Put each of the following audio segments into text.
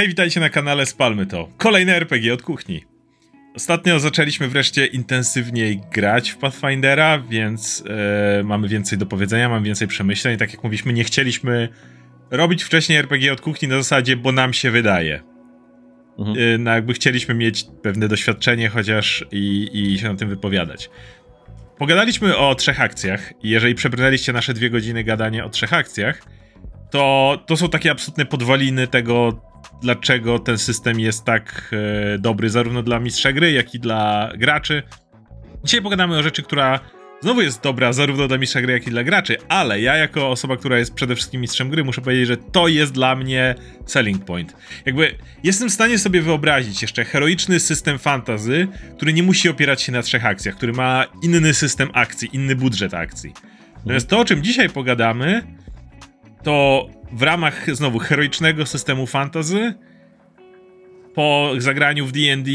Hej, witajcie na kanale Spalmy to. Kolejne RPG od kuchni. Ostatnio zaczęliśmy wreszcie intensywniej grać w Pathfindera, więc e, mamy więcej do powiedzenia, mamy więcej przemyśleń. Tak jak mówiliśmy, nie chcieliśmy robić wcześniej RPG od kuchni na zasadzie, bo nam się wydaje. Mhm. E, no jakby chcieliśmy mieć pewne doświadczenie chociaż i, i się na tym wypowiadać. Pogadaliśmy o trzech akcjach i jeżeli przebrnęliście nasze dwie godziny gadania o trzech akcjach, to to są takie absolutne podwaliny tego, dlaczego ten system jest tak e, dobry zarówno dla mistrza gry, jak i dla graczy. Dzisiaj pogadamy o rzeczy, która znowu jest dobra zarówno dla mistrza gry, jak i dla graczy, ale ja jako osoba, która jest przede wszystkim mistrzem gry, muszę powiedzieć, że to jest dla mnie selling point. Jakby jestem w stanie sobie wyobrazić jeszcze heroiczny system fantazy, który nie musi opierać się na trzech akcjach, który ma inny system akcji, inny budżet akcji. Natomiast to, o czym dzisiaj pogadamy, to w ramach znowu heroicznego systemu fantasy po zagraniu w D&D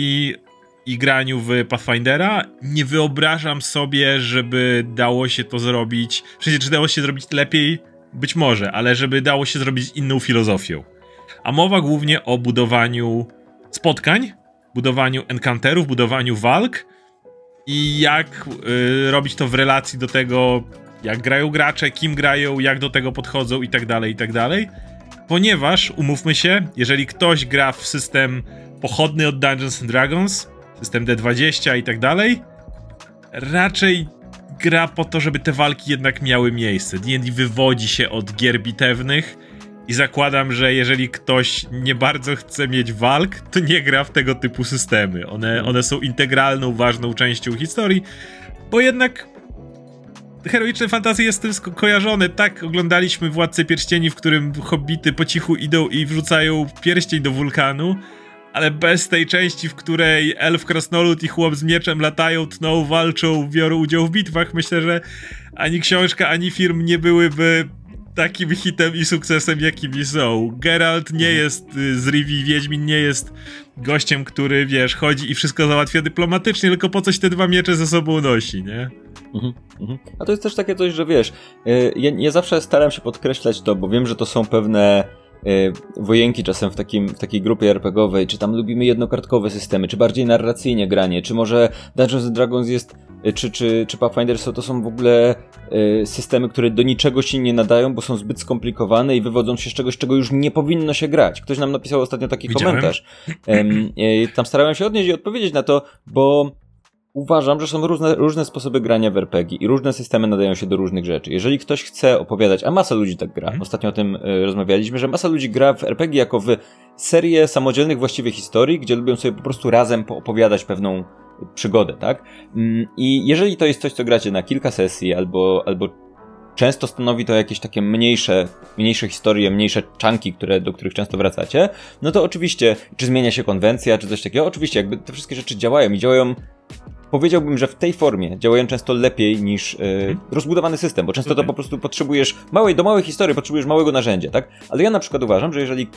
i graniu w Pathfindera nie wyobrażam sobie, żeby dało się to zrobić. Przecież czy dało się zrobić lepiej? Być może, ale żeby dało się zrobić inną filozofią. A mowa głównie o budowaniu spotkań, budowaniu encounterów, budowaniu walk i jak y, robić to w relacji do tego, jak grają gracze, kim grają, jak do tego podchodzą i tak dalej, i tak dalej. Ponieważ, umówmy się, jeżeli ktoś gra w system pochodny od Dungeons and Dragons, system D20 i tak dalej, raczej gra po to, żeby te walki jednak miały miejsce. D&D wywodzi się od gier bitewnych i zakładam, że jeżeli ktoś nie bardzo chce mieć walk, to nie gra w tego typu systemy. One, one są integralną, ważną częścią historii, bo jednak heroiczne fantazy jest tym sko- kojarzone. Tak, oglądaliśmy Władcę Pierścieni, w którym hobbity po cichu idą i wrzucają pierścień do wulkanu, ale bez tej części, w której elf krasnolud i chłop z mieczem latają, tną, walczą, biorą udział w bitwach, myślę, że ani książka, ani film nie byłyby takim hitem i sukcesem, jakimi są. Geralt nie mhm. jest y, z Rivi, Wiedźmin nie jest gościem, który, wiesz, chodzi i wszystko załatwia dyplomatycznie, tylko po coś te dwa miecze ze sobą nosi, nie? Mhm, mhm. A to jest też takie coś, że wiesz, y, ja, ja zawsze staram się podkreślać to, bo wiem, że to są pewne y, wojenki czasem w, takim, w takiej grupie RPGowej, czy tam lubimy jednokartkowe systemy, czy bardziej narracyjnie granie, czy może Dungeons Dragons jest, y, czy, czy, czy Pathfinder to są w ogóle systemy, które do niczego się nie nadają, bo są zbyt skomplikowane i wywodzą się z czegoś, czego już nie powinno się grać. Ktoś nam napisał ostatnio taki Widziałem. komentarz. Tam starałem się odnieść i odpowiedzieć na to, bo uważam, że są różne, różne sposoby grania w RPG i różne systemy nadają się do różnych rzeczy. Jeżeli ktoś chce opowiadać, a masa ludzi tak gra, mhm. ostatnio o tym y, rozmawialiśmy, że masa ludzi gra w RPG jako w serię samodzielnych właściwie historii, gdzie lubią sobie po prostu razem opowiadać pewną przygodę, tak? Mm, I jeżeli to jest coś, co gracie na kilka sesji albo, albo często stanowi to jakieś takie mniejsze, mniejsze historie, mniejsze czanki, które, do których często wracacie, no to oczywiście, czy zmienia się konwencja, czy coś takiego, oczywiście jakby te wszystkie rzeczy działają i działają powiedziałbym, że w tej formie działają często lepiej niż e, mhm. rozbudowany system, bo często okay. to po prostu potrzebujesz małej, do małej historii potrzebujesz małego narzędzia, tak? Ale ja na przykład uważam, że jeżeli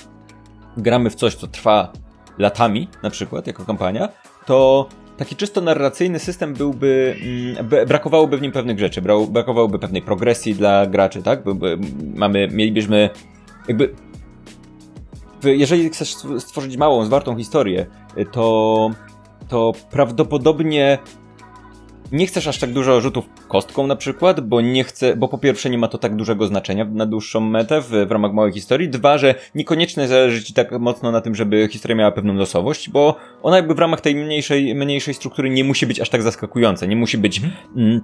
gramy w coś, co trwa latami, na przykład, jako kampania, to taki czysto narracyjny system byłby, mm, brakowałoby w nim pewnych rzeczy, brakowałoby pewnej progresji dla graczy, tak? Mamy, mielibyśmy jakby jeżeli chcesz stworzyć małą, zwartą historię, to to prawdopodobnie nie chcesz aż tak dużo rzutów kostką na przykład, bo nie chcę, bo po pierwsze nie ma to tak dużego znaczenia na dłuższą metę w, w ramach małej historii. Dwa, że niekoniecznie zależy ci tak mocno na tym, żeby historia miała pewną losowość, bo ona jakby w ramach tej mniejszej, mniejszej struktury nie musi być aż tak zaskakująca, nie musi być mhm. mm,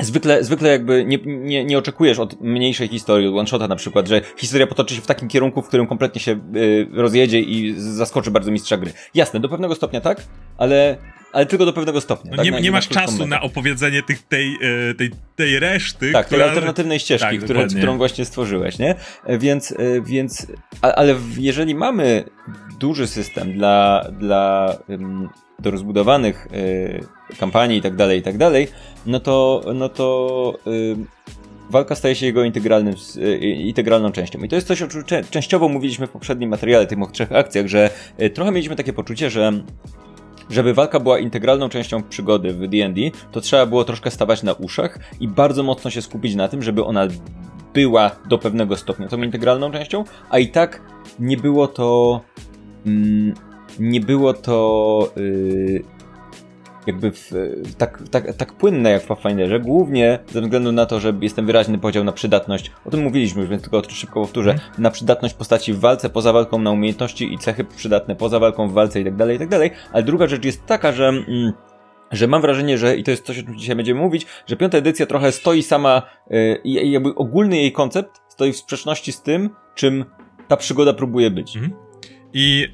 Zwykle, zwykle jakby nie, nie, nie oczekujesz od mniejszej historii, od one-shota na przykład, że historia potoczy się w takim kierunku, w którym kompletnie się y, rozjedzie i zaskoczy bardzo mistrza gry. Jasne, do pewnego stopnia tak, ale, ale tylko do pewnego stopnia. No tak? nie, nie masz czasu na opowiedzenie tych, tej, y, tej, tej reszty. Tak, która... tej alternatywnej ścieżki, tak, które, którą właśnie stworzyłeś, nie? Więc, y, więc ale jeżeli mamy duży system dla, dla do rozbudowanych y, kampanii i tak dalej, i tak dalej, no to, no to y, walka staje się jego integralnym, y, integralną częścią. I to jest coś, o czym częściowo mówiliśmy w poprzednim materiale, tych trzech akcjach, że trochę mieliśmy takie poczucie, że żeby walka była integralną częścią przygody w D&D, to trzeba było troszkę stawać na uszach i bardzo mocno się skupić na tym, żeby ona była do pewnego stopnia tą integralną częścią, a i tak nie było to nie było to yy, jakby w, tak, tak, tak płynne jak w Pathfinderze, głównie ze względu na to, że jest ten wyraźny podział na przydatność, o tym mówiliśmy już, więc tylko szybko powtórzę, mm. na przydatność postaci w walce, poza walką, na umiejętności i cechy przydatne poza walką w walce i tak dalej, i tak dalej, ale druga rzecz jest taka, że... Mm, że mam wrażenie, że i to jest coś, o czym dzisiaj będziemy mówić, że piąta edycja trochę stoi sama yy, i jakby ogólny jej koncept stoi w sprzeczności z tym, czym ta przygoda próbuje być. Mhm. I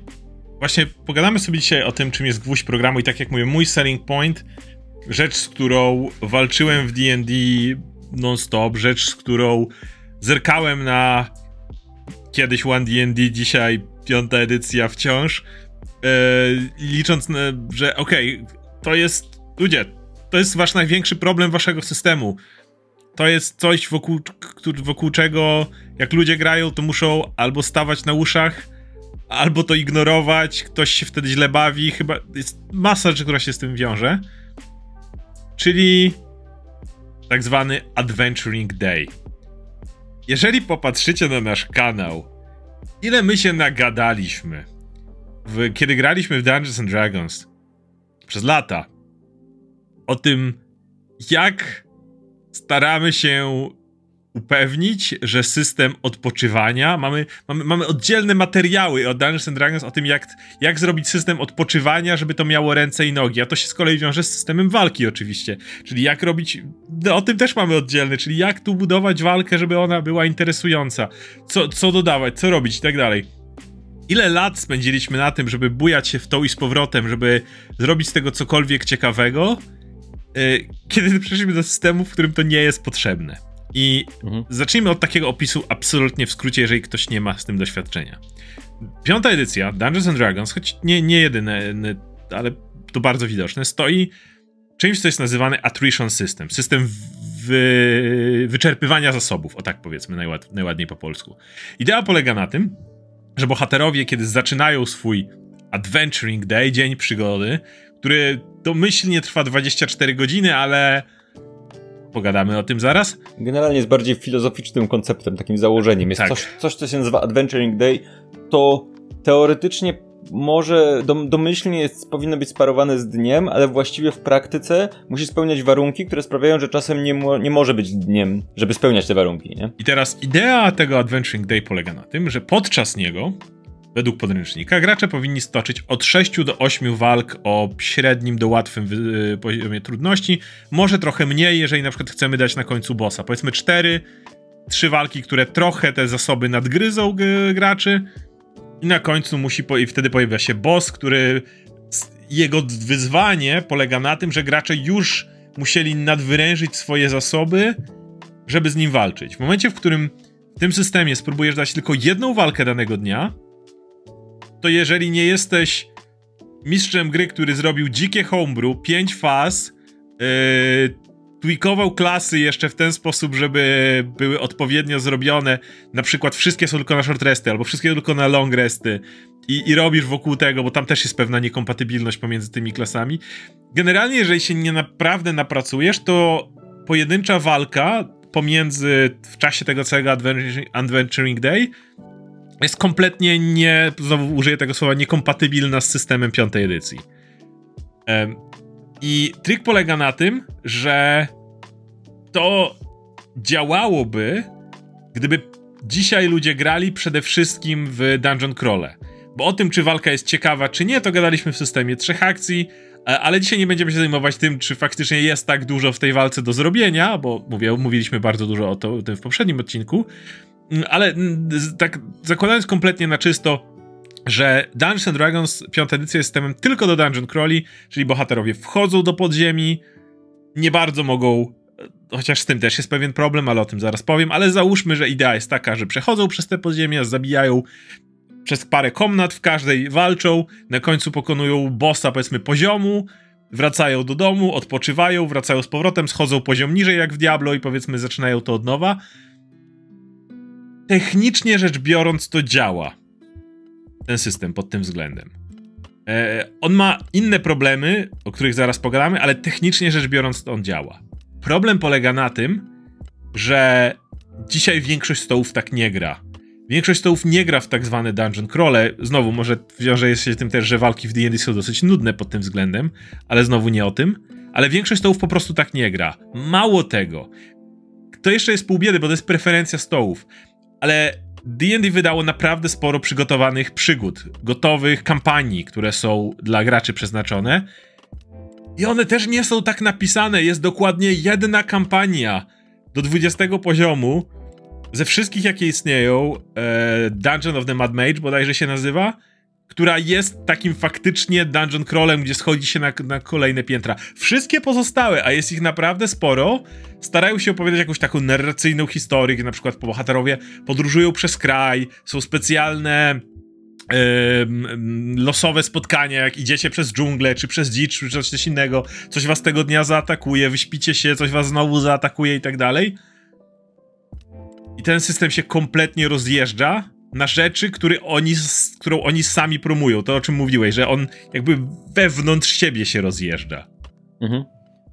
właśnie pogadamy sobie dzisiaj o tym, czym jest gwóźdź programu i tak jak mówię, mój selling point, rzecz, z którą walczyłem w D&D non-stop, rzecz, z którą zerkałem na kiedyś One D&D, dzisiaj piąta edycja wciąż, yy, licząc, na, że okej, okay, to jest, ludzie, to jest wasz największy problem waszego systemu. To jest coś, wokół, wokół czego jak ludzie grają, to muszą albo stawać na uszach, albo to ignorować, ktoś się wtedy źle bawi, chyba jest masa rzeczy, która się z tym wiąże. Czyli tak zwany Adventuring Day. Jeżeli popatrzycie na nasz kanał, ile my się nagadaliśmy, w, kiedy graliśmy w Dungeons and Dragons przez lata, o tym, jak staramy się upewnić, że system odpoczywania, mamy, mamy, mamy oddzielne materiały od Dungeons and Dragons o tym, jak, jak zrobić system odpoczywania, żeby to miało ręce i nogi, a to się z kolei wiąże z systemem walki oczywiście, czyli jak robić, no, o tym też mamy oddzielny, czyli jak tu budować walkę, żeby ona była interesująca, co, co dodawać, co robić i tak dalej. Ile lat spędziliśmy na tym, żeby bujać się w tą i z powrotem, żeby zrobić z tego cokolwiek ciekawego, yy, kiedy przeszliśmy do systemu, w którym to nie jest potrzebne. I mhm. zacznijmy od takiego opisu absolutnie w skrócie, jeżeli ktoś nie ma z tym doświadczenia. Piąta edycja Dungeons and Dragons, choć nie, nie jedyne, ale to bardzo widoczne, stoi czymś, co jest nazywane attrition system. System wy, wyczerpywania zasobów, o tak powiedzmy najład, najładniej po polsku. Idea polega na tym, że bohaterowie, kiedy zaczynają swój adventuring day, dzień przygody, który domyślnie trwa 24 godziny, ale pogadamy o tym zaraz. Generalnie jest bardziej filozoficznym konceptem, takim założeniem. Jest tak. coś, coś, co się nazywa Adventuring Day, to teoretycznie może dom, domyślnie jest, powinno być sparowane z dniem, ale właściwie w praktyce musi spełniać warunki, które sprawiają, że czasem nie, mo, nie może być dniem, żeby spełniać te warunki. Nie? I teraz idea tego Adventuring Day polega na tym, że podczas niego Według podręcznika gracze powinni stoczyć od 6 do 8 walk o średnim do łatwym y, poziomie trudności. Może trochę mniej, jeżeli na przykład chcemy dać na końcu bossa. Powiedzmy 4, 3 walki, które trochę te zasoby nadgryzą graczy. I na końcu musi, po i wtedy pojawia się boss, który jego wyzwanie polega na tym, że gracze już musieli nadwyrężyć swoje zasoby, żeby z nim walczyć. W momencie, w którym w tym systemie spróbujesz dać tylko jedną walkę danego dnia, to jeżeli nie jesteś mistrzem gry, który zrobił dzikie homebrew, 5 faz, yy, tweakował klasy jeszcze w ten sposób, żeby były odpowiednio zrobione, na przykład wszystkie są tylko na short resty, albo wszystkie tylko na long resty i, i robisz wokół tego, bo tam też jest pewna niekompatybilność pomiędzy tymi klasami. Generalnie, jeżeli się nie naprawdę napracujesz, to pojedyncza walka pomiędzy w czasie tego całego Adventuring Day jest kompletnie nie, znowu użyję tego słowa, niekompatybilna z systemem piątej edycji. I trik polega na tym, że to działałoby, gdyby dzisiaj ludzie grali przede wszystkim w Dungeon Crawle. Bo o tym, czy walka jest ciekawa, czy nie, to gadaliśmy w systemie trzech akcji, e, ale dzisiaj nie będziemy się zajmować tym, czy faktycznie jest tak dużo w tej walce do zrobienia, bo mówię, mówiliśmy bardzo dużo o, to, o tym w poprzednim odcinku. Mm, ale mm, tak zakładając kompletnie na czysto, że Dungeons and Dragons 5 edycja jest systemem tylko do dungeon crawli, czyli bohaterowie wchodzą do podziemi, nie bardzo mogą, e, chociaż z tym też jest pewien problem, ale o tym zaraz powiem, ale załóżmy, że idea jest taka, że przechodzą przez te podziemia, zabijają przez parę komnat, w każdej walczą, na końcu pokonują bossa, powiedzmy, poziomu, wracają do domu, odpoczywają, wracają z powrotem, schodzą poziom niżej jak w Diablo i powiedzmy zaczynają to od nowa technicznie rzecz biorąc to działa. Ten system pod tym względem. E, on ma inne problemy, o których zaraz pogadamy, ale technicznie rzecz biorąc on działa. Problem polega na tym, że dzisiaj większość stołów tak nie gra. Większość stołów nie gra w tak zwane dungeon crawle. Znowu, może wiąże się z tym też, że walki w D&D są dosyć nudne pod tym względem, ale znowu nie o tym. Ale większość stołów po prostu tak nie gra. Mało tego. To jeszcze jest pół biedy, bo to jest preferencja stołów. Ale D&D wydało naprawdę sporo przygotowanych przygód, gotowych kampanii, które są dla graczy przeznaczone. I one też nie są tak napisane. Jest dokładnie jedna kampania do 20 poziomu, ze wszystkich, jakie istnieją, e, Dungeon of the Mad Mage bodajże się nazywa, która jest takim faktycznie dungeon crawlem, gdzie schodzi się na, na, kolejne piętra. Wszystkie pozostałe, a jest ich naprawdę sporo, starają się opowiadać jakąś taką narracyjną historię, gdzie na przykład bohaterowie podróżują przez kraj, są specjalne losowe spotkania, jak idziecie przez dżunglę, czy przez dzicz, czy coś innego, coś was tego dnia zaatakuje, wyśpicie się, coś was znowu zaatakuje i tak dalej. I ten system się kompletnie rozjeżdża na rzeczy, które oni, którą oni sami promują. To o czym mówiłeś, że on jakby wewnątrz siebie się rozjeżdża. Mhm.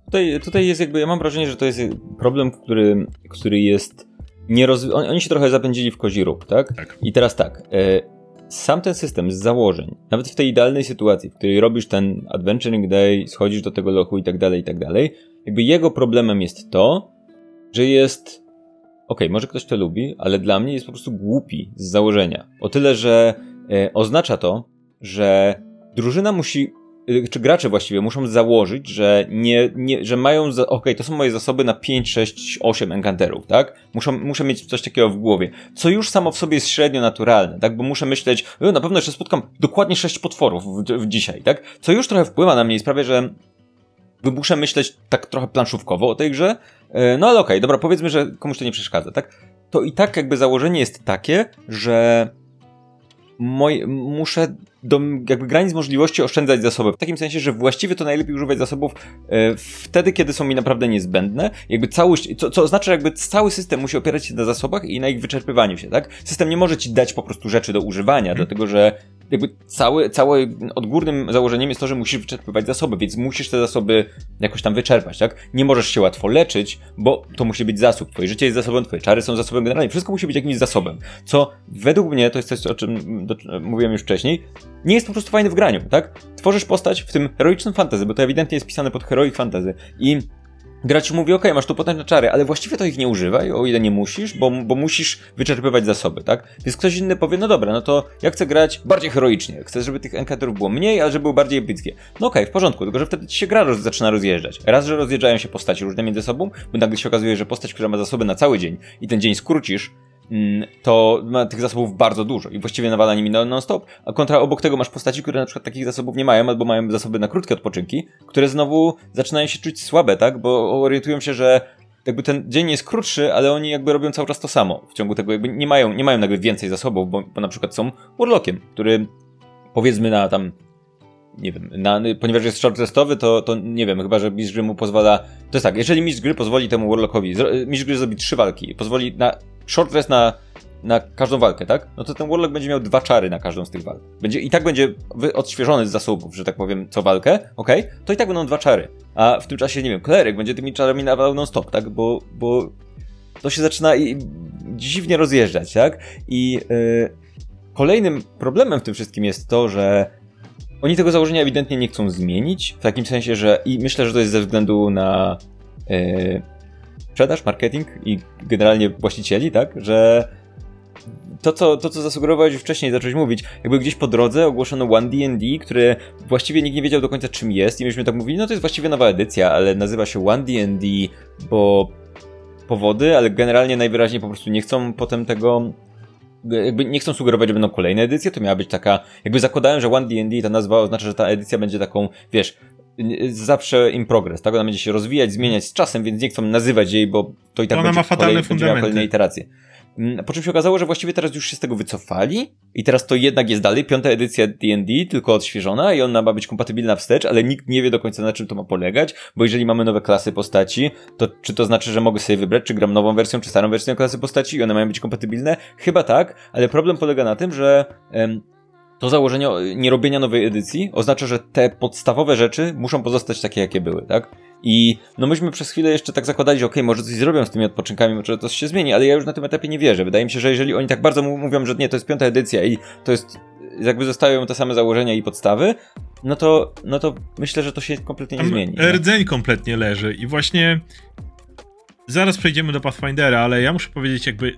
Tutaj, tutaj jest jakby, ja mam wrażenie, że to jest problem, który, który jest nierozwi- oni się trochę zapędzili w kozi róg, tak? tak? I teraz tak, e, sam ten system z założeń, nawet w tej idealnej sytuacji, w której robisz ten adventuring day, schodzisz do tego lochu i tak dalej, i tak dalej, jakby jego problemem jest to, że jest okej, okay, może ktoś to lubi, ale dla mnie jest po prostu głupi z założenia. O tyle, że e, oznacza to, że drużyna musi, e, czy gracze właściwie muszą założyć, że nie, nie że mają, okej, okay, to są moje zasoby na 5, 6, 8 enkanterów, tak? Muszą, muszę mieć coś takiego w głowie, co już samo w sobie jest średnio naturalne, tak? Bo muszę myśleć, na pewno jeszcze spotkam dokładnie 6 potworów w, w dzisiaj, tak? Co już trochę wpływa na mnie i sprawia, że muszę myśleć tak trochę planszówkowo o tej grze, e, no ale okej, okay, dobra, powiedzmy, że komuś to nie przeszkadza, tak? To i tak jakby założenie jest takie, że moj, muszę do jakby granic możliwości oszczędzać zasoby. W takim sensie, że właściwie to najlepiej używać zasobów e, wtedy, kiedy są mi naprawdę niezbędne. Jakby całość, co, co oznacza, że jakby cały system musi opierać się na zasobach i na ich wyczerpywaniu się, tak? System nie może ci dać po prostu rzeczy do używania, hmm. dlatego że jakby cały, całe odgórnym założeniem jest to, że musisz wyczerpywać zasoby, więc musisz te zasoby jakoś tam wyczerpać, tak? Nie możesz się łatwo leczyć, bo to musi być zasób. Twoje życie jest zasobem, twoje czary są zasobem generalnie. Wszystko musi być jakimś zasobem. Co według mnie, to jest coś, o czym do, mówiłem już wcześniej, nie jest po prostu fajne w graniu, tak? Tworzysz postać w tym heroicznym fantasy, bo to ewidentnie jest pisane pod heroic fantasy i gracz mówi, ok, masz tu potężne czary, ale właściwie to ich nie używaj, o ile nie musisz, bo, bo musisz wyczerpywać zasoby, tak? Więc ktoś inny powie, no dobra, no to ja chcę grać bardziej heroicznie, chcę, żeby tych encounterów było mniej, ale żeby były bardziej epickie. No okej, okay, w porządku, tylko że wtedy ci się gra roz, zaczyna rozjeżdżać. Raz, że rozjeżdżają się postaci różne między sobą, bo nagle się okazuje, że postać, która ma zasoby na cały dzień i ten dzień skrócisz, to ma tych zasobów bardzo dużo i właściwie nawala nimi non-stop, a kontra obok tego masz postaci, które na przykład takich zasobów nie mają, albo mają zasoby na krótkie odpoczynki, które znowu zaczynają się czuć słabe, tak? Bo orientują się, że jakby ten dzień jest krótszy, ale oni jakby robią cały czas to samo. W ciągu tego jakby nie mają, nie mają nagle więcej zasobów, bo, bo na przykład są urlokiem, który powiedzmy na tam nie wiem, na, ponieważ jest short restowy, to, to nie wiem, chyba, że mistrz gry mu pozwala. To jest tak, jeżeli mistrz gry pozwoli temu Warlockowi, mistrz gry zrobi trzy walki, pozwoli na short rest na, na każdą walkę, tak? No to ten Warlock będzie miał dwa czary na każdą z tych walk. Będzie, I tak będzie odświeżony z zasobów, że tak powiem, co walkę, ok? To i tak będą dwa czary. A w tym czasie, nie wiem, kleryk będzie tymi czarami nawalał non-stop, tak? Bo, bo to się zaczyna i, dziwnie rozjeżdżać, tak? I yy, kolejnym problemem w tym wszystkim jest to, że oni tego założenia ewidentnie nie chcą zmienić, w takim sensie, że i myślę, że to jest ze względu na yy, sprzedaż, marketing i generalnie właścicieli, tak, że to, co, to, co zasugerowałeś wcześniej, zacząłeś mówić, jakby gdzieś po drodze ogłoszono One D&D, które właściwie nikt nie wiedział do końca czym jest i myśmy tak mówili, no to jest właściwie nowa edycja, ale nazywa się One D&D, bo powody, ale generalnie najwyraźniej po prostu nie chcą potem tego jakby nie chcą sugerować, że będą kolejne edycje, to miała być taka, jakby zakładałem, że One D&D ta nazwa oznacza, że ta edycja będzie taką, wiesz, zawsze in progress, tak? Ona będzie się rozwijać, zmieniać z czasem, więc nie chcą nazywać jej, bo to i tak Ona będzie, ma fatalne kolej, fundamenty. kolejne iteracje. Mm, po czym się okazało, że właściwie teraz już się z tego wycofali i teraz to jednak jest dalej piąta edycja D&D, tylko odświeżona i ona ma być kompatybilna wstecz, ale nikt nie wie do końca na czym to ma polegać, bo jeżeli mamy nowe klasy postaci, to czy to znaczy, że mogę sobie wybrać, czy gram nową wersją, czy starą wersją klasy postaci i one mają być kompatybilne? Chyba tak, ale problem polega na tym, że to założenie nierobienia nowej edycji oznacza, że te podstawowe rzeczy muszą pozostać takie, jakie były, tak? I no myśmy przez chwilę jeszcze tak zakładali, że okej, okay, może coś zrobią z tymi odpoczynkami, może to się zmieni, ale ja już na tym etapie nie wierzę. Wydaje mi się, że jeżeli oni tak bardzo mówią, że nie, to jest piąta edycja i to jest, jakby zostają te same założenia i podstawy, no to, no to myślę, że to się kompletnie nie zmieni. Rdzeń kompletnie leży i właśnie zaraz przejdziemy do Pathfindera, ale ja muszę powiedzieć jakby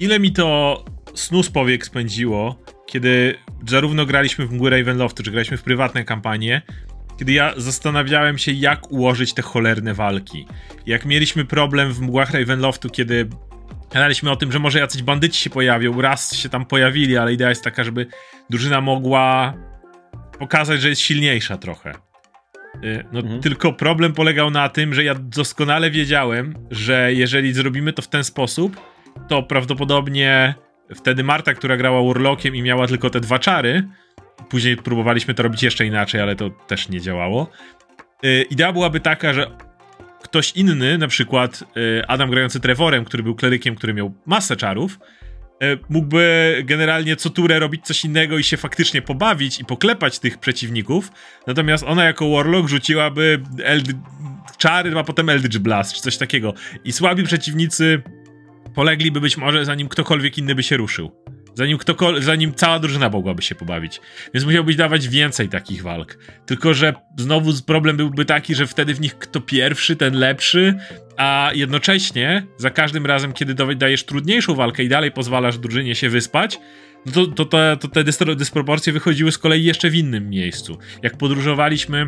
ile mi to snu z powiek spędziło, kiedy zarówno graliśmy w mgły Ravenloftu, czy graliśmy w prywatne kampanie, kiedy ja zastanawiałem się, jak ułożyć te cholerne walki. Jak mieliśmy problem w mgłach Ravenloftu, kiedy gadaliśmy o tym, że może jacyś bandyci się pojawią, raz się tam pojawili, ale idea jest taka, żeby drużyna mogła pokazać, że jest silniejsza trochę. Y, no, mhm. tylko problem polegał na tym, że ja doskonale wiedziałem, że jeżeli zrobimy to w ten sposób, to prawdopodobnie wtedy Marta, która grała Warlockiem i miała tylko te dwa czary, później próbowaliśmy to robić jeszcze inaczej, ale to też nie działało. Yy, idea byłaby taka, że ktoś inny, na przykład yy, Adam grający Trevorem, który był klerykiem, który miał masę czarów, yy, mógłby generalnie co turę robić coś innego i się faktycznie pobawić i poklepać tych przeciwników, natomiast ona jako Warlock rzuciłaby Eld czary, a potem Eldritch Blast, czy coś takiego. I słabi przeciwnicy polegliby być może zanim ktokolwiek inny by się ruszył. Zanim, ktokol- zanim cała drużyna mogłaby się pobawić. Więc musiałbyś dawać więcej takich walk. Tylko, że znowu problem byłby taki, że wtedy w nich kto pierwszy, ten lepszy, a jednocześnie za każdym razem, kiedy dajesz trudniejszą walkę i dalej pozwalasz drużynie się wyspać, no to, to, to, to te dysproporcje wychodziły z kolei jeszcze w innym miejscu. Jak podróżowaliśmy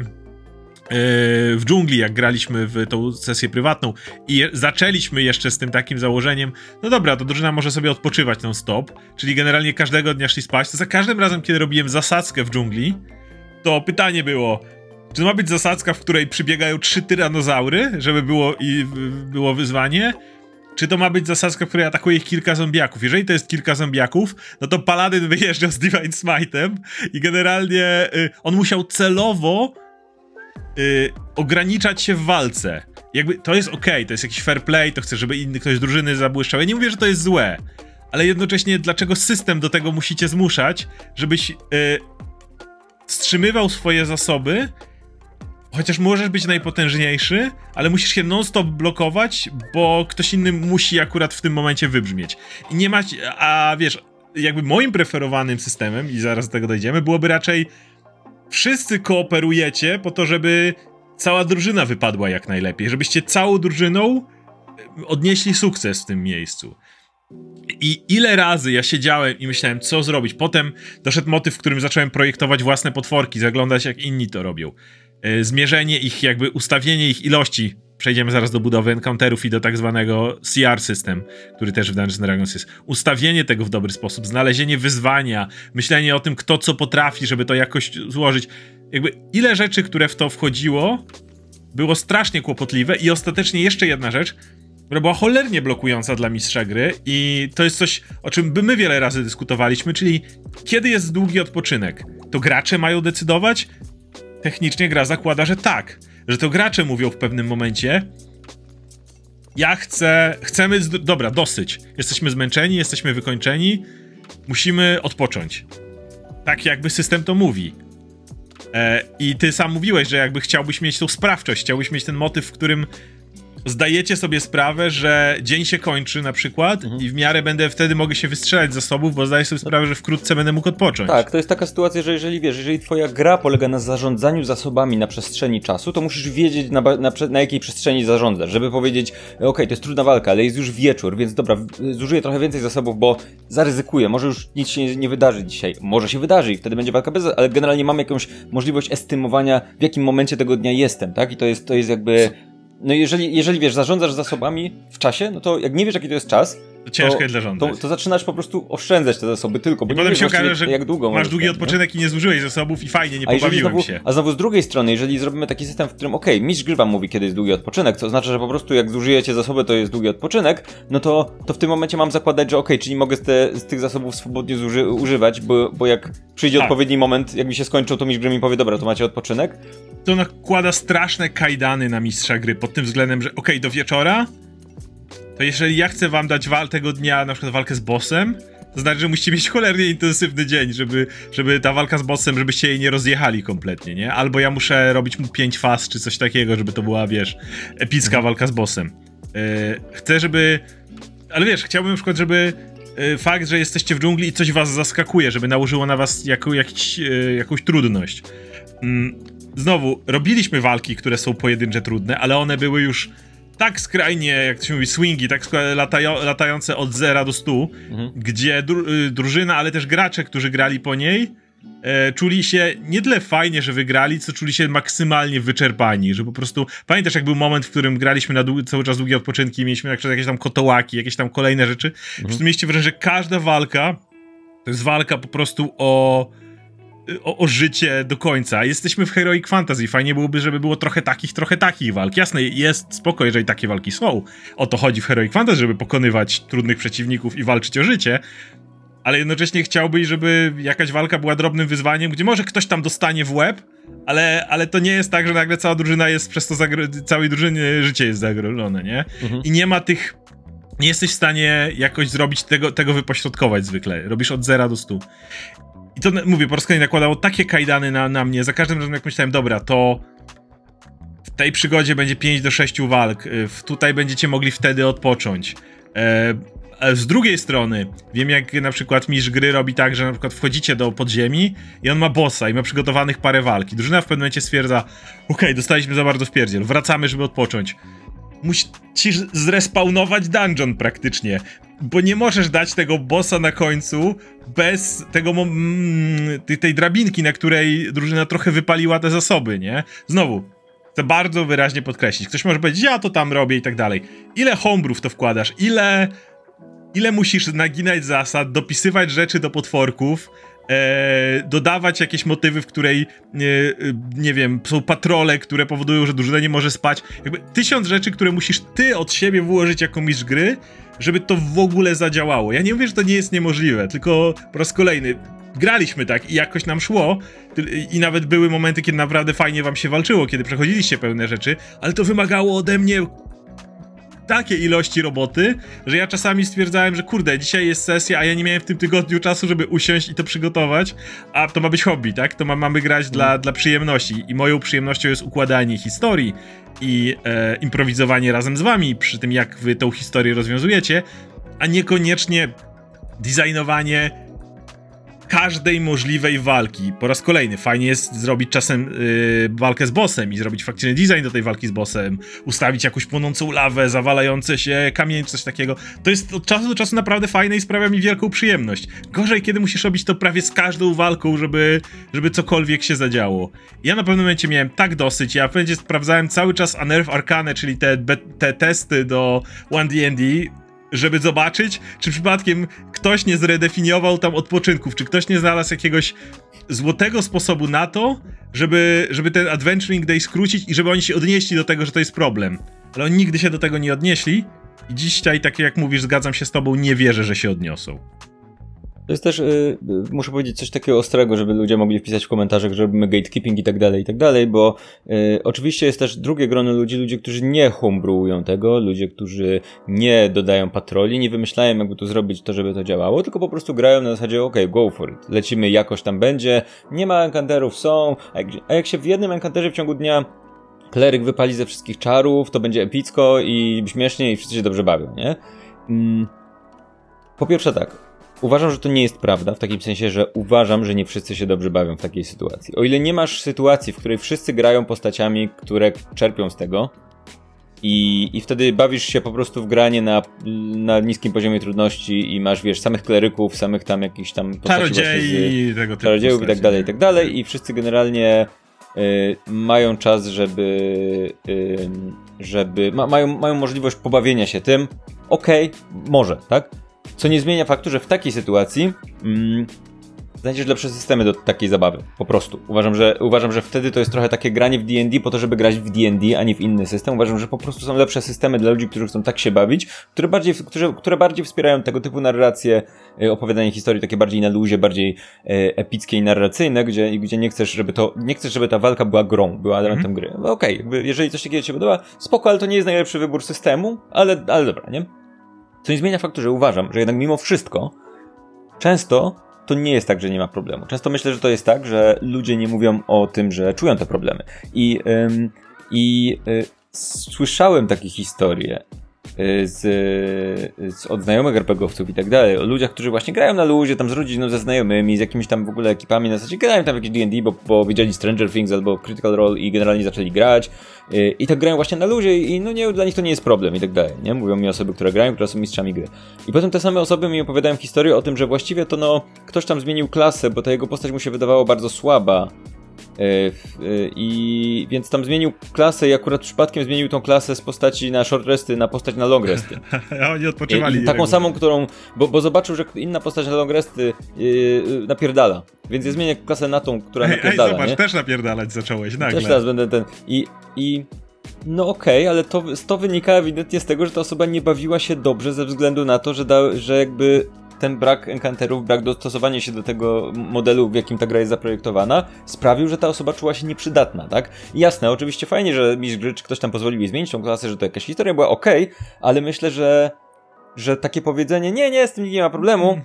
w dżungli, jak graliśmy w tą sesję prywatną i zaczęliśmy jeszcze z tym takim założeniem, no dobra, to drużyna może sobie odpoczywać non stop, czyli generalnie każdego dnia szli spać, to za każdym razem, kiedy robiłem zasadzkę w dżungli, to pytanie było, czy to ma być zasadzka, w której przybiegają trzy tyranozaury, żeby było, i, było wyzwanie, czy to ma być zasadzka, w której atakuje ich kilka zombiaków. Jeżeli to jest kilka zombiaków, no to Paladyn wyjeżdżał z Divine Smite'em i generalnie y, on musiał celowo yy, ograniczać się w walce. Jakby to jest ok, to jest jakiś fair play, to chcę, żeby inny ktoś z drużyny zabłyszczał. Ja nie mówię, że to jest złe, ale jednocześnie dlaczego system do tego musicie zmuszać, żebyś yy, wstrzymywał swoje zasoby, chociaż możesz być najpotężniejszy, ale musisz się non-stop blokować, bo ktoś inny musi akurat w tym momencie wybrzmieć. I nie mać, a wiesz, jakby moim preferowanym systemem, i zaraz do tego dojdziemy, byłoby raczej wszyscy kooperujecie po to, żeby cała drużyna wypadła jak najlepiej, żebyście całą drużyną e, odnieśli sukces w tym miejscu. I ile razy ja siedziałem i myślałem, co zrobić. Potem doszedł motyw, w którym zacząłem projektować własne potworki, zaglądać jak inni to robią. E, zmierzenie ich, jakby ustawienie ich ilości przejdziemy zaraz do budowy encounterów i do tak zwanego CR system, który też w Dungeons Dragons jest. Ustawienie tego w dobry sposób, znalezienie wyzwania, myślenie o tym, kto co potrafi, żeby to jakoś złożyć. Jakby ile rzeczy, które w to wchodziło, było strasznie kłopotliwe i ostatecznie jeszcze jedna rzecz, która była cholernie blokująca dla mistrza gry i to jest coś, o czym by my wiele razy dyskutowaliśmy, czyli kiedy jest długi odpoczynek? To gracze mają decydować? Technicznie gra zakłada, że tak że to gracze mówią w pewnym momencie, ja chcę, chcemy, dobra, dosyć. Jesteśmy zmęczeni, jesteśmy wykończeni, musimy odpocząć. Tak jakby system to mówi. E, I ty sam mówiłeś, że jakby chciałbyś mieć tą sprawczość, chciałbyś mieć ten motyw, w którym zdajecie sobie sprawę, że dzień się kończy na przykład mhm. i w miarę będę wtedy mogę się wystrzelać z zasobów, bo zdaję sobie sprawę, że wkrótce będę mógł odpocząć. Tak, to jest taka sytuacja, że jeżeli wiesz, jeżeli twoja gra polega na zarządzaniu zasobami na przestrzeni czasu, to musisz wiedzieć na, na, na jakiej przestrzeni zarządzasz, żeby powiedzieć, okej, okay, to jest trudna walka, ale jest już wieczór, więc dobra, zużyję trochę więcej zasobów, bo zaryzykuję, może już nic się nie, nie wydarzy dzisiaj, może się wydarzy i wtedy będzie walka bez, ale generalnie mam jakąś możliwość estymowania, w jakim momencie tego dnia jestem, tak? I to jest, to jest jakby no jeżeli, jeżeli wiesz, zarządzasz zasobami w czasie, no to jak nie wiesz, jaki to jest czas, to ciężko jest zarządzać. To, to, zaczynasz po prostu oszczędzać te zasoby tylko. Bo I potem się okaże, że jak długo masz długi odpoczynek nie? i nie zużyłeś zasobów i fajnie, nie a pobawiłem znowu, się. A znowu z drugiej strony, jeżeli zrobimy taki system, w którym okej, okay, mistrz gry wam mówi, kiedy jest długi odpoczynek, co oznacza, że po prostu jak zużyjecie zasoby, to jest długi odpoczynek, no to, to w tym momencie mam zakładać, że okej, okay, czyli mogę z, te, z tych zasobów swobodnie zuży, używać, bo, bo jak przyjdzie tak. odpowiedni moment, jak mi się skończą, to mistrz gry mi powie, dobra, to macie odpoczynek. To nakłada straszne kajdany na mistrza gry pod tym względem, że okej, okay, do wieczora to jeżeli ja chcę wam dać wal tego dnia, na przykład walkę z bossem, to znaczy, że musicie mieć cholernie intensywny dzień, żeby, żeby ta walka z bossem, żebyście jej nie rozjechali kompletnie, nie? Albo ja muszę robić mu 5 faz, czy coś takiego, żeby to była, wiesz, epicka mhm. walka z bossem. Yy, chcę, żeby... Ale wiesz, chciałbym na przykład, żeby yy, fakt, że jesteście w dżungli i coś was zaskakuje, żeby nałożyło na was jako, jakiś, yy, jakąś trudność. Znowu, robiliśmy walki, które są pojedyncze trudne, ale one były już tak skrajnie, jak to się mówi, swingi, tak latają, latające od 0 do 100, mhm. gdzie dru y, drużyna, ale też gracze, którzy grali po niej, e, czuli się nie tyle fajnie, że wygrali, co czuli się maksymalnie wyczerpani, że po prostu, pamiętasz jak był moment, w którym graliśmy na cały czas długie odpoczynki, mieliśmy jakieś tam kotołaki, jakieś tam kolejne rzeczy, mhm. po prostu mieliście wrażenie, że każda walka to jest walka po prostu o o, o, życie do końca. Jesteśmy w Heroic Fantasy. Fajnie byłoby, żeby było trochę takich, trochę takich walk. Jasne, jest spoko, jeżeli takie walki są. O to chodzi w Heroic Fantasy, żeby pokonywać trudnych przeciwników i walczyć o życie. Ale jednocześnie chciałbyś, żeby jakaś walka była drobnym wyzwaniem, gdzie może ktoś tam dostanie w łeb, ale, ale to nie jest tak, że nagle cała drużyna jest przez to całej drużyny życie jest zagrożone, nie? Mhm. I nie ma tych nie jesteś w stanie jakoś zrobić tego, tego wypośrodkować zwykle. Robisz od 0 do 100. I to mówię, po raz nakładało takie kajdany na, na mnie. Za każdym razem, jak myślałem, dobra, to w tej przygodzie będzie 5 do 6 walk. Y, tutaj będziecie mogli wtedy odpocząć. E, z drugiej strony, wiem jak na przykład mistrz gry robi tak, że na przykład wchodzicie do podziemi i on ma bossa i ma przygotowanych parę walki. Drużyna w pewnym momencie stwierdza, okej, okay, dostaliśmy za bardzo w pierdziel, wracamy, żeby odpocząć musisz zrespawnować dungeon praktycznie, bo nie możesz dać tego bossa na końcu bez tego mm, tej drabinki, na której drużyna trochę wypaliła te zasoby, nie? Znowu, chcę bardzo wyraźnie podkreślić. Ktoś może powiedzieć, ja to tam robię i tak dalej. Ile hombrów to wkładasz? Ile ile musisz naginać zasad, dopisywać rzeczy do potworków, e, dodawać jakieś motywy, w której, nie, nie wiem, są patrole, które powodują, że drużyna nie może spać. Jakby tysiąc rzeczy, które musisz ty od siebie włożyć jako mistrz gry, żeby to w ogóle zadziałało. Ja nie mówię, że to nie jest niemożliwe, tylko po raz kolejny graliśmy tak i jakoś nam szło i nawet były momenty, kiedy naprawdę fajnie wam się walczyło, kiedy przechodziliście pewne rzeczy, ale to wymagało ode mnie takie ilości roboty, że ja czasami stwierdzałem, że kurde, dzisiaj jest sesja, a ja nie miałem w tym tygodniu czasu, żeby usiąść i to przygotować, a to ma być hobby, tak? To ma, mamy grać dla, mm. dla przyjemności i moją przyjemnością jest układanie historii i e, improwizowanie razem z wami przy tym, jak wy tą historię rozwiązujecie, a niekoniecznie designowanie każdej możliwej walki. Po raz kolejny, fajnie jest zrobić czasem yy, walkę z bossem i zrobić faktyczny design do tej walki z bossem, ustawić jakąś płonącą lawę, zawalające się kamień, coś takiego. To jest od czasu do czasu naprawdę fajne i sprawia mi wielką przyjemność. Gorzej, kiedy musisz robić to prawie z każdą walką, żeby, żeby cokolwiek się zadziało. Ja na pewnym momencie miałem tak dosyć, ja w sprawdzałem cały czas Anerf Arcane, czyli te, te testy do 1D&D, żeby zobaczyć, czy przypadkiem ktoś nie zredefiniował tam odpoczynków, czy ktoś nie znalazł jakiegoś złotego sposobu na to, żeby, żeby ten Adventuring Day skrócić i żeby oni się odnieśli do tego, że to jest problem. Ale oni nigdy się do tego nie odnieśli i dzisiaj, tak jak mówisz, zgadzam się z tobą, nie wierzę, że się odniosą. To jest też, yy, muszę powiedzieć coś takiego ostrego, żeby ludzie mogli wpisać w komentarzach, że robimy gatekeeping i tak dalej, i tak dalej, bo yy, oczywiście jest też drugie grono ludzi, ludzie, którzy nie homebrewują tego, ludzie, którzy nie dodają patroli, nie wymyślają jakby to zrobić to, żeby to działało, tylko po prostu grają na zasadzie, ok, go for it, lecimy jakoś tam będzie, nie ma enkanterów, są, a jak, a jak się w jednym enkanterze w ciągu dnia kleryk wypali ze wszystkich czarów, to będzie epicko i śmiesznie i wszyscy się dobrze bawią, nie? Mm. Po pierwsze tak, Uważam, że to nie jest prawda, w takim sensie, że uważam, że nie wszyscy się dobrze bawią w takiej sytuacji. O ile nie masz sytuacji, w której wszyscy grają postaciami, które czerpią z tego, i, i wtedy bawisz się po prostu w granie na, na niskim poziomie trudności i masz, wiesz, samych kleryków, samych tam jakichś tam czarodziei, tego typu czarodziejów i tak dalej, i tak dalej i wszyscy generalnie y, mają czas, żeby y, żeby, ma, mają, mają możliwość pobawienia się tym, okej, okay, może, tak? Co nie zmienia faktu, że w takiej sytuacji mm, znajdziesz lepsze systemy do takiej zabawy. Po prostu. Uważam, że, uważam, że wtedy to jest trochę takie granie w D&D po to, żeby grać w D&D, a nie w inny system. Uważam, że po prostu są lepsze systemy dla ludzi, którzy chcą tak się bawić, które bardziej, które, które bardziej wspierają tego typu narracje, y, opowiadanie historii takie bardziej na luzie, bardziej e, epickie i narracyjne, gdzie, gdzie nie chcesz, żeby to, nie chcesz, żeby ta walka była grą, była elementem -hmm. gry. No okej, okay, jeżeli coś takiego ci się podoba, spoko, ale to nie jest najlepszy wybór systemu, ale, ale dobra, nie? Co nie zmienia faktu, że uważam, że jednak mimo wszystko często to nie jest tak, że nie ma problemu. Często myślę, że to jest tak, że ludzie nie mówią o tym, że czują te problemy. I, ym, i y, słyszałem takie historie z, z, od znajomych RPGowców i tak dalej, o ludziach, którzy właśnie grają na luzie, tam z rodziną, ze znajomymi, z jakimiś tam w ogóle ekipami, na zasadzie grają tam jakieś D&D, bo, bo widzieli Stranger Things albo Critical Role i generalnie zaczęli grać yy, i tak grają właśnie na luzie i no nie, dla nich to nie jest problem i tak dalej, nie? Mówią mi osoby, które grają, które są mistrzami gry. I potem te same osoby mi opowiadają historię o tym, że właściwie to no, ktoś tam zmienił klasę, bo ta jego postać mu się wydawała bardzo słaba, I więc tam zmienił klasę i akurat przypadkiem zmienił tą klasę z postaci na short resty na postać na long resty. A oni odpoczywali. I, i taką samą, którą, bo, bo, zobaczył, że inna postać na long resty yy, napierdala. Więc ja zmienię klasę na tą, która ej, napierdala. Ej, zobacz, nie? też napierdalać zacząłeś nagle. Też teraz będę ten. I, i no okej, okay, ale to, to wynika ewidentnie z tego, że ta osoba nie bawiła się dobrze ze względu na to, że, da, że jakby ten brak enkanterów, brak dostosowania się do tego modelu, w jakim ta gra jest zaprojektowana, sprawił, że ta osoba czuła się nieprzydatna, tak? jasne, oczywiście fajnie, że mistrz gry, czy ktoś tam pozwolił jej zmienić tą klasę, że to jakaś historia była ok, ale myślę, że, że takie powiedzenie, nie, nie, z tym nie ma problemu,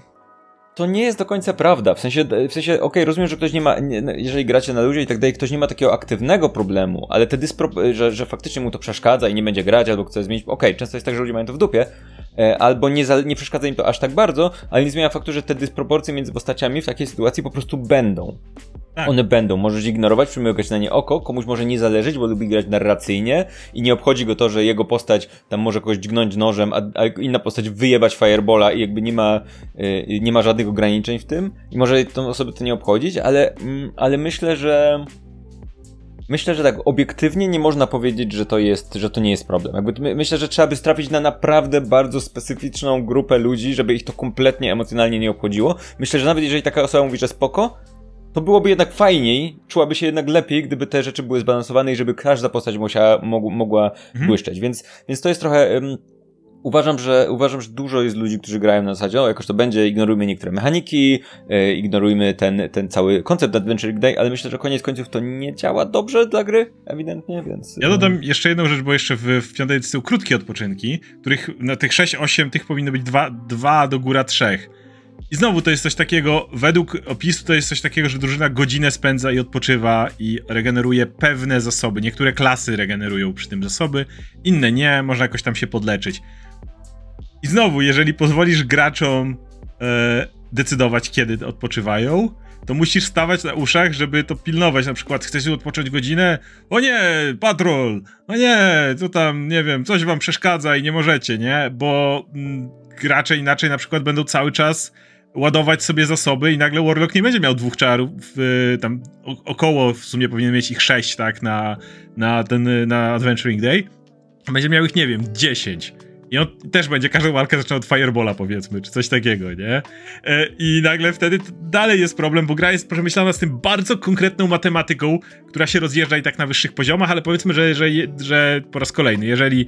to nie jest do końca prawda. W sensie, w sensie okej, okay, rozumiem, że ktoś nie ma, nie, no, jeżeli gracie na ludzie i tak dalej, ktoś nie ma takiego aktywnego problemu, ale te dyspro, że, że faktycznie mu to przeszkadza i nie będzie grać albo chce zmienić, okej, okay, często jest tak, że ludzie mają to w dupie, albo nie, za, nie przeszkadza im to aż tak bardzo, ale nie zmienia faktu, że te dysproporcje między postaciami w takiej sytuacji po prostu będą. Tak. One będą, możesz ignorować, przymykać na nie oko, komuś może nie zależeć, bo lubi grać narracyjnie i nie obchodzi go to, że jego postać tam może kogoś dźgnąć nożem, a, a inna postać wyjebać firebola i jakby nie ma, yy, nie ma żadnych ograniczeń w tym i może tą osobę to nie obchodzić, ale, mm, ale myślę, że myślę, że tak obiektywnie nie można powiedzieć, że to jest, że to nie jest problem. Jakby my, myślę, że trzeba by strafić na naprawdę bardzo specyficzną grupę ludzi, żeby ich to kompletnie emocjonalnie nie obchodziło. Myślę, że nawet jeżeli taka osoba mówi, że spoko, to byłoby jednak fajniej, czułaby się jednak lepiej, gdyby te rzeczy były zbalansowane i żeby każda postać musiała, mog, mogła mhm. błyszczeć. Więc, więc to jest trochę. Uważam, że uważam, że dużo jest ludzi, którzy grają na zasadzie, o, jakoś to będzie, ignorujmy niektóre mechaniki, e, ignorujmy ten, ten cały koncept Adventure Day, ale myślę, że koniec końców to nie działa dobrze dla gry, ewidentnie, więc... Ja dodam jeszcze jedną rzecz, bo jeszcze w, w piątej edycji są krótkie odpoczynki, których na tych 6-8 tych powinno być dwa, dwa do góra trzech. I znowu to jest coś takiego, według opisu to jest coś takiego, że drużyna godzinę spędza i odpoczywa i regeneruje pewne zasoby. Niektóre klasy regenerują przy tym zasoby, inne nie, można jakoś tam się podleczyć. I znowu, jeżeli pozwolisz graczom e, decydować, kiedy odpoczywają, to musisz stawać na uszach, żeby to pilnować. Na przykład chcesz odpocząć godzinę? O nie, patrol! O nie, co tam, nie wiem, coś wam przeszkadza i nie możecie, nie? Bo mm, gracze inaczej na przykład będą cały czas ładować sobie zasoby i nagle Warlock nie będzie miał dwóch czarów, y, tam około w sumie powinien mieć ich sześć, tak, na, na ten, na Adventuring Day. Będzie miał ich, nie wiem, dziesięć. I on też będzie każdą walkę zaczynał od Firebola, powiedzmy, czy coś takiego, nie? E, I nagle wtedy dalej jest problem, bo gra jest przemyślana z tym bardzo konkretną matematyką, która się rozjeżdża i tak na wyższych poziomach, ale powiedzmy, że, że, że po raz kolejny, jeżeli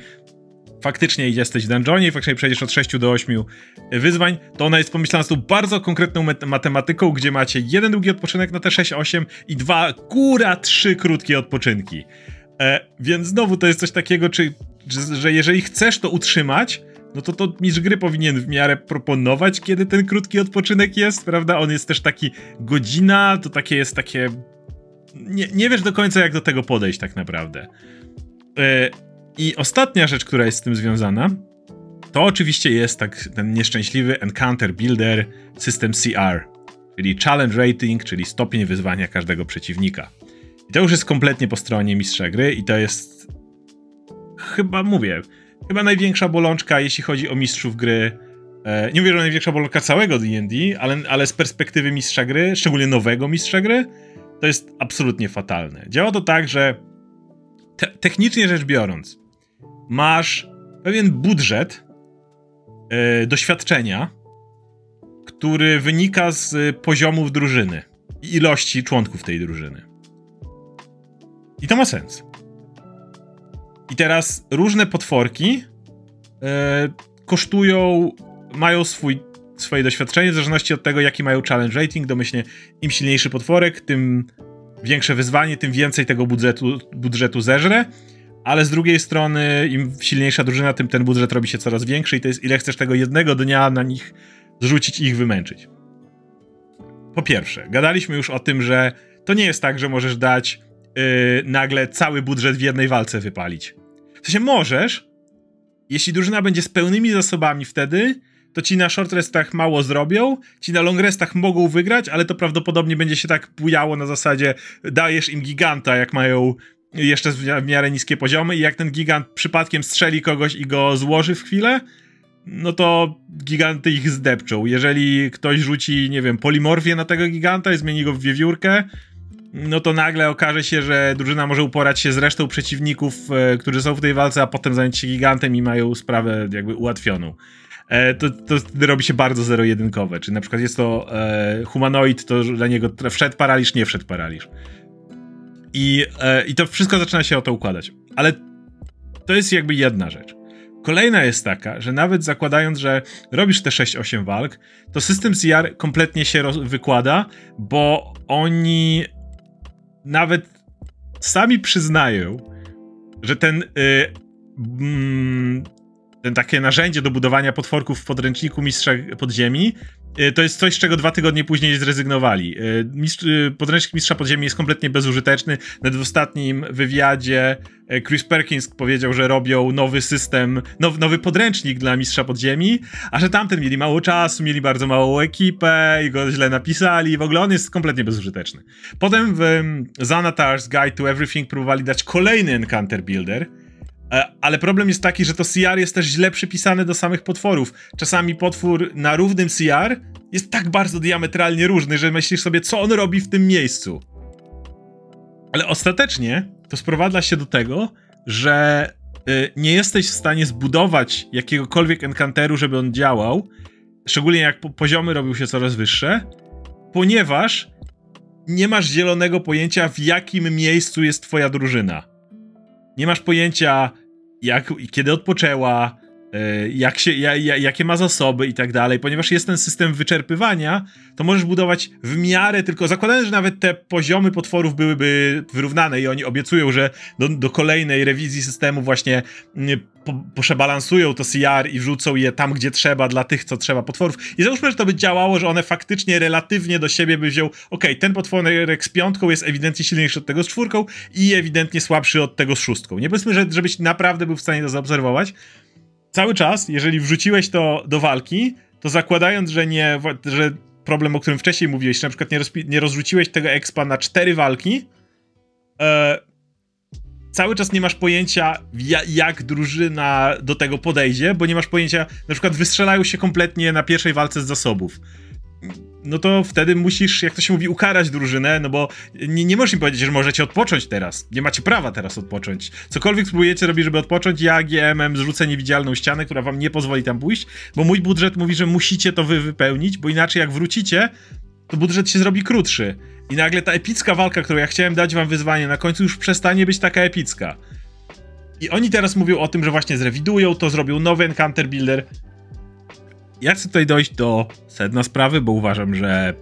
faktycznie jesteś w dungeonie i faktycznie przejdziesz od 6 do 8 wyzwań, to ona jest pomyślana z tą bardzo konkretną matematyką, gdzie macie jeden długi odpoczynek na te 6-8 i dwa, góra, trzy krótkie odpoczynki. E, więc znowu to jest coś takiego, czy, że, że jeżeli chcesz to utrzymać, no to to mistrz gry powinien w miarę proponować, kiedy ten krótki odpoczynek jest, prawda? On jest też taki godzina, to takie jest takie... Nie, nie wiesz do końca, jak do tego podejść tak naprawdę. E, i ostatnia rzecz, która jest z tym związana, to oczywiście jest tak ten nieszczęśliwy Encounter Builder System CR, czyli Challenge Rating, czyli stopień wyzwania każdego przeciwnika. I to już jest kompletnie po stronie mistrza gry i to jest chyba, mówię, chyba największa bolączka, jeśli chodzi o mistrzów gry. E, nie mówię, że największa bolączka całego D&D, ale, ale z perspektywy mistrza gry, szczególnie nowego mistrza gry, to jest absolutnie fatalne. Działa to tak, że te technicznie rzecz biorąc, masz pewien budżet yy, doświadczenia, który wynika z poziomów drużyny i ilości członków tej drużyny. I to ma sens. I teraz różne potworki yy, kosztują, mają swój, swoje doświadczenie w zależności od tego, jaki mają challenge rating. Domyślnie im silniejszy potworek, tym większe wyzwanie, tym więcej tego budżetu, budżetu zeżre ale z drugiej strony im silniejsza drużyna, tym ten budżet robi się coraz większy i to jest ile chcesz tego jednego dnia na nich zrzucić i ich wymęczyć. po pierwsze, gadaliśmy już o tym, że to nie jest tak, że możesz dać nagle cały budżet w jednej walce wypalić. W sensie możesz, jeśli drużyna będzie z pełnymi zasobami wtedy, to ci na short restach mało zrobią, ci na long restach mogą wygrać, ale to prawdopodobnie będzie się tak bujało na zasadzie dajesz im giganta, jak mają jeszcze w miarę niskie poziomy i jak ten gigant przypadkiem strzeli kogoś i go złoży w chwilę, no to giganty ich zdepczą. Jeżeli ktoś rzuci, nie wiem, polimorfię na tego giganta i zmieni go w wiewiórkę, no to nagle okaże się, że drużyna może uporać się z resztą przeciwników, e, którzy są w tej walce, a potem zająć się gigantem i mają sprawę jakby ułatwioną. E, to, to robi się bardzo zero-jedynkowe. Czyli na przykład jest to e, humanoid, to dla niego wszedł paraliż, nie wszedł paraliż. I, e, I to wszystko zaczyna się o to układać. Ale to jest jakby jedna rzecz. Kolejna jest taka, że nawet zakładając, że robisz te 6-8 walk, to system CR kompletnie się wykłada, bo oni nawet sami przyznają, że ten, y, mm, ten takie narzędzie do budowania potworków w podręczniku Mistrza Podziemi to jest coś, z czego dwa tygodnie później zrezygnowali. E, mistrz, e, podręcznik Mistrza Podziemi jest kompletnie bezużyteczny. Nawet w ostatnim wywiadzie Chris Perkins powiedział, że robią nowy system, now, nowy podręcznik dla Mistrza Podziemi, a że tamten mieli mało czasu, mieli bardzo małą ekipę i go źle napisali. W ogóle on jest kompletnie bezużyteczny. Potem w Xanatar's Guide to Everything próbowali dać kolejny Encounter Builder, E, ale problem jest taki, że to CR jest też źle przypisane do samych potworów. Czasami potwór na równym CR jest tak bardzo diametralnie różny, że myślisz sobie, co on robi w tym miejscu. Ale ostatecznie to sprowadza się do tego, że y, nie jesteś w stanie zbudować jakiegokolwiek enkanteru, żeby on działał, szczególnie jak poziomy robią się coraz wyższe, ponieważ nie masz zielonego pojęcia, w jakim miejscu jest twoja drużyna. Nie masz pojęcia, jak, kiedy odpoczęła, e, jak się, jakie ma zasoby i tak dalej, ponieważ jest ten system wyczerpywania, to możesz budować w miarę tylko, zakładając, że nawet te poziomy potworów byłyby wyrównane i oni obiecują, że do, do kolejnej rewizji systemu właśnie mm, po, przebalansują to CR i wrzucą je tam, gdzie trzeba dla tych, co trzeba potworów. I załóżmy, że to by działało, że one faktycznie relatywnie do siebie by wziął, ok, ten potworek z piątką jest ewidentnie silniejszy od tego z czwórką i ewidentnie słabszy od tego z szóstką. Nie powiedzmy, że, żebyś naprawdę był w stanie to zaobserwować. Cały czas, jeżeli wrzuciłeś to do walki, to zakładając, że nie, że problem, o którym wcześniej mówiłeś, na przykład nie, nie rozrzuciłeś tego expa na cztery walki, e, cały czas nie masz pojęcia, jak drużyna do tego podejdzie, bo nie masz pojęcia, na przykład wystrzelają się kompletnie na pierwszej walce z zasobów. No to wtedy musisz, jak to się mówi, ukarać drużynę, no bo nie, nie możesz im powiedzieć, że możecie odpocząć teraz. Nie macie prawa teraz odpocząć. Cokolwiek spróbujecie robić, żeby odpocząć, ja GMM zrzucę niewidzialną ścianę, która wam nie pozwoli tam pójść, bo mój budżet mówi, że musicie to wy wypełnić, bo inaczej jak wrócicie, to budżet się zrobi krótszy. I nagle ta epicka walka, którą ja chciałem dać wam wyzwanie, na końcu już przestanie być taka epicka. I oni teraz mówią o tym, że właśnie zrewidują to, zrobią nowy Encounter Builder. Ja chcę tutaj dojść do sedna sprawy, bo uważam, że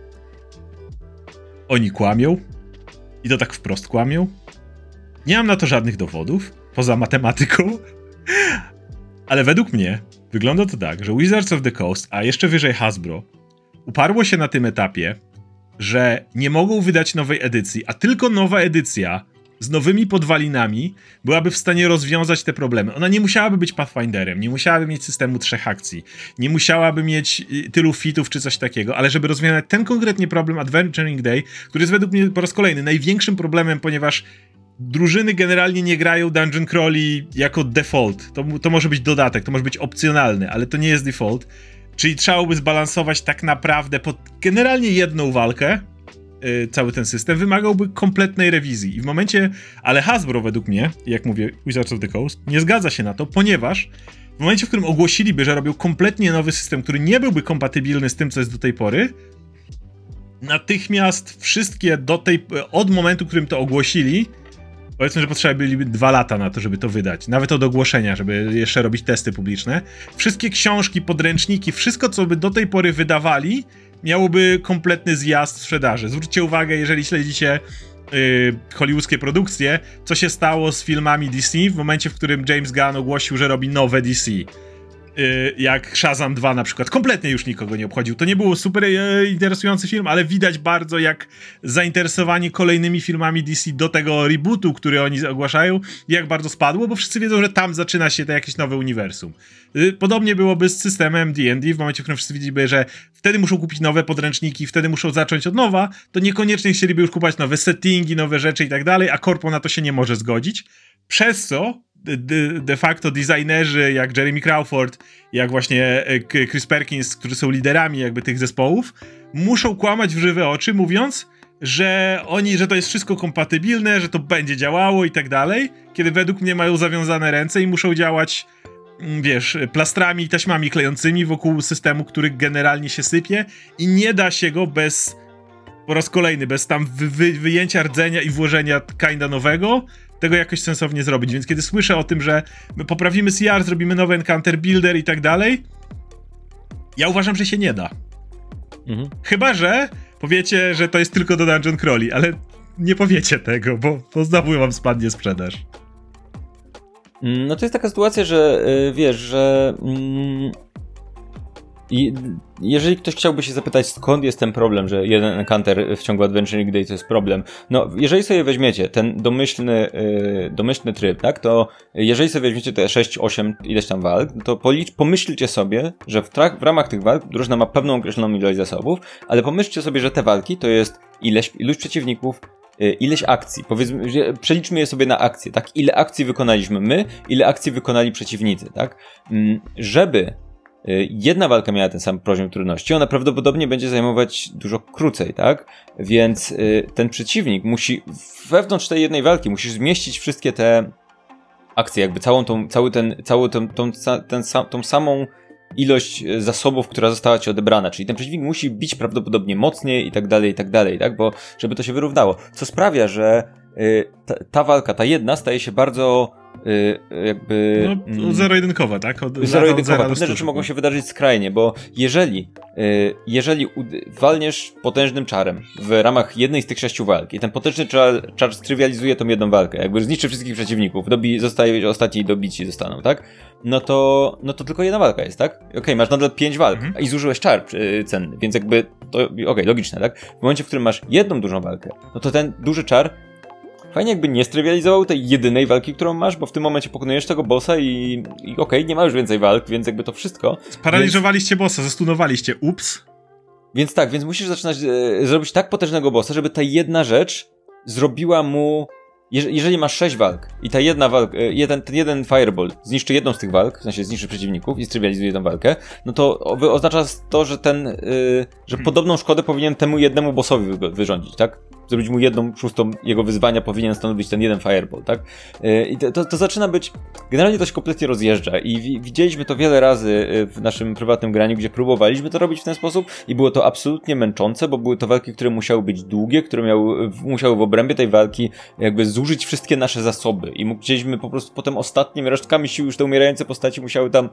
oni kłamią. I to tak wprost kłamią. Nie mam na to żadnych dowodów, poza matematyką. Ale według mnie wygląda to tak, że Wizards of the Coast, a jeszcze wyżej Hasbro, uparło się na tym etapie, że nie mogą wydać nowej edycji, a tylko nowa edycja z nowymi podwalinami byłaby w stanie rozwiązać te problemy. Ona nie musiałaby być Pathfinderem, nie musiałaby mieć systemu trzech akcji, nie musiałaby mieć y, tylu fitów czy coś takiego, ale żeby rozwiązać ten konkretnie problem Adventuring Day, który jest według mnie po raz kolejny największym problemem, ponieważ drużyny generalnie nie grają Dungeon Crawli jako default. To, to może być dodatek, to może być opcjonalny, ale to nie jest default. Czyli trzeba by zbalansować tak naprawdę pod generalnie jedną walkę, yy, cały ten system wymagałby kompletnej rewizji. I w momencie, ale Hasbro według mnie, jak mówię, Wizards of the Coast, nie zgadza się na to, ponieważ w momencie, w którym ogłosiliby, że robią kompletnie nowy system, który nie byłby kompatybilny z tym, co jest do tej pory, natychmiast wszystkie do tej, od momentu, w którym to ogłosili, Powiedzmy, że potrzeba byliby dwa lata na to, żeby to wydać. Nawet od ogłoszenia, żeby jeszcze robić testy publiczne. Wszystkie książki, podręczniki, wszystko, co by do tej pory wydawali, miałoby kompletny zjazd sprzedaży. Zwróćcie uwagę, jeżeli śledzicie yy, hollywoodzkie produkcje, co się stało z filmami DC w momencie, w którym James Gunn ogłosił, że robi nowe DC. Y, jak Shazam 2 na przykład. Kompletnie już nikogo nie obchodził. To nie był super e, interesujący film, ale widać bardzo jak zainteresowanie kolejnymi filmami DC do tego rebootu, który oni ogłaszają, jak bardzo spadło, bo wszyscy wiedzą, że tam zaczyna się to jakieś nowe uniwersum. Y, podobnie byłoby z systemem D&D, w momencie, w którym wszyscy widzieliby, że wtedy muszą kupić nowe podręczniki, wtedy muszą zacząć od nowa, to niekoniecznie chcieliby już kupować nowe settingi, nowe rzeczy i tak dalej, a korpo na to się nie może zgodzić. Przez co de, facto designerzy jak Jeremy Crawford, jak właśnie e, Chris Perkins, którzy są liderami jakby tych zespołów, muszą kłamać w żywe oczy, mówiąc, że oni, że to jest wszystko kompatybilne, że to będzie działało i tak dalej, kiedy według mnie mają zawiązane ręce i muszą działać mm, wiesz, plastrami i taśmami klejącymi wokół systemu, który generalnie się sypie i nie da się go bez po raz kolejny, bez tam wy, wy, wyjęcia rdzenia i włożenia kinda nowego, tego jakoś sensownie zrobić. Więc kiedy słyszę o tym, że my poprawimy CR, zrobimy nowy encounter builder i tak dalej, ja uważam, że się nie da. Mhm. Chyba, że powiecie, że to jest tylko do Dungeon Crawli, ale nie powiecie tego, bo, bo znowu wam spadnie sprzedaż. Mm, no to jest taka sytuacja, że yy, wiesz, że yy, i jeżeli ktoś chciałby się zapytać, skąd jest ten problem, że jeden encounter w ciągu Adventuring Day to jest problem, no jeżeli sobie weźmiecie ten domyślny, yy, domyślny tryb, tak, to jeżeli sobie weźmiecie te 6, 8 ileś tam walk, to policz, pomyślcie sobie, że w, trak, w ramach tych walk drużyna ma pewną określoną ilość zasobów, ale pomyślcie sobie, że te walki to jest ileś, ilość przeciwników, y, ileś akcji. Powiedzmy, przeliczmy je sobie na akcje, tak? Ile akcji wykonaliśmy my, ile akcji wykonali przeciwnicy, tak? Mm, żeby jedna walka miała ten sam poziom trudności, ona prawdopodobnie będzie zajmować dużo krócej, tak? Więc y, ten przeciwnik musi wewnątrz tej jednej walki musisz zmieścić wszystkie te akcje, jakby całą tą, cały ten, całą tą, tą, ten, tą samą ilość y, zasobów, która została ci odebrana, czyli ten przeciwnik musi bić prawdopodobnie mocniej i tak dalej, i tak dalej, tak? Bo żeby to się wyrównało. Co sprawia, że ta, ta walka, ta jedna staje się bardzo Y, jakby... No, mm, zero-jedynkowa, tak? zero-jedynkowa. Pewne rzeczy mogą się wydarzyć skrajnie, bo jeżeli, y, jeżeli walniesz potężnym czarem w ramach jednej z tych sześciu walk i ten potężny czar, czar strywializuje tą jedną walkę, jakby zniszczy wszystkich przeciwników, dobi, zostaje ostatni dobici zostaną, tak? No to, no to tylko jedna walka jest, tak? Okej, okay, masz nadal pięć walk mhm. i zużyłeś czar y, cenny, więc jakby to, okej, okay, logiczne, tak? W momencie, w którym masz jedną dużą walkę, no to ten duży czar Fajnie jakby nie strywializował tej jedynej walki, którą masz, bo w tym momencie pokonujesz tego bossa i, i okej, okay, nie ma już więcej walk, więc jakby to wszystko. Sparaliżowaliście więc... bossa, zastunowaliście, ups. Więc tak, więc musisz zaczynać e, zrobić tak potężnego bossa, żeby ta jedna rzecz zrobiła mu jeżeli masz sześć walk i ta jedna walka, e, jeden, ten jeden fireball zniszczy jedną z tych walk, w sensie zniszczy przeciwników i strywializuje tę walkę, no to oznacza to, że ten, yy, że hmm. podobną szkodę powinien temu jednemu bossowi wyrządzić, tak? Zrobić mu jedną szóstą jego wyzwania powinien stanowić ten jeden fireball, tak? E, I to, to, zaczyna być, generalnie to się kompletnie rozjeżdża i widzieliśmy to wiele razy e, w naszym prywatnym graniu, gdzie próbowaliśmy to robić w ten sposób i było to absolutnie męczące, bo były to walki, które musiały być długie, które miały, musiały w obrębie tej walki jakby zużyć wszystkie nasze zasoby i chcieliśmy po prostu potem ostatnimi resztkami sił już te umierające postaci musiały tam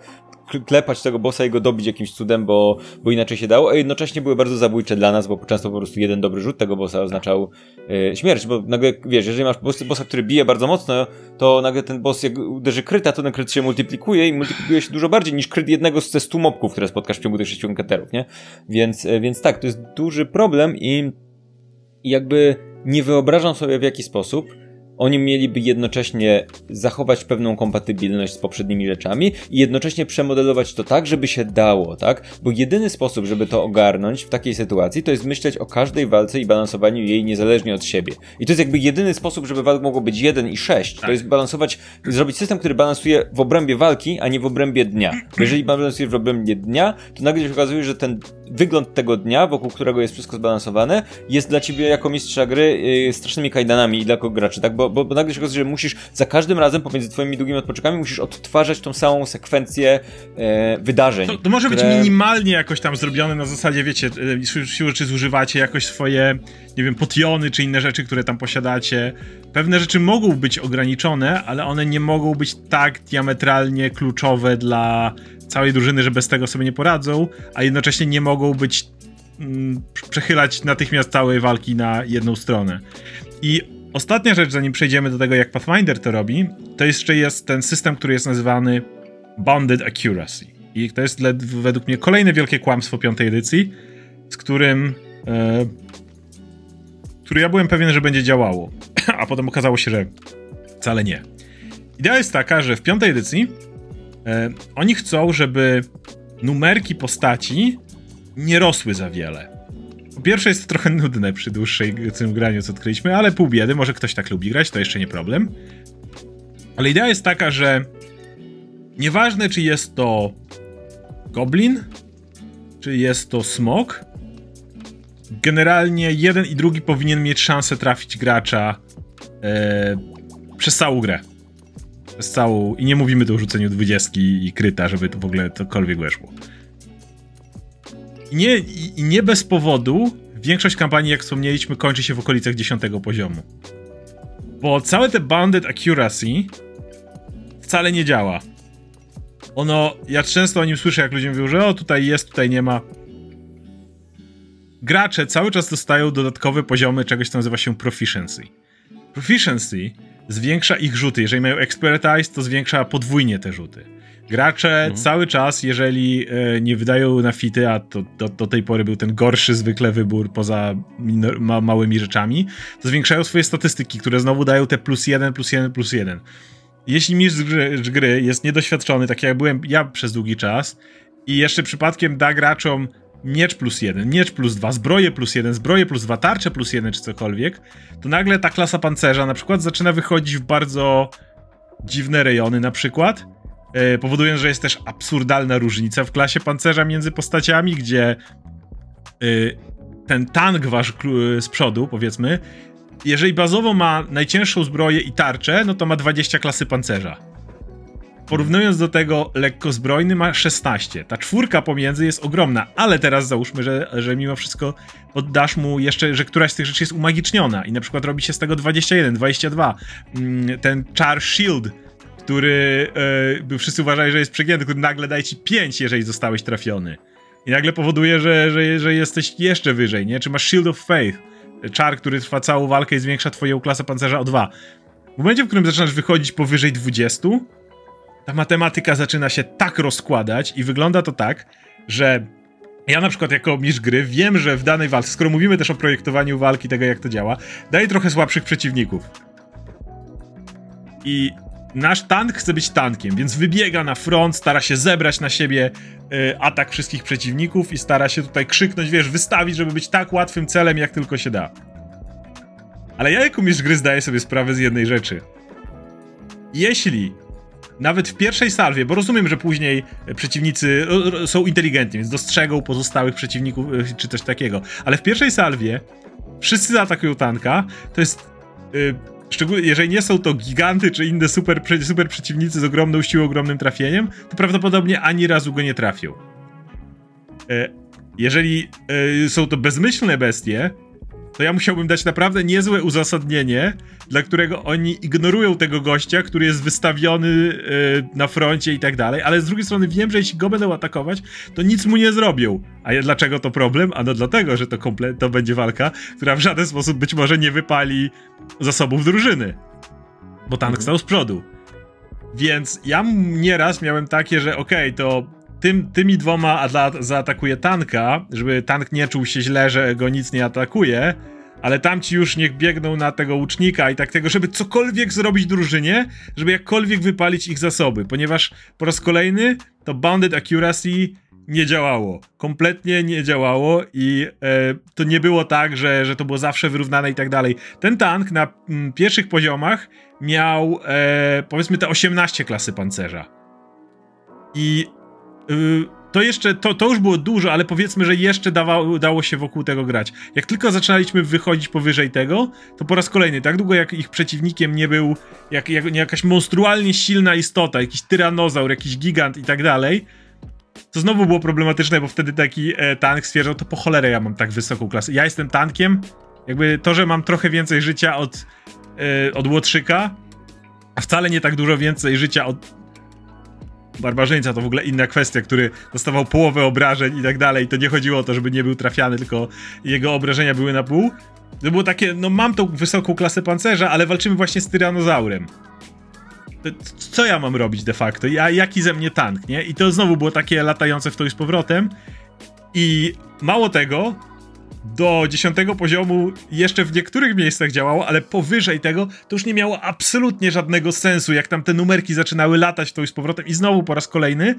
klepać tego bossa i go dobić jakimś cudem, bo, bo inaczej się dało, a jednocześnie były bardzo zabójcze dla nas, bo często po prostu jeden dobry rzut tego bossa oznaczał e, śmierć, bo nagle, wiesz, jeżeli masz boss, bossa, który bije bardzo mocno, to nagle ten boss jak uderzy kryta, to ten kryt się multiplikuje i multiplikuje się dużo bardziej niż kryt jednego ze stu mobków, które spotkasz w ciągu tych sześciu encounterów, nie? Więc, e, więc tak, to jest duży problem i jakby nie wyobrażam sobie w jaki sposób oni mieliby jednocześnie zachować pewną kompatybilność z poprzednimi rzeczami i jednocześnie przemodelować to tak, żeby się dało, tak? Bo jedyny sposób, żeby to ogarnąć w takiej sytuacji, to jest myśleć o każdej walce i balansowaniu jej niezależnie od siebie. I to jest jakby jedyny sposób, żeby walk mogło być 1 i 6. Tak. To jest balansować, zrobić system, który balansuje w obrębie walki, a nie w obrębie dnia. Bo jeżeli balansuje w obrębie dnia, to nagle się okazuje, że ten wygląd tego dnia, wokół którego jest wszystko zbalansowane, jest dla ciebie jako mistrza gry yy, strasznymi kajdanami i dla graczy, tak? Bo, bo, bo nagle się okazuje, że musisz za każdym razem pomiędzy twoimi długimi odpoczynkami musisz odtwarzać tą samą sekwencję e, wydarzeń. To, to może które... być minimalnie jakoś tam zrobione na zasadzie, wiecie, e, siłę czy zużywacie jakoś swoje, nie wiem, potiony czy inne rzeczy, które tam posiadacie. Pewne rzeczy mogą być ograniczone, ale one nie mogą być tak diametralnie kluczowe dla całej drużyny, że bez tego sobie nie poradzą, a jednocześnie nie mogą być mm, przechylać natychmiast całej walki na jedną stronę. I ostatnia rzecz, zanim przejdziemy do tego, jak Pathfinder to robi, to jeszcze jest ten system, który jest nazywany Bounded Accuracy. I to jest według mnie kolejne wielkie kłamstwo piątej edycji, z którym. E, który ja byłem pewien, że będzie działało, a potem okazało się, że wcale nie. Idea jest taka, że w piątej edycji oni chcą, żeby numerki postaci nie rosły za wiele. Po pierwsze jest to trochę nudne przy dłuższym graniu, co odkryliśmy, ale pół biedy, może ktoś tak lubi grać, to jeszcze nie problem. Ale idea jest taka, że nieważne czy jest to goblin, czy jest to smok, generalnie jeden i drugi powinien mieć szansę trafić gracza e, przez całą grę. Przez całą. I nie mówimy tu o rzuceniu dwudziestki i kryta, żeby to w ogóle cokolwiek weszło. Nie, I nie bez powodu większość kampanii, jak wspomnieliśmy, kończy się w okolicach 10 poziomu. Bo całe te Bounded Accuracy wcale nie działa. Ono, ja często o nim słyszę, jak ludzie mówią, że o, tutaj jest, tutaj nie ma. Gracze cały czas dostają dodatkowe poziomy czegoś, co nazywa się Proficiency. Proficiency zwiększa ich rzuty. Jeżeli mają Expertise, to zwiększa podwójnie te rzuty. Gracze mhm. cały czas, jeżeli e, nie wydają na fity, a to do, do, tej pory był ten gorszy zwykle wybór poza minor, ma, małymi rzeczami, to zwiększają swoje statystyki, które znowu dają te plus jeden, plus jeden, plus jeden. Jeśli mistrz gry, gry jest niedoświadczony, tak jak byłem ja przez długi czas, i jeszcze przypadkiem da graczom miecz plus jeden, miecz plus dwa, zbroje plus jeden, zbroje plus dwa, tarcze plus jeden czy cokolwiek, to nagle ta klasa pancerza na przykład zaczyna wychodzić w bardzo dziwne rejony na przykład, yy, powodując, że jest też absurdalna różnica w klasie pancerza między postaciami, gdzie yy, ten tank wasz z przodu, powiedzmy, jeżeli bazowo ma najcięższą zbroję i tarczę, no to ma 20 klasy pancerza. Porównując do tego lekkozbrojny ma 16. Ta czwórka pomiędzy jest ogromna, ale teraz załóżmy, że, że mimo wszystko oddasz mu jeszcze, że któraś z tych rzeczy jest umagiczniona i na przykład robi się z tego 21, 22. Mm, ten Char Shield, który yy, wszyscy uważali, że jest przegięty, który nagle daje ci 5, jeżeli zostałeś trafiony. I nagle powoduje, że, że, że jesteś jeszcze wyżej, nie? Czy masz Shield of Faith, czar, który trwa całą walkę i zwiększa twoją klasę pancerza o 2. W momencie, w którym zaczynasz wychodzić powyżej 20, ta matematyka zaczyna się tak rozkładać i wygląda to tak, że ja na przykład jako mistrz gry wiem, że w danej walce, skoro mówimy też o projektowaniu walki, tego jak to działa, daje trochę słabszych przeciwników. I nasz tank chce być tankiem, więc wybiega na front, stara się zebrać na siebie y, atak wszystkich przeciwników i stara się tutaj krzyknąć, wiesz, wystawić, żeby być tak łatwym celem, jak tylko się da. Ale ja jako mistrz gry zdaję sobie sprawę z jednej rzeczy. Jeśli nawet w pierwszej salwie, bo rozumiem, że później przeciwnicy są inteligentni, więc dostrzegą pozostałych przeciwników y, czy coś takiego, ale w pierwszej salwie wszyscy zaatakują tanka, to jest... Szczególnie jeżeli nie są to giganty czy inne super, super przeciwnicy z ogromną siłą, ogromnym trafieniem, to prawdopodobnie ani razu go nie trafią. E, jeżeli e, są to bezmyślne bestie, to ja musiałbym dać naprawdę niezłe uzasadnienie, dla którego oni ignorują tego gościa, który jest wystawiony yy, na froncie i tak dalej, ale z drugiej strony wiem, że jeśli go będą atakować, to nic mu nie zrobią. A ja, dlaczego to problem? Ano dlatego, że to, komple- to będzie walka, która w żaden sposób być może nie wypali zasobów drużyny. Bo tank mhm. stał z przodu. Więc ja nieraz miałem takie, że okej, okay, to tym, tymi dwoma zaatakuje tanka, żeby tank nie czuł się źle, że go nic nie atakuje, ale tamci już niech biegną na tego łucznika i tak tego, żeby cokolwiek zrobić drużynie, żeby jakkolwiek wypalić ich zasoby, ponieważ po raz kolejny to Bounded Accuracy nie działało. Kompletnie nie działało i e, to nie było tak, że, że to było zawsze wyrównane i tak dalej. Ten tank na m, mm, pierwszych poziomach miał e, powiedzmy te 18 klasy pancerza. I to jeszcze, to, to już było dużo, ale powiedzmy, że jeszcze dawało, dało się wokół tego grać. Jak tylko zaczynaliśmy wychodzić powyżej tego, to po raz kolejny, tak długo jak ich przeciwnikiem nie był jak, jak, jakaś monstrualnie silna istota, jakiś tyranozaur, jakiś gigant i tak dalej, to znowu było problematyczne, bo wtedy taki e, tank stwierdzał, to po cholerę ja mam tak wysoką klasę. Ja jestem tankiem, jakby to, że mam trochę więcej życia od, e, od Łotrzyka, a wcale nie tak dużo więcej życia od barbarzyńca to w ogóle inna kwestia, który dostawał połowę obrażeń i tak dalej. To nie chodziło o to, żeby nie był trafiany, tylko jego obrażenia były na pół. To było takie, no mam tą wysoką klasę pancerza, ale walczymy właśnie z tyranozaurem. co ja mam robić de facto? Ja, jaki ze mnie tank, nie? I to znowu było takie latające w to i z powrotem. I mało tego, do dziesiątego poziomu jeszcze w niektórych miejscach działało, ale powyżej tego to już nie miało absolutnie żadnego sensu, jak tam te numerki zaczynały latać to i z powrotem i znowu po raz kolejny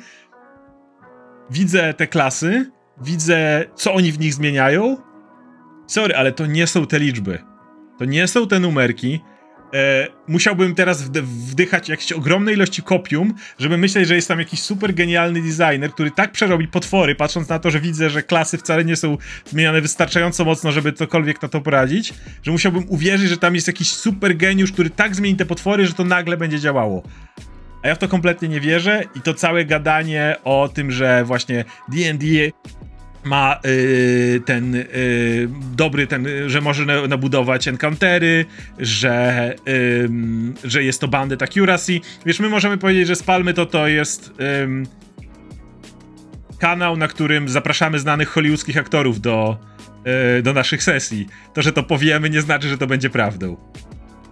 widzę te klasy, widzę co oni w nich zmieniają. Sorry, ale to nie są te liczby. To nie są te numerki, e, musiałbym teraz wdychać jakieś ogromne ilości kopium, żeby myśleć, że jest tam jakiś super genialny designer, który tak przerobi potwory, patrząc na to, że widzę, że klasy wcale nie są zmieniane wystarczająco mocno, żeby cokolwiek na to poradzić, że musiałbym uwierzyć, że tam jest jakiś super geniusz, który tak zmieni te potwory, że to nagle będzie działało. A ja w to kompletnie nie wierzę i to całe gadanie o tym, że właśnie D&D ma y, ten y, dobry, ten, że może nabudować encountery, że, y, że jest to bandit accuracy. Wiesz, my możemy powiedzieć, że Spalmy to to jest kanał, na którym zapraszamy znanych hollywoodzkich aktorów do, y, do naszych sesji. To, że to powiemy, nie znaczy, że to będzie prawdą.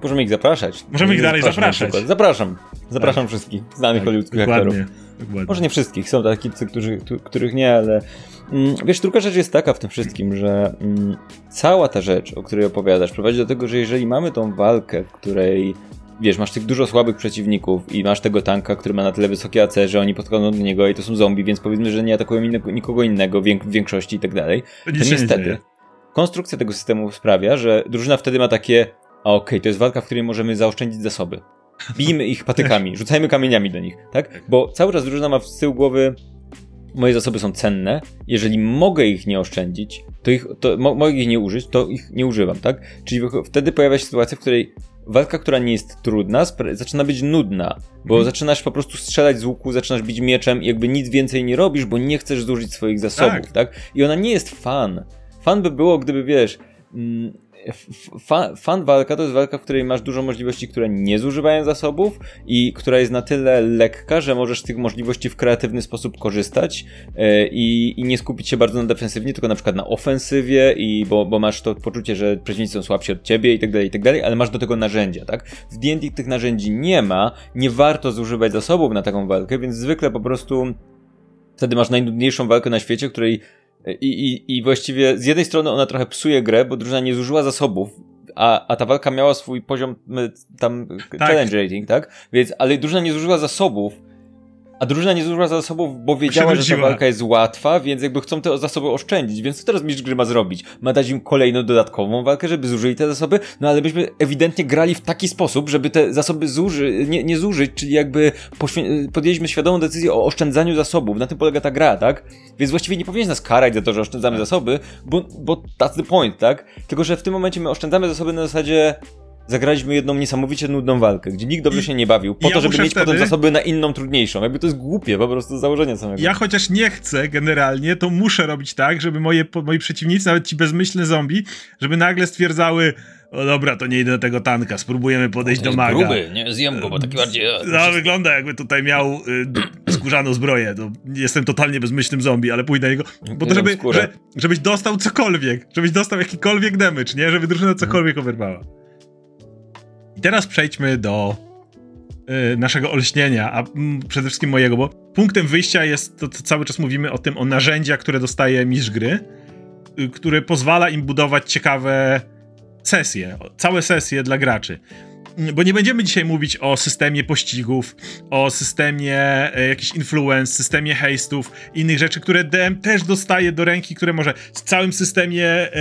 Możemy ich zapraszać. Możemy ich dalej zapraszać. Zapraszam. Zapraszam tak. wszystkich znanych tak, hollywoodzkich aktorów. Dokładnie. Może nie wszystkich, są tacy, którzy, których nie, ale Mm, wiesz, druga rzecz jest taka w tym wszystkim, że mm, cała ta rzecz, o której opowiadasz, prowadzi do tego, że jeżeli mamy tą walkę, w której wiesz, masz tych dużo słabych przeciwników i masz tego tanka, który ma na tyle wysokie AC, że oni podchodzą do niego i to są zombie, więc powiedzmy, że nie atakują innego, nikogo innego w większości i tak dalej. To niestety konstrukcja tego systemu sprawia, że drużyna wtedy ma takie a okej, okay, to jest walka, w której możemy zaoszczędzić zasoby. Bijmy ich patykami, rzucajmy kamieniami do nich, tak? Bo cały czas drużyna ma w tył głowy moje zasoby są cenne, jeżeli mogę ich nie oszczędzić, to ich, to mo mogę ich nie użyć, to ich nie używam, tak? Czyli wtedy pojawia się sytuacja, w której walka, która nie jest trudna, zaczyna być nudna, bo hmm. zaczynasz po prostu strzelać z łuku, zaczynasz bić mieczem i jakby nic więcej nie robisz, bo nie chcesz zużyć swoich zasobów, tak? tak? I ona nie jest fan. Fan by było, gdyby wiesz, mm, fan, walka to jest walka, w której masz dużo możliwości, które nie zużywają zasobów i która jest na tyle lekka, że możesz z tych możliwości w kreatywny sposób korzystać yy, i, nie skupić się bardzo na defensywnie, tylko na przykład na ofensywie i bo, bo masz to poczucie, że przeciwnicy są słabsi od ciebie i tak dalej, i tak dalej, ale masz do tego narzędzia, tak? W D&D tych narzędzi nie ma, nie warto zużywać zasobów na taką walkę, więc zwykle po prostu wtedy masz najnudniejszą walkę na świecie, której i, i, I właściwie z jednej strony ona trochę psuje grę, bo drużyna nie zużyła zasobów, a, a ta walka miała swój poziom tam tak. challenge rating, tak? Więc, ale drużyna nie zużyła zasobów, a drużyna nie zużyła zasobów, bo wiedziała, że ta walka jest łatwa, więc jakby chcą te zasoby oszczędzić. Więc co teraz mistrz gry ma zrobić? Ma dać im kolejną dodatkową walkę, żeby zużyli te zasoby? No ale byśmy ewidentnie grali w taki sposób, żeby te zasoby zuży, nie, nie zużyć, czyli jakby podjęliśmy świadomą decyzję o oszczędzaniu zasobów. Na tym polega ta gra, tak? Więc właściwie nie powinieneś nas karać za to, że oszczędzamy zasoby, bo, bo that's the point, tak? Tylko, że w tym momencie my oszczędzamy zasoby na zasadzie zagraliśmy jedną niesamowicie nudną walkę, gdzie nikt dobrze się nie bawił, po to, żeby mieć wtedy... potem zasoby na inną, trudniejszą. Jakby to jest głupie, po prostu założenie samego. Ja chociaż nie chcę generalnie, to muszę robić tak, żeby moje, moi przeciwnicy, nawet ci bezmyślne zombie, żeby nagle stwierdzały o dobra, to nie idę do tego tanka, spróbujemy podejść do maga. gruby, nie? Zjem go, bo taki bardziej... No, wygląda jakby tutaj miał y, skórzaną zbroję. To jestem totalnie bezmyślnym zombie, ale pójdę niego. Bo to żeby, że, żebyś dostał cokolwiek, żebyś dostał jakikolwiek damage, nie? Żeby drużyna cokolwiek oberwała. I teraz przejdźmy do y, naszego olśnienia, a mm, przede wszystkim mojego, bo punktem wyjścia jest to, co cały czas mówimy o tym, o narzędzia, które dostaje mistrz gry, y, który pozwala im budować ciekawe sesje, całe sesje dla graczy bo nie będziemy dzisiaj mówić o systemie pościgów, o systemie e, jakichś influence, systemie hastów, innych rzeczy, które DM też dostaje do ręki, które może w całym systemie e,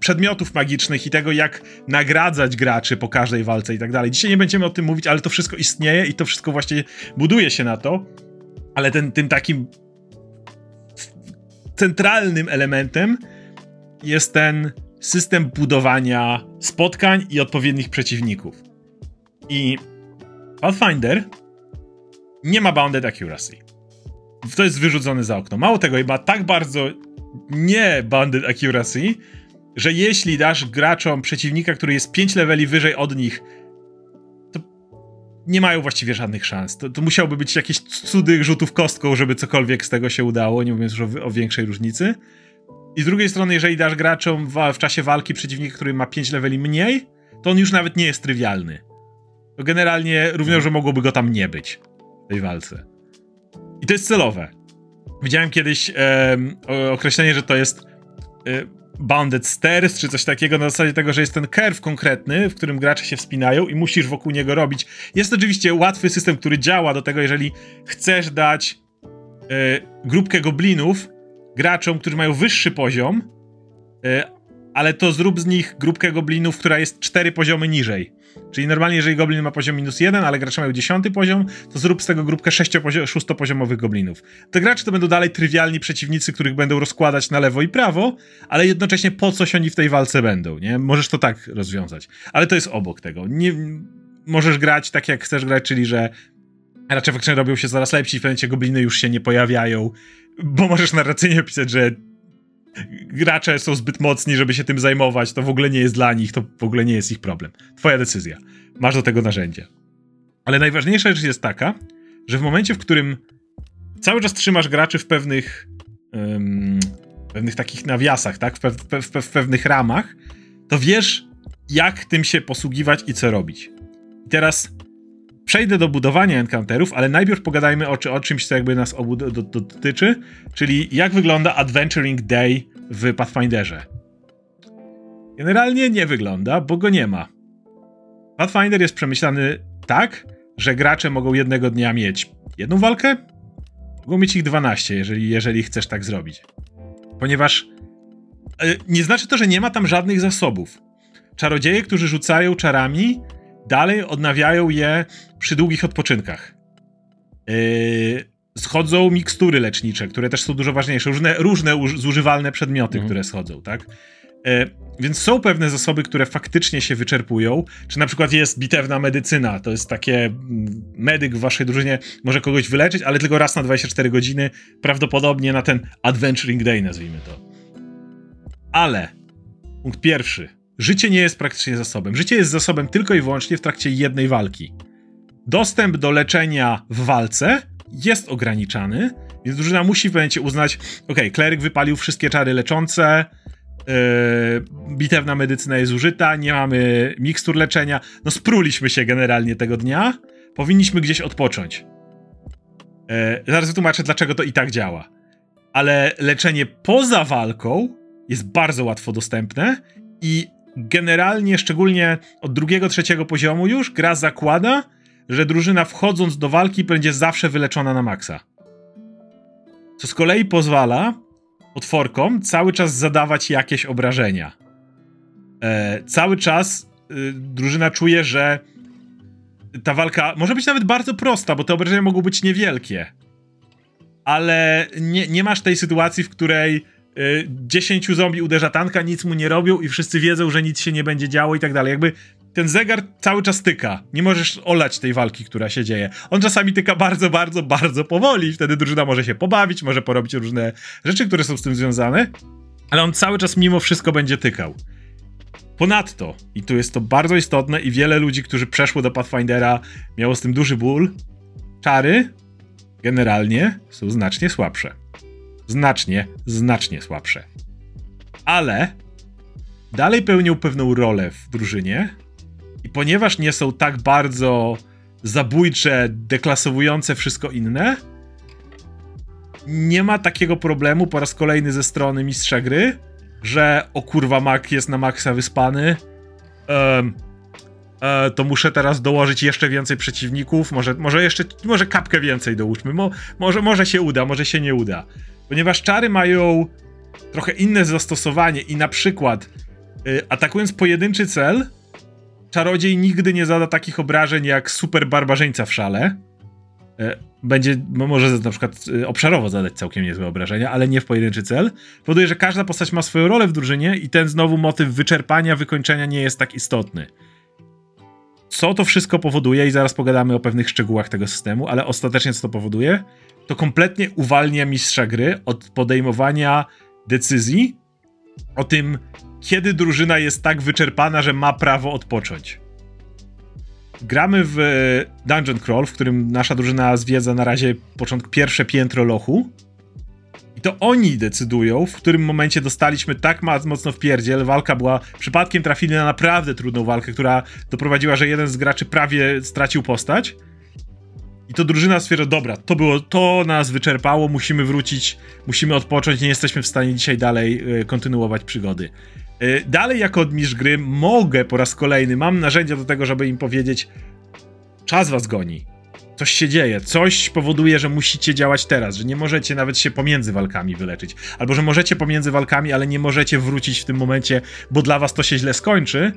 przedmiotów magicznych i tego, jak nagradzać graczy po każdej walce i tak dalej. Dzisiaj nie będziemy o tym mówić, ale to wszystko istnieje i to wszystko właśnie buduje się na to, ale ten, tym takim centralnym elementem jest ten system budowania spotkań i odpowiednich przeciwników. I Pathfinder nie ma bounded accuracy. To jest wyrzucone za okno. Mało tego, ma tak bardzo nie bounded accuracy, że jeśli dasz graczom przeciwnika, który jest 5 leveli wyżej od nich, to nie mają właściwie żadnych szans. To, to musiałby być jakieś cudy rzutów kostką, żeby cokolwiek z tego się udało, nie mówiąc już o, o większej różnicy. I z drugiej strony, jeżeli dasz graczom w, w czasie walki przeciwnika, który ma 5 leveli mniej, to on już nawet nie jest trywialny to generalnie równie że mogłoby go tam nie być w tej walce. I to jest celowe. Widziałem kiedyś e, określenie, że to jest e, bounded stairs, czy coś takiego na zasadzie tego, że jest ten curve konkretny, w którym gracze się wspinają i musisz wokół niego robić. Jest oczywiście łatwy system, który działa do tego, jeżeli chcesz dać e, grupkę goblinów graczom, którzy mają wyższy poziom, e, ale to zrób z nich grupkę goblinów, która jest cztery poziomy niżej. Czyli normalnie, jeżeli goblin ma poziom minus jeden, ale gracze mają dziesiąty poziom, to zrób z tego grupkę szóstopoziomowych goblinów. Te gracze to będą dalej trywialni przeciwnicy, których będą rozkładać na lewo i prawo, ale jednocześnie po coś oni w tej walce będą, nie? Możesz to tak rozwiązać. Ale to jest obok tego. Nie, możesz grać tak, jak chcesz grać, czyli że raczej faktycznie robią się coraz lepsi, w pewnym gobliny już się nie pojawiają, bo możesz narracyjnie opisać, że gracze są zbyt mocni, żeby się tym zajmować, to w ogóle nie jest dla nich, to w ogóle nie jest ich problem. Twoja decyzja. Masz do tego narzędzie. Ale najważniejsza rzecz jest taka, że w momencie, w którym cały czas trzymasz graczy w pewnych um, pewnych takich nawiasach, tak? W, pe w, pe w, pewnych ramach, to wiesz, jak tym się posługiwać i co robić. I teraz przejdę do budowania encounterów, ale najpierw pogadajmy o, o czymś, co jakby nas obu do, do, dotyczy, czyli jak wygląda Adventuring Day w Pathfinderze. Generalnie nie wygląda, bo go nie ma. Pathfinder jest przemyślany tak, że gracze mogą jednego dnia mieć jedną walkę, mogą mieć ich 12, jeżeli, jeżeli chcesz tak zrobić. Ponieważ yy, nie znaczy to, że nie ma tam żadnych zasobów. Czarodzieje, którzy rzucają czarami, dalej odnawiają je przy długich odpoczynkach. Yy, schodzą mikstury lecznicze, które też są dużo ważniejsze, różne, różne zużywalne przedmioty, mhm. które schodzą, tak? Yy, więc są pewne zasoby, które faktycznie się wyczerpują. Czy na przykład jest bitewna medycyna, to jest takie mm, medyk w waszej drużynie może kogoś wyleczyć, ale tylko raz na 24 godziny, prawdopodobnie na ten Adventuring Day, nazwijmy to. Ale punkt pierwszy Życie nie jest praktycznie zasobem. Życie jest zasobem tylko i wyłącznie w trakcie jednej walki. Dostęp do leczenia w walce jest ograniczany, więc drużyna musi w momencie uznać, ok, kleryk wypalił wszystkie czary leczące, yy, bitewna medycyna jest użyta, nie mamy mikstur leczenia, no spruliśmy się generalnie tego dnia, powinniśmy gdzieś odpocząć. Yy, zaraz wytłumaczę, dlaczego to i tak działa. Ale leczenie poza walką jest bardzo łatwo dostępne i generalnie, szczególnie od drugiego, trzeciego poziomu już, gra zakłada, że drużyna wchodząc do walki będzie zawsze wyleczona na maksa. Co z kolei pozwala potworkom cały czas zadawać jakieś obrażenia. E, cały czas y, drużyna czuje, że ta walka może być nawet bardzo prosta, bo te obrażenia mogą być niewielkie. Ale nie, nie masz tej sytuacji, w której 10 y, zombie uderza tanka, nic mu nie robią i wszyscy wiedzą, że nic się nie będzie działo i tak dalej. Jakby ten zegar cały czas tyka. Nie możesz olać tej walki, która się dzieje. On czasami tyka bardzo, bardzo, bardzo powoli. Wtedy drużyna może się pobawić, może porobić różne rzeczy, które są z tym związane, ale on cały czas mimo wszystko będzie tykał. Ponadto, i tu jest to bardzo istotne, i wiele ludzi, którzy przeszło do Pathfindera, miało z tym duży ból, czary generalnie są znacznie słabsze znacznie, znacznie słabsze. Ale dalej pełnią pewną rolę w drużynie i ponieważ nie są tak bardzo zabójcze, deklasowujące wszystko inne, nie ma takiego problemu po raz kolejny ze strony mistrza gry, że o kurwa mak jest na maksa wyspany, um, to muszę teraz dołożyć jeszcze więcej przeciwników, może, może jeszcze, może kapkę więcej dołóżmy, Mo, może, może się uda, może się nie uda. Ponieważ czary mają trochę inne zastosowanie i na przykład yy, atakując pojedynczy cel, czarodziej nigdy nie zada takich obrażeń jak super barbarzyńca w szale. Yy, będzie, może na przykład yy, obszarowo zadać całkiem niezłe obrażenia, ale nie w pojedynczy cel. Powoduje, że każda postać ma swoją rolę w drużynie i ten znowu motyw wyczerpania, wykończenia nie jest tak istotny. Co to wszystko powoduje, i zaraz pogadamy o pewnych szczegółach tego systemu, ale ostatecznie co to powoduje? To kompletnie uwalnia mistrza gry od podejmowania decyzji o tym, kiedy drużyna jest tak wyczerpana, że ma prawo odpocząć. Gramy w Dungeon Crawl, w którym nasza drużyna zwiedza na razie początek pierwsze piętro lochu. I to oni decydują, w którym momencie dostaliśmy tak mocno w pierdziel. Walka była, przypadkiem trafili na naprawdę trudną walkę, która doprowadziła, że jeden z graczy prawie stracił postać. I to drużyna stwierdza, dobra, to było, to nas wyczerpało, musimy wrócić, musimy odpocząć, nie jesteśmy w stanie dzisiaj dalej y, kontynuować przygody. Y, dalej jako odmistrz gry mogę po raz kolejny, mam narzędzia do tego, żeby im powiedzieć, czas was goni coś się dzieje, coś powoduje, że musicie działać teraz, że nie możecie nawet się pomiędzy walkami wyleczyć, albo że możecie pomiędzy walkami, ale nie możecie wrócić w tym momencie, bo dla was to się źle skończy.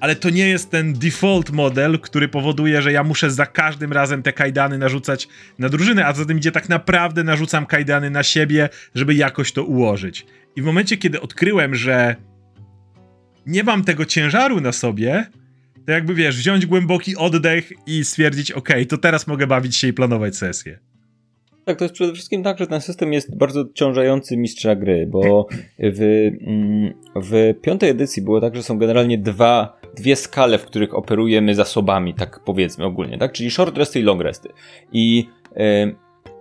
Ale to nie jest ten default model, który powoduje, że ja muszę za każdym razem te kajdany narzucać na drużynę, a zatem gdzie tak naprawdę narzucam kajdany na siebie, żeby jakoś to ułożyć. I w momencie, kiedy odkryłem, że nie mam tego ciężaru na sobie, to jakby wiesz, wziąć głęboki oddech i stwierdzić, ok, to teraz mogę bawić się i planować sesję. Tak, to jest przede wszystkim tak, że ten system jest bardzo ciążający mistrza gry, bo w, mm, w piątej edycji było tak, że są generalnie dwa, dwie skale, w których operujemy zasobami, tak powiedzmy ogólnie, tak? Czyli short resty i long resty. I yy,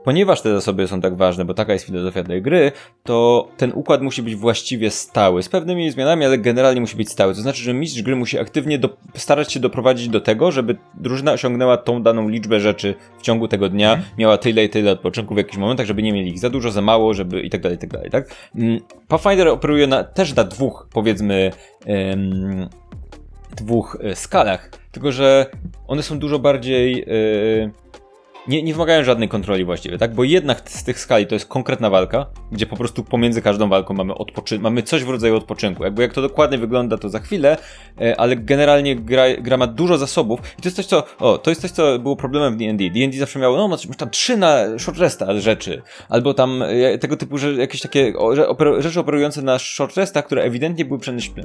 Ponieważ te zasoby są tak ważne, bo taka jest filozofia tej gry, to ten układ musi być właściwie stały, z pewnymi zmianami, ale generalnie musi być stały. To znaczy, że mistrz gry musi aktywnie do, starać się doprowadzić do tego, żeby drużyna osiągnęła tą daną liczbę rzeczy w ciągu tego dnia, mhm. miała tyle i tyle odpoczynku w jakichś momentach, żeby nie mieli ich za dużo, za mało, żeby i tak dalej, i tak dalej, tak? Mm, Pathfinder operuje na, też na dwóch, powiedzmy, dwóch e, skalach, tylko że one są dużo bardziej... Nie, nie wymagają żadnej kontroli właściwie, tak? Bo jednak z tych skali to jest konkretna walka, gdzie po prostu pomiędzy każdą walką mamy, odpoczy- mamy coś w rodzaju odpoczynku. Jakby jak to dokładnie wygląda, to za chwilę, e, ale generalnie gra, gra ma dużo zasobów i to jest coś, co, o, to jest coś, co było problemem w D&D. D&D zawsze miało, no, masz tam trzy na short resta rzeczy, albo tam e, tego typu, że jakieś takie rzeczy operujące na short resta, które ewidentnie były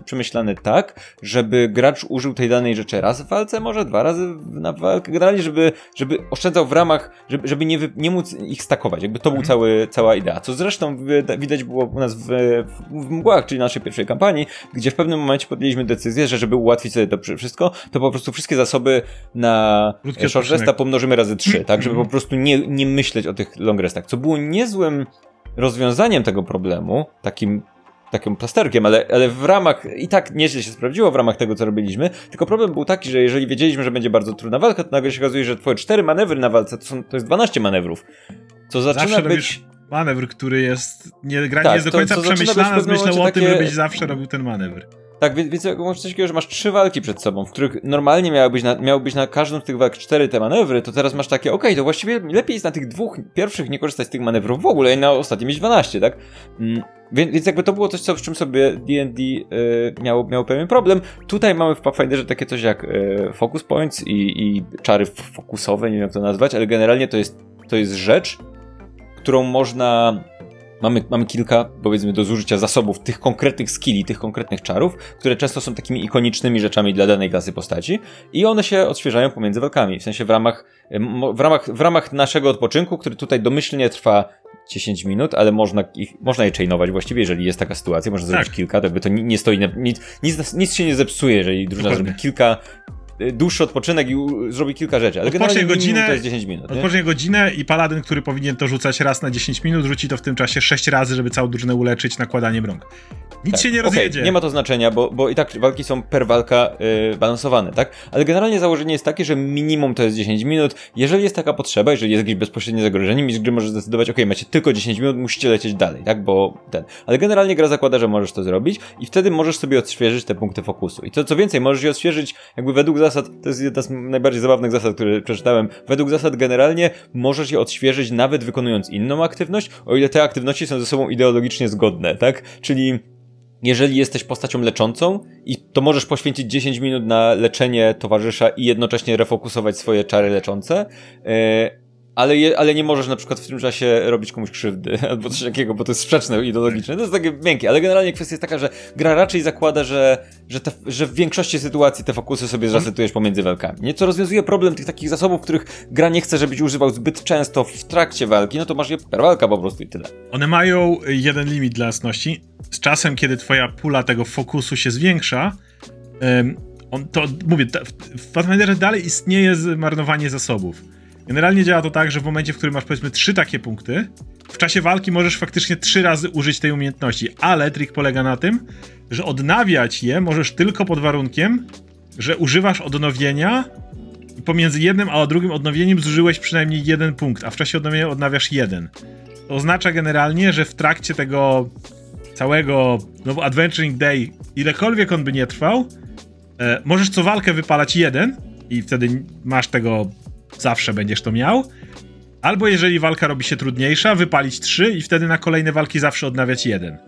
przemyślane tak, żeby gracz użył tej danej rzeczy raz w walce, może dwa razy na walkę, generalnie, żeby, żeby oszczędzał w ramach ramach, żeby, żeby nie, wy, nie móc ich stakować. Jakby to był mhm. cały, cała idea. Co zresztą widać było u nas w, w mgłach, czyli naszej pierwszej kampanii, gdzie w pewnym momencie podjęliśmy decyzję, że żeby ułatwić sobie to wszystko, to po prostu wszystkie zasoby na short resta pomnożymy razy trzy, tak? Żeby mhm. po prostu nie, nie myśleć o tych long restach. Co było niezłym rozwiązaniem tego problemu, takim takim plasterkiem, ale, ale w ramach, i tak nieźle się sprawdziło w ramach tego, co robiliśmy, tylko problem był taki, że jeżeli wiedzieliśmy, że będzie bardzo trudna walka, to nagle się okazuje, że twoje cztery manewry na walce to, są, to jest 12 manewrów. Co zaczyna zawsze być... manewr, który jest, nie, gra tak, nie jest do końca przemyślana, myślał o tym, żebyś zawsze robił ten manewr. Tak, więc, masz coś takiego, że masz trzy walki przed sobą, w których normalnie miałbyś na, miałbyś na każdą z tych walk cztery te manewry, to teraz masz takie, okej, okay, to właściwie lepiej jest na tych dwóch pierwszych nie korzystać z tych manewrów w ogóle i na ostatnim mieć 12, tak? Mm, więc, więc jakby to było coś, co, w czym sobie D&D y, miało, miało pewien problem. Tutaj mamy w Pathfinderze takie coś jak y, focus points i, i czary fokusowe, nie wiem jak to nazwać, ale generalnie to jest, to jest rzecz, którą można mamy, mamy kilka, powiedzmy, do zużycia zasobów tych konkretnych skilli, tych konkretnych czarów, które często są takimi ikonicznymi rzeczami dla danej klasy postaci i one się odświeżają pomiędzy walkami, w sensie w ramach, w ramach, w ramach naszego odpoczynku, który tutaj domyślnie trwa 10 minut, ale można, ich, można je chainować właściwie, jeżeli jest taka sytuacja, można zrobić tak. kilka, to jakby to nie, nie stoi, na, nic, nic, nic się nie zepsuje, jeżeli drużyna zrobi kilka dłuższy odpoczynek i zrobi kilka rzeczy. Ale odpocznie godzinę, to jest 10 minut. Odpocznie godzinę i paladyn, który powinien to rzucać raz na 10 minut, rzuci to w tym czasie 6 razy, żeby całą drużynę uleczyć nakładaniem rąk. Nic tak. się nie rozjedzie. Okay, nie ma to znaczenia, bo, bo i tak walki są per walka yy, balansowane, tak? Ale generalnie założenie jest takie, że minimum to jest 10 minut. Jeżeli jest taka potrzeba, jeżeli jest jakieś bezpośrednie zagrożenie, mistrz gry może zdecydować, ok, macie tylko 10 minut, musicie lecieć dalej, tak? Bo ten. Ale generalnie gra zakłada, że możesz to zrobić i wtedy możesz sobie odświeżyć te punkty fokusu. I to co więcej, możesz je odświeżyć jakby według zasad, to jest jedna z najbardziej zabawnych zasad, które przeczytałem. Według zasad generalnie możesz je odświeżyć nawet wykonując inną aktywność, o ile te aktywności są ze sobą ideologicznie zgodne, tak? Czyli jeżeli jesteś postacią leczącą i to możesz poświęcić 10 minut na leczenie towarzysza i jednocześnie refokusować swoje czary leczące, yy, ale, je, ale nie możesz na przykład w tym czasie robić komuś krzywdy albo coś takiego, bo to jest sprzeczne ideologiczne. To jest takie miękkie, ale generalnie kwestia jest taka, że gra raczej zakłada, że, że, te, że w większości sytuacji te fokusy sobie zresetujesz pomiędzy walkami. Nieco rozwiązuje problem tych takich zasobów, których gra nie chce, żebyś używał zbyt często w trakcie walki, no to masz je per walka po prostu i tyle. One mają jeden limit dla jasności. Z czasem, kiedy twoja pula tego fokusu się zwiększa, on, to mówię, w Pathfinderze dalej istnieje zmarnowanie zasobów Generalnie działa to tak, że w momencie, w którym masz powiedzmy trzy takie punkty, w czasie walki możesz faktycznie trzy razy użyć tej umiejętności, ale trik polega na tym, że odnawiać je możesz tylko pod warunkiem, że używasz odnowienia i pomiędzy jednym a drugim odnowieniem zużyłeś przynajmniej jeden punkt, a w czasie odnowienia odnawiasz jeden. To oznacza generalnie, że w trakcie tego całego no, Adventuring Day, ilekolwiek on by nie trwał, e, możesz co walkę wypalać jeden i wtedy masz tego, zawsze będziesz to miał. Albo jeżeli walka robi się trudniejsza, wypalić trzy i wtedy na kolejne walki zawsze odnawiać jeden.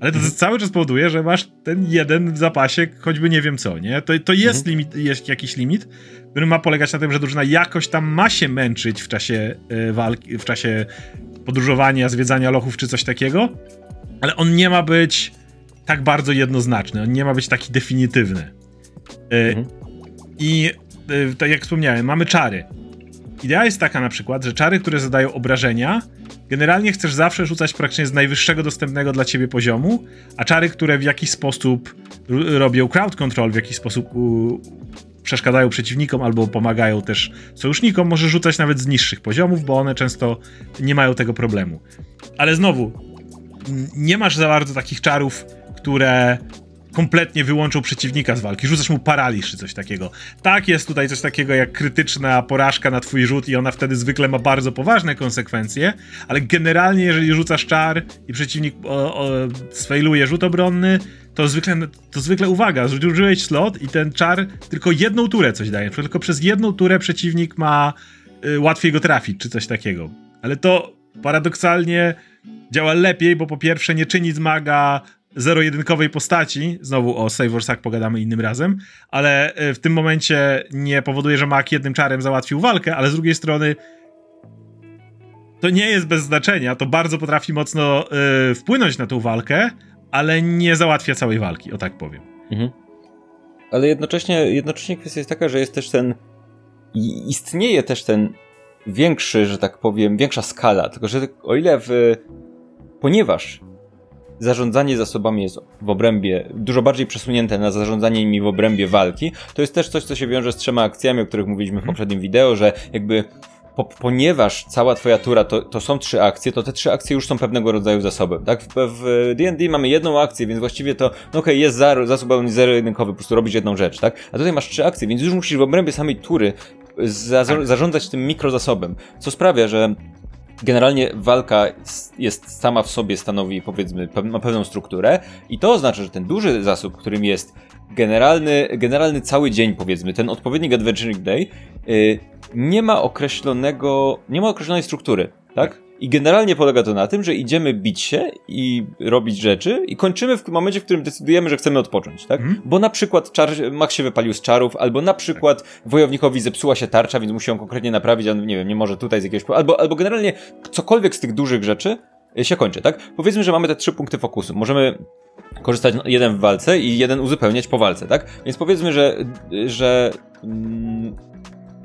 Ale to mhm. cały czas powoduje, że masz ten jeden w zapasie, choćby nie wiem co, nie? To, to jest, mhm. limit, jest jakiś limit, który ma polegać na tym, że drużyna jakoś tam ma się męczyć w czasie y, walki, w czasie podróżowania, zwiedzania lochów czy coś takiego, ale on nie ma być tak bardzo jednoznaczny, on nie ma być taki definitywny. Y, mhm. I y, tak jak wspomniałem, mamy czary. Idea jest taka na przykład, że czary, które zadają obrażenia, generalnie chcesz zawsze rzucać praktycznie z najwyższego dostępnego dla ciebie poziomu, a czary, które w jakiś sposób robią crowd control, w jakiś sposób przeszkadzają przeciwnikom albo pomagają też sojusznikom, możesz rzucać nawet z niższych poziomów, bo one często nie mają tego problemu. Ale znowu, nie masz za bardzo takich czarów, które kompletnie wyłączą przeciwnika z walki, rzucasz mu paraliż czy coś takiego. Tak, jest tutaj coś takiego jak krytyczna porażka na twój rzut i ona wtedy zwykle ma bardzo poważne konsekwencje, ale generalnie jeżeli rzucasz czar i przeciwnik o, rzut obronny, to zwykle, to zwykle uwaga, użyłeś slot i ten czar tylko jedną turę coś daje, tylko przez jedną turę przeciwnik ma y, łatwiej go trafić, czy coś takiego. Ale to paradoksalnie działa lepiej, bo po pierwsze nie czyni z maga zero-jedynkowej postaci, znowu o Save or Sack pogadamy innym razem, ale e, w tym momencie nie powoduje, że Mak jednym czarem załatwił walkę, ale z drugiej strony to nie jest bez znaczenia, to bardzo potrafi mocno y, wpłynąć na tą walkę, ale nie załatwia całej walki, o tak powiem. Mhm. Ale jednocześnie, jednocześnie kwestia jest taka, że jest też ten istnieje też ten większy, że tak powiem, większa skala, tylko że o ile w ponieważ zarządzanie zasobami jest w obrębie dużo bardziej przesunięte na zarządzanie nimi w obrębie walki. To jest też coś, co się wiąże z trzema akcjami, o których mówiliśmy w mhm. poprzednim wideo, że jakby po, ponieważ cała twoja tura to, to są trzy akcje, to te trzy akcje już są pewnego rodzaju zasobem, tak? W D&D mamy jedną akcję, więc właściwie to, no okej, okay, jest zero, zasób zero-jedynkowy, po prostu robić jedną rzecz, tak? A tutaj masz trzy akcje, więc już musisz w obrębie samej tury za, zarządzać tym mikrozasobem, co sprawia, że Generalnie walka jest sama w sobie stanowi, powiedzmy, ma pewną strukturę i to oznacza, że ten duży zasób, którym jest generalny, generalny cały dzień, powiedzmy, ten odpowiednik Adventuring Day, yy, nie ma określonego, nie ma określonej struktury, tak? I generalnie polega to na tym, że idziemy bić się i robić rzeczy i kończymy w momencie, w którym decydujemy, że chcemy odpocząć, tak? Mm. Bo na przykład czar, Max się wypalił z czarów, albo na przykład wojownikowi zepsuła się tarcza, więc musi ją konkretnie naprawić, a nie wiem, nie może tutaj z jakiegoś... Albo, albo generalnie cokolwiek z tych dużych rzeczy się kończy, tak? Powiedzmy, że mamy te trzy punkty fokusu. Możemy korzystać jeden w walce i jeden uzupełniać po walce, tak? Więc powiedzmy, że, że mm,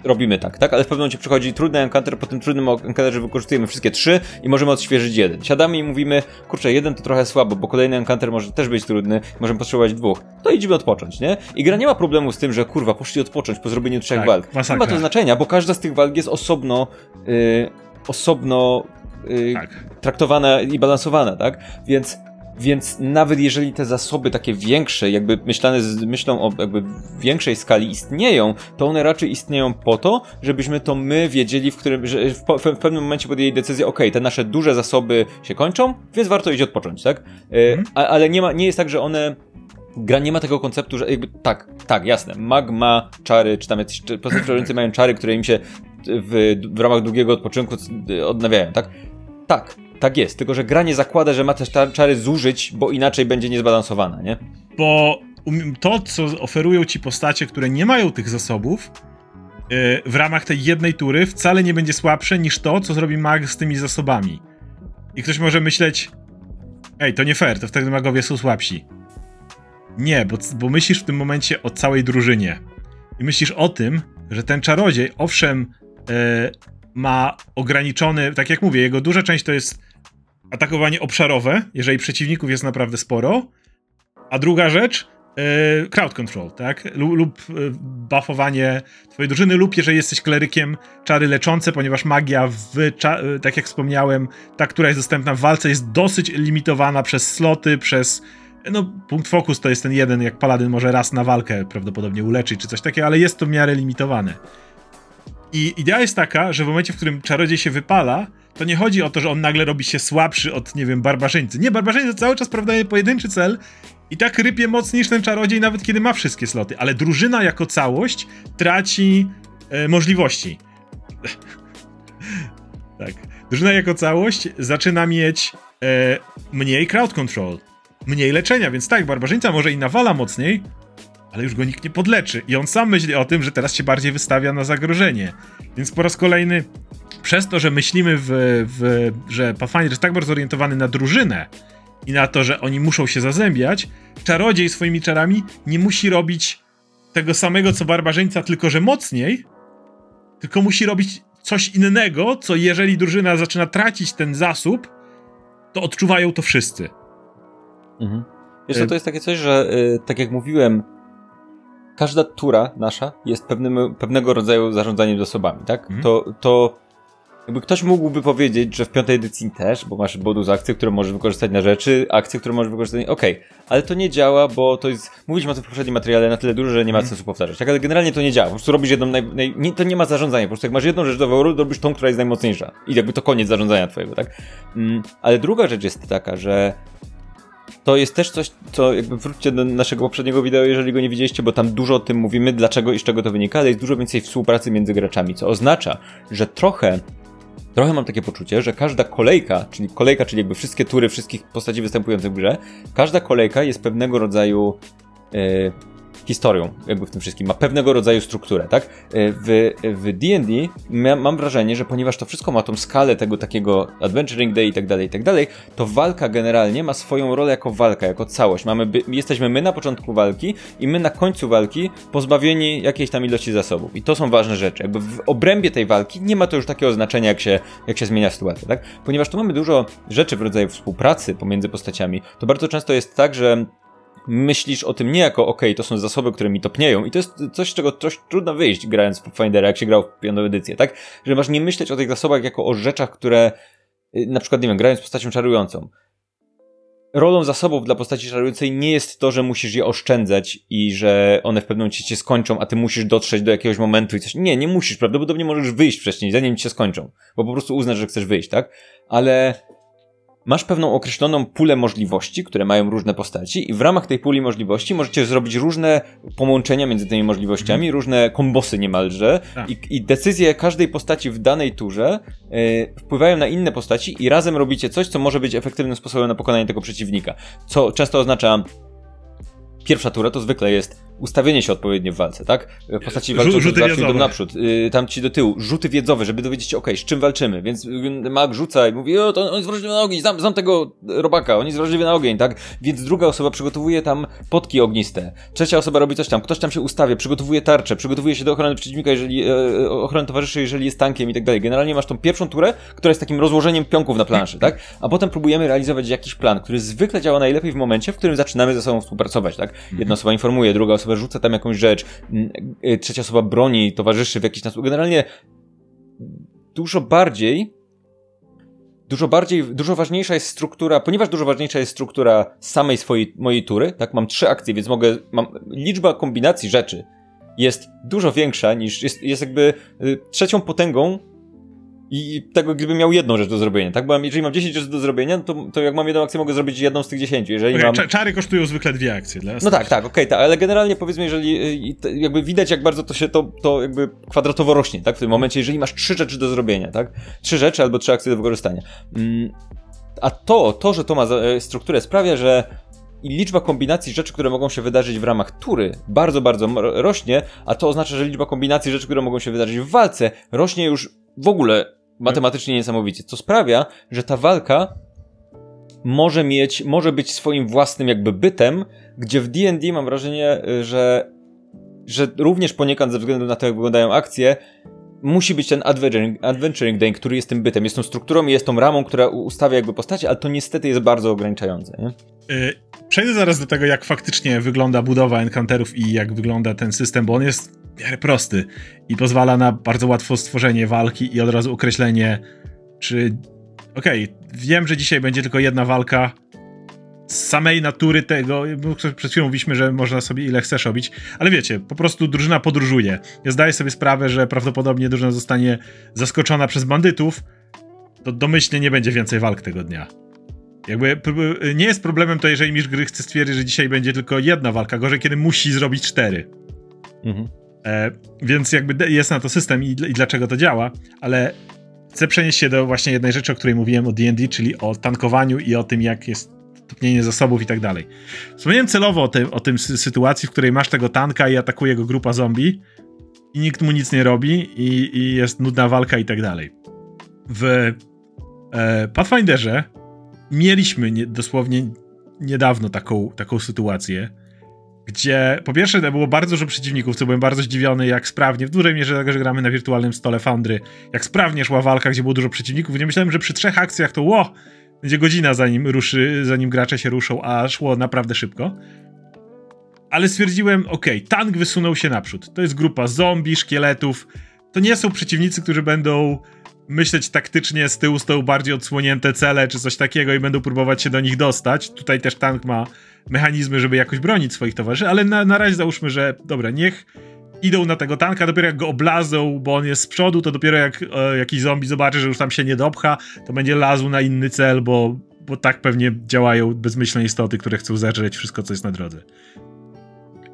robimy tak, tak? Ale w pewnym momencie przychodzi trudny encounter, po tym trudnym encounterze wykorzystujemy wszystkie trzy i możemy odświeżyć jeden. Siadamy i mówimy, kurczę, jeden to trochę słabo, bo kolejny encounter może też być trudny, możemy potrzebować dwóch. To idziemy odpocząć, nie? I gra nie ma problemu z tym, że kurwa, poszli odpocząć po zrobieniu trzech tak, walk. Masakra. Nie ma to znaczenia, bo każda z tych walk jest osobno, yy, osobno yy, tak. traktowana i balansowana, tak? Więc więc nawet jeżeli te zasoby takie większe, jakby myślane z myślą o jakby większej skali istnieją, to one raczej istnieją po to, żebyśmy to my wiedzieli, w którym, że w, w pewnym momencie podjęli decyzję, ok, te nasze duże zasoby się kończą, więc warto iść odpocząć, tak? Mhm. A, ale nie, ma, nie jest tak, że one gra nie ma tego konceptu, że jakby tak, tak, jasne, mag ma czary, czy tam jacyś postaci mają czary, które im się w, w ramach długiego odpoczynku odnawiają, tak? Tak, tak jest, tylko że gra nie zakłada, że ma też czary zużyć, bo inaczej będzie niezbalansowana, nie? Bo to, co oferują ci postacie, które nie mają tych zasobów, yy, w ramach tej jednej tury wcale nie będzie słabsze niż to, co zrobi mag z tymi zasobami. I ktoś może myśleć, ej, to nie fair, to wtedy magowie są słabsi. Nie, bo, bo myślisz w tym momencie o całej drużynie. I myślisz o tym, że ten czarodziej, owszem, yy, ma ograniczony, tak jak mówię, jego duża część to jest atakowanie obszarowe, jeżeli przeciwników jest naprawdę sporo. A druga rzecz e, crowd control, tak? Lub, lub e, buffowanie twojej drużyny, lub jeżeli jesteś klerykiem, czary leczące, ponieważ magia, w, e, tak jak wspomniałem, ta, która jest dostępna w walce, jest dosyć limitowana przez sloty, przez no, punkt fokus to jest ten jeden, jak paladyn może raz na walkę prawdopodobnie uleczyć, czy coś takiego, ale jest to w miarę limitowane. I idea jest taka, że w momencie, w którym czarodziej się wypala, to nie chodzi o to, że on nagle robi się słabszy od, nie wiem, barbarzyńcy. Nie, barbarzyńcy cały czas prawdaje pojedynczy cel i tak rypie mocniej niż ten czarodziej, nawet kiedy ma wszystkie sloty, ale drużyna jako całość traci e, możliwości. tak. Drużyna jako całość zaczyna mieć e, mniej crowd control, mniej leczenia, więc tak, barbarzyńca może i nawala mocniej, ale już go nikt nie podleczy. I on sam myśli o tym, że teraz się bardziej wystawia na zagrożenie. Więc po raz kolejny, przez to, że myślimy, w, w, że Pathfinder jest tak bardzo zorientowany na drużynę i na to, że oni muszą się zazębiać, czarodziej swoimi czarami nie musi robić tego samego co barbarzyńca, tylko że mocniej, tylko musi robić coś innego, co jeżeli drużyna zaczyna tracić ten zasób, to odczuwają to wszyscy. Mhm. Wiesz co, to jest takie coś, że yy, tak jak mówiłem, każda tura nasza jest pewnym, pewnego rodzaju zarządzaniem zasobami, tak? Mhm. To, to jakby ktoś mógłby powiedzieć, że w piątej edycji też, bo masz bonus akcje, które możesz wykorzystać na rzeczy, akcje, które możesz wykorzystać. Okej, okay. ale to nie działa, bo to jest. Mówiliśmy o tym w poprzednim materiale na tyle dużo, że nie ma sensu powtarzać. Tak, ale generalnie to nie działa. Po prostu robisz jedną. Naj... Naj... Nie, to nie ma zarządzania. Po prostu jak masz jedną rzecz do wyboru, robisz tą, która jest najmocniejsza. I jakby to koniec zarządzania twojego, tak? Mm, ale druga rzecz jest taka, że to jest też coś, co jakby wróćcie do naszego poprzedniego wideo, jeżeli go nie widzieliście, bo tam dużo o tym mówimy, dlaczego i z czego to wynika, ale jest dużo więcej współpracy między graczami, co oznacza, że trochę Trochę mam takie poczucie, że każda kolejka, czyli kolejka, czyli jakby wszystkie tury wszystkich postaci występujących w grze, każda kolejka jest pewnego rodzaju yy, historią, jakby w tym wszystkim, ma pewnego rodzaju strukturę, tak? E, w, w D&D mam wrażenie, że ponieważ to wszystko ma tą skalę tego takiego Adventuring Day i tak dalej, i tak dalej, to walka generalnie ma swoją rolę jako walka, jako całość. Mamy, jesteśmy my na początku walki i my na końcu walki pozbawieni jakiejś tam ilości zasobów. I to są ważne rzeczy. Jakby w obrębie tej walki nie ma to już takiego znaczenia, jak się, jak się zmienia sytuacja, tak? Ponieważ tu mamy dużo rzeczy w rodzaju współpracy pomiędzy postaciami, to bardzo często jest tak, że myślisz o tym nie jako, ok, to są zasoby, które mi topnieją i to jest coś, z czego coś trudno wyjść grając w Pathfindera, jak się grał w piątą edycję, tak? Że masz nie myśleć o tych zasobach jako o rzeczach, które y, na przykład, nie wiem, grając postacią czarującą. Rolą zasobów dla postaci czarującej nie jest to, że musisz je oszczędzać i że one w pewnym momencie się skończą, a ty musisz dotrzeć do jakiegoś momentu i coś. Nie, nie musisz, prawdopodobnie możesz wyjść wcześniej, zanim ci się skończą, bo po prostu uznasz, że chcesz wyjść, tak? Ale masz pewną określoną pulę możliwości, które mają różne postaci i w ramach tej puli możliwości możecie zrobić różne połączenia między tymi możliwościami, mm. różne kombosy niemalże tak. I, I, decyzje każdej postaci w danej turze yy, wpływają na inne postaci i razem robicie coś, co może być efektywnym sposobem na pokonanie tego przeciwnika. Co często oznacza pierwsza tura to zwykle jest ustawienie się odpowiednio w walce, tak? Postaci walczą do naprzód, yy, tam ci do tyłu, rzuty wiedzowe, żeby dowiedzieć się, okej, okay, z czym walczymy, więc mag rzuca i mówi, o, to on jest wrażliwy na ogień, znam, znam tego robaka, on jest wrażliwy na ogień, tak? Więc druga osoba przygotowuje tam potki ogniste, trzecia osoba robi coś tam, ktoś tam się ustawia, przygotowuje tarczę, przygotowuje się do ochrony przeciwnika, jeżeli, e, ochrony towarzyszy, jeżeli jest tankiem i tak dalej. Generalnie masz tą pierwszą turę, która jest takim rozłożeniem pionków na planszy, tak? A potem próbujemy realizować jakiś plan, który zwykle działa najlepiej w momencie, w którym zaczynamy ze sobą współpracować, tak? Jedna osoba informuje, druga osoba rzuca tam jakąś rzecz, y, trzecia osoba broni, towarzyszy w jakiś sposób. Generalnie dużo bardziej dużo bardziej, dużo ważniejsza jest struktura, ponieważ dużo ważniejsza jest struktura samej swojej, mojej tury, tak, mam trzy akcje, więc mogę, mam, liczba kombinacji rzeczy jest dużo większa niż, jest, jest jakby y, trzecią potęgą i tego, gdybym miał jedną rzecz do zrobienia, tak? Bo jeżeli mam 10 rzeczy do zrobienia, to, to jak mam jedną akcję, mogę zrobić jedną z tych 10. Jeżeli okay, mam... Czary kosztują zwykle dwie akcje. Dla no tak, tak, okej, okay, tak, ale generalnie powiedzmy, jeżeli y, jakby widać, jak bardzo to się to, to jakby kwadratowo rośnie, tak? W tym momencie, jeżeli masz trzy rzeczy do zrobienia, tak? Trzy rzeczy albo trzy akcje do wykorzystania. Mm, a to, to, że to ma e, strukturę sprawia, że i liczba kombinacji rzeczy, które mogą się wydarzyć w ramach tury bardzo, bardzo rośnie, a to oznacza, że liczba kombinacji rzeczy, które mogą się wydarzyć w walce rośnie już w ogóle matematycznie niesamowicie, co sprawia, że ta walka może mieć, może być swoim własnym jakby bytem, gdzie w D&D mam wrażenie, że, że również poniekąd ze względu na to, jak wyglądają akcje, musi być ten adventuring, adventuring day, który jest tym bytem, jest tą strukturą i jest tą ramą, która ustawia jakby postacie, ale to niestety jest bardzo ograniczające, nie? Yy, przejdę zaraz do tego, jak faktycznie wygląda budowa encounterów i jak wygląda ten system, bo on jest w miarę prosty i pozwala na bardzo łatwo stworzenie walki i od razu określenie, czy okej, okay, wiem, że dzisiaj będzie tylko jedna walka, z samej natury tego, przed chwilą mówiliśmy, że można sobie ile chcesz robić, ale wiecie, po prostu drużyna podróżuje. Ja zdaję sobie sprawę, że prawdopodobnie drużyna zostanie zaskoczona przez bandytów, to domyślnie nie będzie więcej walk tego dnia. Jakby nie jest problemem to, jeżeli mistrz gry chce stwierdzić, że dzisiaj będzie tylko jedna walka, gorzej kiedy musi zrobić cztery. Mhm. E, więc jakby jest na to system i, i dlaczego to działa, ale chcę przenieść się do właśnie jednej rzeczy, o której mówiłem o D&D, czyli o tankowaniu i o tym, jak jest topnienie zasobów i tak dalej. Wspomniałem celowo o tym, o tym sytuacji, w której masz tego tanka i atakuje go grupa zombie i nikt mu nic nie robi i, i jest nudna walka i tak dalej. W e, Pathfinderze mieliśmy nie, dosłownie niedawno taką, taką sytuację, gdzie po pierwsze było bardzo dużo przeciwników, co byłem bardzo zdziwiony, jak sprawnie, w dużej mierze tego, że gramy na wirtualnym stole Foundry, jak sprawnie szła walka, gdzie było dużo przeciwników. Nie myślałem, że przy trzech akcjach to ło, będzie godzina zanim ruszy, zanim gracze się ruszą, a szło naprawdę szybko. Ale stwierdziłem, ok, tank wysunął się naprzód. To jest grupa zombie, szkieletów. To nie są przeciwnicy, którzy będą myśleć taktycznie z tyłu stołu bardziej odsłonięte cele czy coś takiego i będą próbować się do nich dostać. Tutaj też tank ma mechanizmy, żeby jakoś bronić swoich towarzyszy, ale na, na razie załóżmy, że dobra, niech idą na tego tanka, dopiero jak go oblazą, bo on jest z przodu, to dopiero jak e, jakiś zombie zobaczy, że już tam się nie dopcha, to będzie lazł na inny cel, bo, bo tak pewnie działają bezmyślne istoty, które chcą zażreć wszystko, co jest na drodze.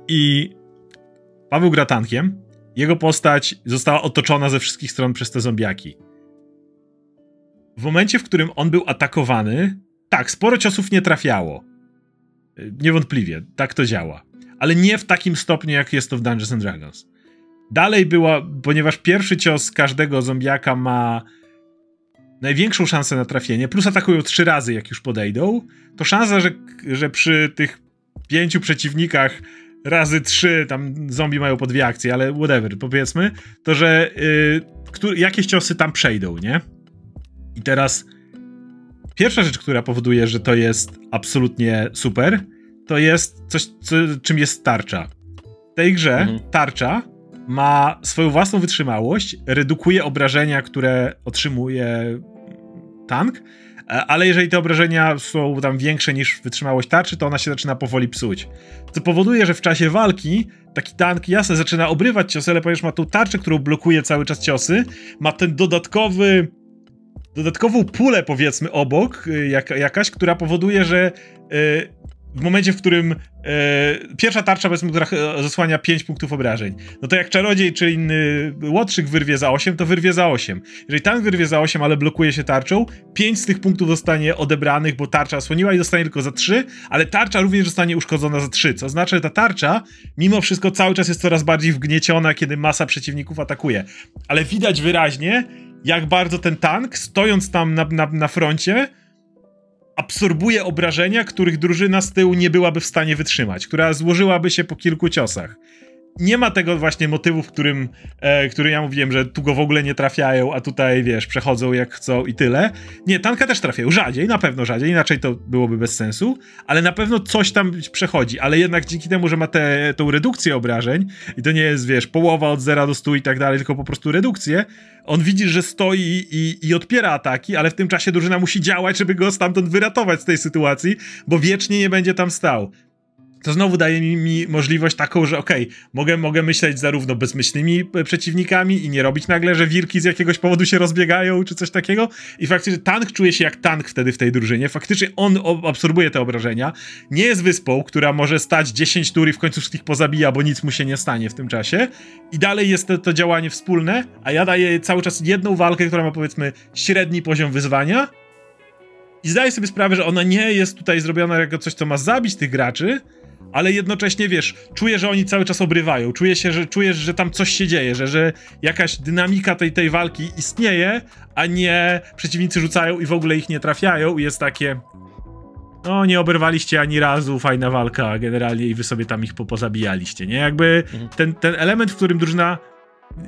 I Paweł gra tankiem, jego postać została otoczona ze wszystkich stron przez te zombiaki. W momencie, w którym on był atakowany, tak, sporo ciosów nie trafiało. E, niewątpliwie, tak to działa ale nie w takim stopniu, jak jest to w Dungeons and Dragons. Dalej była, ponieważ pierwszy cios każdego zombiaka ma największą szansę na trafienie, plus atakują trzy razy, jak już podejdą, to szansa, że, że przy tych pięciu przeciwnikach razy trzy, tam zombie mają po dwie akcje, ale whatever, powiedzmy, to że yy, jakieś ciosy tam przejdą, nie? I teraz pierwsza rzecz, która powoduje, że to jest absolutnie super, to jest coś, co, czym jest tarcza. W tej grze mhm. tarcza ma swoją własną wytrzymałość, redukuje obrażenia, które otrzymuje tank, e, ale jeżeli te obrażenia są tam większe niż wytrzymałość tarczy, to ona się zaczyna powoli psuć. Co powoduje, że w czasie walki taki tank jasne zaczyna obrywać ciosy, ale ponieważ ma tą tarczę, którą blokuje cały czas ciosy, ma ten dodatkowy dodatkową pulę powiedzmy obok, y, jak, jakaś, która powoduje, że y, w momencie, w którym e, pierwsza tarcza, powiedzmy, która zasłania 5 punktów obrażeń, no to jak czarodziej czy inny łotrzyk wyrwie za 8, to wyrwie za 8. Jeżeli tank wyrwie za 8, ale blokuje się tarczą, 5 z tych punktów zostanie odebranych, bo tarcza osłoniła i zostanie tylko za 3, ale tarcza również zostanie uszkodzona za 3, co oznacza, że ta tarcza mimo wszystko cały czas jest coraz bardziej wgnieciona, kiedy masa przeciwników atakuje. Ale widać wyraźnie, jak bardzo ten tank, stojąc tam na, na, na froncie, absorbuje obrażenia, których drużyna z tyłu nie byłaby w stanie wytrzymać, która złożyłaby się po kilku ciosach nie ma tego właśnie motywu, w którym, e, który ja mówiłem, że tu go w ogóle nie trafiają, a tutaj, wiesz, przechodzą jak chcą i tyle. Nie, tanka też trafiają, rzadziej, na pewno rzadziej, inaczej to byłoby bez sensu, ale na pewno coś tam przechodzi, ale jednak dzięki temu, że ma tę redukcję obrażeń i to nie jest, wiesz, połowa od 0 do 100 i tak dalej, tylko po prostu redukcję, on widzi, że stoi i, i odpiera ataki, ale w tym czasie drużyna musi działać, żeby go stamtąd wyratować z tej sytuacji, bo wiecznie nie będzie tam stał to znowu daje mi, mi możliwość taką, że okej, okay, mogę, mogę myśleć zarówno bezmyślnymi e, przeciwnikami i nie robić nagle, że wilki z jakiegoś powodu się rozbiegają czy coś takiego. I faktycznie tank czuje się jak tank wtedy w tej drużynie. Faktycznie on absorbuje te obrażenia. Nie jest wyspą, która może stać 10 tur i w końcu wszystkich pozabija, bo nic mu się nie stanie w tym czasie. I dalej jest to, to działanie wspólne, a ja daję cały czas jedną walkę, która ma powiedzmy średni poziom wyzwania. I zdaję sobie sprawę, że ona nie jest tutaj zrobiona jako coś, co ma zabić tych graczy, ale jednocześnie wiesz, czuję, że oni cały czas obrywają, czuję się, że czujesz, że tam coś się dzieje, że, że jakaś dynamika tej, tej walki istnieje, a nie przeciwnicy rzucają i w ogóle ich nie trafiają i jest takie no nie oberwaliście ani razu, fajna walka generalnie i wy sobie tam ich pozabijaliście, nie? Jakby mhm. ten, ten element, w którym drużyna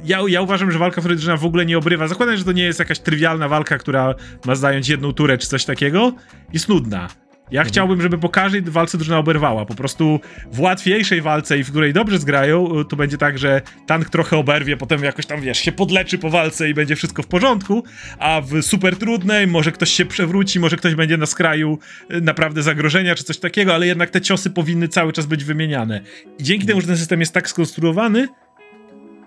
ja, ja uważam, że walka Fredrzyna w ogóle nie obrywa. Zakładam, że to nie jest jakaś trywialna walka, która ma zająć jedną turę czy coś takiego. Jest nudna. Ja mhm. chciałbym, żeby po każdej walce drużyna oberwała. Po prostu w łatwiejszej walce i w której dobrze zgrają, to będzie tak, że tank trochę oberwie, potem jakoś tam, wiesz, się podleczy po walce i będzie wszystko w porządku, a w super trudnej może ktoś się przewróci, może ktoś będzie na skraju y, naprawdę zagrożenia czy coś takiego, ale jednak te ciosy powinny cały czas być wymieniane. I dzięki temu, że ten system jest tak skonstruowany,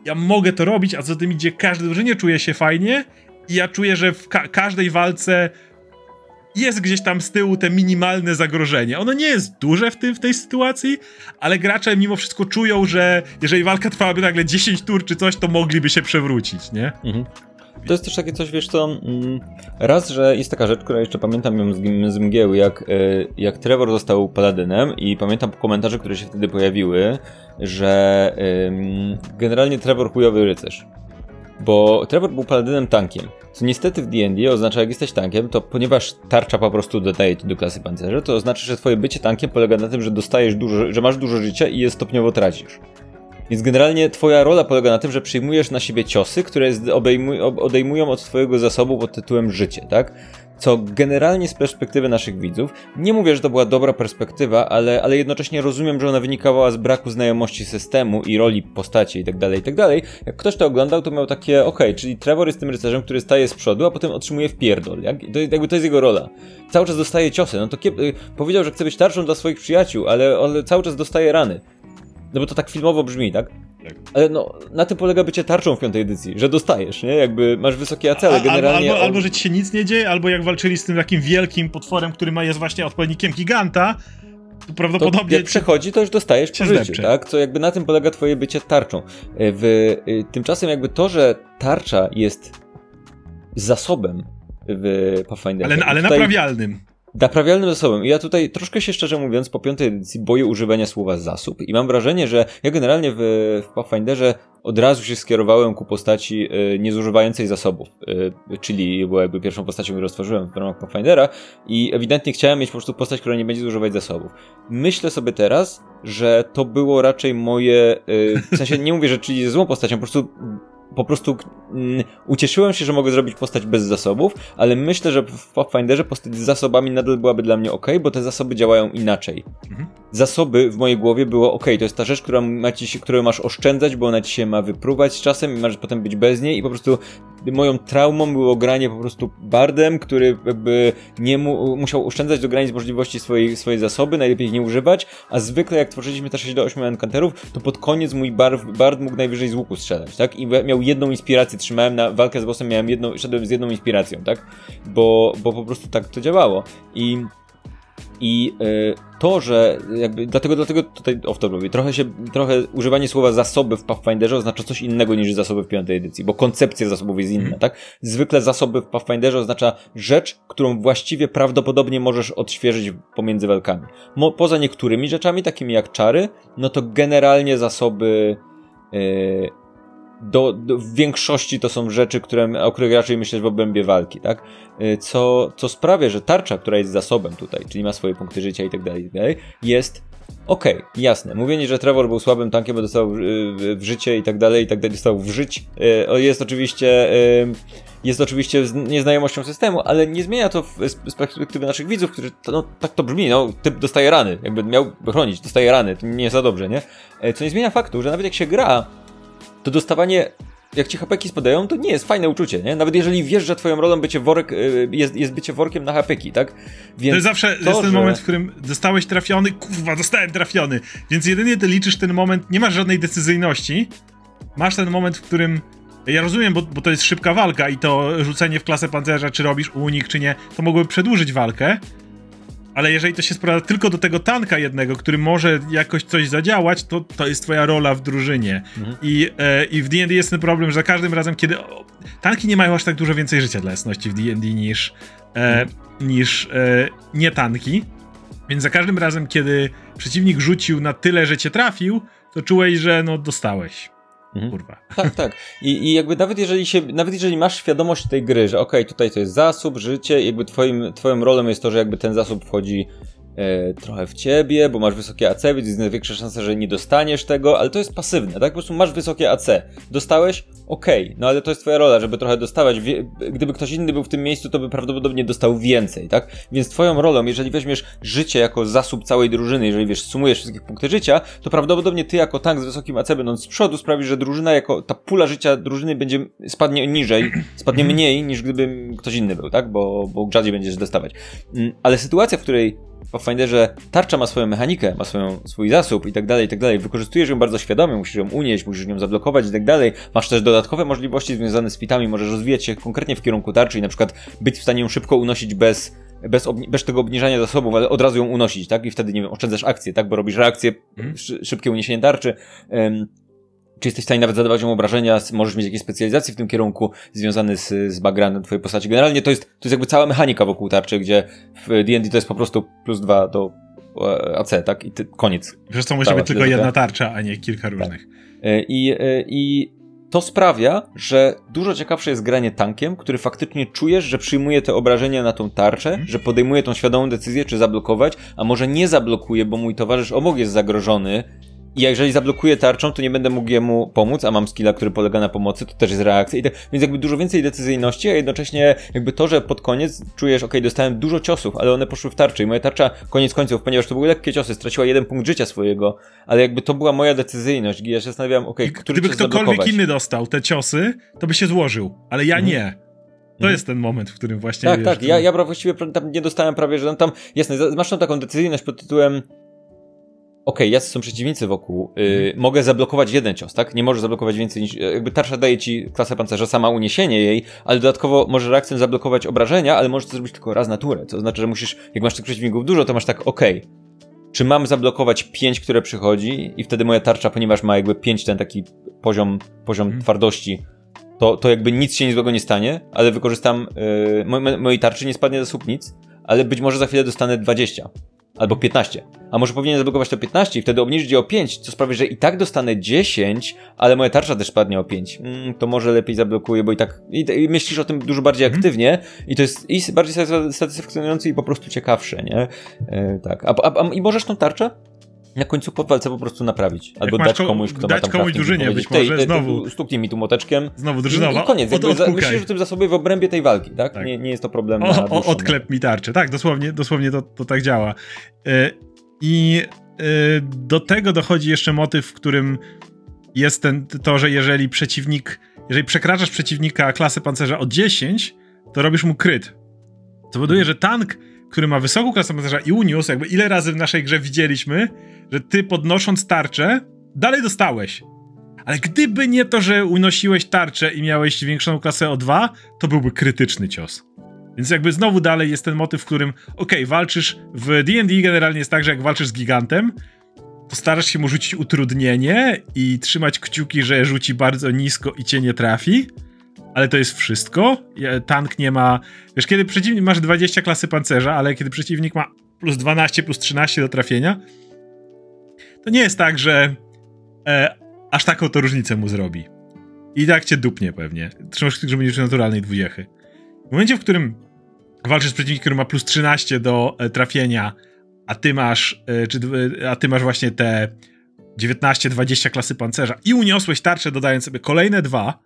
ja mogę to robić, a za tym idzie każdy drużynie czuje się fajnie i ja czuję, że w ka każdej walce jest gdzieś tam z tyłu te minimalne zagrożenie. Ono nie jest duże w, tym, w tej sytuacji, ale gracze mimo wszystko czują, że jeżeli walka trwałaby nagle 10 tur czy coś, to mogliby się przewrócić, nie? Mhm. To jest też takie coś, wiesz co, mm, raz, że jest taka rzecz, która jeszcze pamiętam ją z, z mgieł, jak, e, jak Trevor został paladynem i pamiętam komentarze, które się wtedy pojawiły, że generalnie Trevor chujowy rycerz. Bo Trevor był paladynem tankiem. Co niestety w D&D oznacza, jak jesteś tankiem, to ponieważ tarcza po prostu dodaje ci do klasy pancerza, to oznacza, że twoje bycie tankiem polega na tym, że dostajesz dużo, że masz dużo życia i je stopniowo tracisz. Więc generalnie twoja rola polega na tym, że przyjmujesz na siebie ciosy, które odejmują od twojego zasobu pod tytułem życie, tak? Co generalnie z perspektywy naszych widzów, nie mówię, że to była dobra perspektywa, ale, ale jednocześnie rozumiem, że ona wynikała z braku znajomości systemu i roli postaci itd., tak itd. Tak Jak ktoś to oglądał, to miał takie, ok, czyli Trevor jest tym rycerzem, który staje z przodu, a potem otrzymuje wpierdol. Jak? To, jakby to jest jego rola. Cały czas dostaje ciosy. No to y, powiedział, że chce być tarczą dla swoich przyjaciół, ale, ale cały czas dostaje rany. No bo to tak filmowo brzmi, tak? Ale no, na tym polega bycie tarczą w piątej edycji, że dostajesz, nie? Jakby masz wysokie acele, generalnie... Albo, albo, że ci się nic nie dzieje, albo jak walczyli z tym takim wielkim potworem, który ma, jest właśnie odpowiednikiem giganta, to prawdopodobnie... To jak przechodzi, to już dostajesz po życiu, tak? Co jakby na tym polega twoje bycie tarczą. E, w, y, tymczasem jakby to, że tarcza jest zasobem w Pathfinderze... Ale, ale tutaj... naprawialnym naprawialnym zasobem. I ja tutaj troszkę się szczerze mówiąc po piątej edycji boję używania słowa zasób i mam wrażenie, że ja generalnie w, w Pathfinderze od razu się skierowałem ku postaci y, niezużywającej zasobów, y, czyli była jakby pierwszą postacią, którą stworzyłem w ramach Pathfindera i ewidentnie chciałem mieć po prostu postać, która nie będzie zużywać zasobów. Myślę sobie teraz, że to było raczej moje, y, w sensie nie mówię, że czyli złą postacią, po prostu po prostu mm, ucieszyłem się, że mogę zrobić postać bez zasobów, ale myślę, że w Pathfinderze postać z zasobami nadal byłaby dla mnie ok, bo te zasoby działają inaczej. Mhm. Zasoby w mojej głowie było ok, to jest ta rzecz, która ma ci którą masz oszczędzać, bo ona ci się ma wypruwać z czasem i masz potem być bez niej i po prostu moją traumą było granie po prostu bardem, który jakby nie mu, musiał oszczędzać do granic możliwości swojej, swojej zasoby, najlepiej ich nie używać, a zwykle jak tworzyliśmy te 6 do 8 encounterów, to pod koniec mój bar, bard mógł najwyżej z łuku strzelać, tak? I miał jedną inspirację, trzymałem na walkę z bossem, miałem jedną, szedłem z jedną inspiracją, tak? Bo, bo po prostu tak to działało. I i y, to, że jakby, dlatego, dlatego tutaj off to mówię, trochę się, trochę używanie słowa zasoby w Pathfinderze oznacza coś innego niż zasoby w piątej edycji, bo koncepcja zasobów jest inna, mm. tak? Zwykle zasoby w Pathfinderze oznacza rzecz, którą właściwie prawdopodobnie możesz odświeżyć pomiędzy walkami. Mo, poza niektórymi rzeczami, takimi jak czary, no to generalnie zasoby yy, do, do, w większości to są rzeczy, które, o których raczej myśleć w obrębie walki, tak? Y, co, co sprawia, że tarcza, która jest zasobem tutaj, czyli ma swoje punkty życia i tak dalej, jest okej, okay, jasne. Mówienie, że Trevor był słabym tankiem, bo dostał y, w życie i tak dalej, i tak dalej, dostał w żyć, y, jest oczywiście jest oczywiście nieznajomością systemu, ale nie zmienia to z perspektywy naszych widzów, którzy, no tak to brzmi, no typ dostaje rany, jakby miał chronić, dostaje rany, to nie jest za dobrze, nie? Co nie zmienia faktu, że nawet jak się gra to dostawanie jak ci hapeki spadają, to nie jest fajne uczucie, nie? Nawet jeżeli wiesz, że twoją rolą bycie worek, y, jest, jest bycie workiem na hapeki, tak? Więc to jest zawsze to, jest ten że... moment, w którym zostałeś trafiony, kurwa, dostałem trafiony. Więc jedynie ty liczysz ten moment, nie masz żadnej decyzyjności. Masz ten moment, w którym ja rozumiem, bo, bo to jest szybka walka i to rzucenie w klasę pancerza, czy robisz unik, czy nie, to mogłoby przedłużyć walkę, ale jeżeli to się sprowadza tylko do tego tanka jednego, który może jakoś coś zadziałać, to to jest twoja rola w drużynie. Mhm. I, e, I w D&D jest ten problem, że za każdym razem, kiedy... O, tanki nie mają aż tak dużo więcej życia dla jasności w D&D niż, e, mhm. niż e, nie tanki. Więc za każdym razem, kiedy przeciwnik rzucił na tyle, że cię trafił, to czułeś, że no dostałeś. Mhm. Kurwa. Tak, tak. I, I jakby nawet jeżeli się, nawet jeżeli masz świadomość tej gry, że okej, okay, tutaj to jest zasób, życie, jakby twoim, twoją rolą jest to, że jakby ten zasób wchodzi e, trochę w ciebie, bo masz wysokie AC, więc jest największa szansa, że nie dostaniesz tego, ale to jest pasywne, tak? Po prostu masz wysokie AC. Dostałeś? Okej, okay. no ale to jest twoja rola, żeby trochę dostawać. Gdyby ktoś inny był w tym miejscu, to by prawdopodobnie dostał więcej, tak? Więc twoją rolą, jeżeli weźmiesz życie jako zasób całej drużyny, jeżeli wiesz, sumujesz wszystkie punkty życia, to prawdopodobnie ty jako tank z wysokim AC będąc z przodu sprawisz, że drużyna jako ta pula życia drużyny będzie spadnie niżej, spadnie mniej niż gdyby ktoś inny był, tak? Bo, bo rzadziej będziesz dostawać. Mm, ale sytuacja, w której Pathfinderze tarcza ma swoją mechanikę, ma swoją, swój zasób i tak dalej, i tak dalej. Wykorzystujesz ją bardzo świadomie, musisz ją unieść, musisz ją zablokować i tak dalej. Masz też dodatkowe możliwości związane z fitami, możesz rozwijać się konkretnie w kierunku tarczy i na przykład być w stanie ją szybko unosić bez bez, bez tego obniżania zasobów, ale od razu ją unosić, tak? I wtedy, nie wiem, oszczędzasz akcję, tak? Bo robisz reakcję, mm. szybkie uniesienie tarczy. Um, czy jesteś w stanie nawet zadawać mu obrażenia, możesz mieć jakieś specjalizacje w tym kierunku związane z, z backgroundem twojej postaci. Generalnie to jest, to jest jakby cała mechanika wokół tarczy, gdzie w D&D to jest po prostu plus dwa do e, AC, tak? I ty, koniec. Wiesz co, musi być tylko jedna tarcza, a nie kilka tak. różnych. Tak. I, I to sprawia, że dużo ciekawsze jest granie tankiem, który faktycznie czujesz, że przyjmuje te obrażenia na tą tarczę, mm. że podejmuje tą świadomą decyzję, czy zablokować, a może nie zablokuje, bo mój towarzysz obok jest zagrożony i jeżeli zablokuję tarczą, to nie będę mógł jemu pomóc, a mam skilla, który polega na pomocy, to też jest reakcja. I tak, więc jakby dużo więcej decyzyjności, a jednocześnie jakby to, że pod koniec czujesz, ok, dostałem dużo ciosów, ale one poszły w tarczy i moja tarcza koniec końców, ponieważ to były lekkie ciosy, straciła jeden punkt życia swojego, ale jakby to była moja decyzyjność. Ja się zastanawiałem, ok, który Gdyby ktokolwiek inny dostał te ciosy, to by się złożył, ale ja mhm. nie. To mhm. jest ten moment, w którym właśnie. Tak, wiesz, tak. Ja, ja właściwie tam nie dostałem prawie, że tam, jasne, masz tam taką decyzyjność pod tytułem okej, okay, jacy są przeciwnicy wokół, yy, mogę zablokować jeden cios, tak? Nie możesz zablokować więcej niż, jakby tarcza daje ci klasę pancerza, sama uniesienie jej, ale dodatkowo możesz reakcją zablokować obrażenia, ale możesz to zrobić tylko raz na turę, to znaczy, że musisz, jak masz tych przeciwników dużo, to masz tak, okej, okay, czy mam zablokować pięć, które przychodzi i wtedy moja tarcza, ponieważ ma jakby pięć ten taki poziom, poziom mhm. twardości, to, to jakby nic się złego nie stanie, ale wykorzystam, yy, mojej tarczy nie spadnie zasób nic, ale być może za chwilę dostanę 20 albo 15. A może powinien zablokować to 15 i wtedy obniżyć je o 5, co sprawi, że i tak dostanę 10, ale moja tarcza też padnie o 5. Mm, to może lepiej zablokuję, bo i tak i, i myślisz o tym dużo bardziej mm. aktywnie i to jest i bardziej satysfakcjonujące i po prostu ciekawsze, nie? E, tak. A, a, a, I możesz tą tarczę na końcu po walce po prostu naprawić. Albo dać komuś, kto dać ma tam komuś drużynie, być może tej, znowu. Stuknij mi tu moteczkiem. Znowu drużynowa. I, i koniec. Od, za, myślisz o tym zasobie w obrębie tej walki, tak? tak. Nie, nie jest to problem. O, o, odklep mi tarczę. Tak, dosłownie, dosłownie to, to tak działa. Yy, I yy, do tego dochodzi jeszcze motyw, w którym jest ten, to, że jeżeli przeciwnik, jeżeli przekraczasz przeciwnika klasy pancerza o 10, to robisz mu kryt. Co powoduje, że tank, który ma wysoką klasę pancerza i uniósł, jakby ile razy w naszej grze widzieliśmy, że ty podnosząc tarczę, dalej dostałeś. Ale gdyby nie to, że unosiłeś tarczę i miałeś większą klasę o 2, to byłby krytyczny cios. Więc jakby znowu dalej jest ten motyw, w którym okay, walczysz w D&D generalnie jest tak, że jak walczysz z gigantem, to starasz się mu rzucić utrudnienie i trzymać kciuki, że rzuci bardzo nisko i cię nie trafi, ale to jest wszystko. Tank nie ma... Wiesz, kiedy przeciwnik... Masz 20 klasy pancerza, ale kiedy przeciwnik ma plus 12, plus 13 do trafienia, to nie jest tak, że e, aż taką to różnicę mu zrobi. I tak cię dupnie pewnie. Trzymasz żeby nie naturalnej dwudziechy. W momencie, w którym walczysz z przeciwnikiem, który ma plus 13 do e, trafienia, a ty masz, e, czy, a ty masz właśnie te 19-20 klasy pancerza i uniosłeś tarczę, dodając sobie kolejne dwa,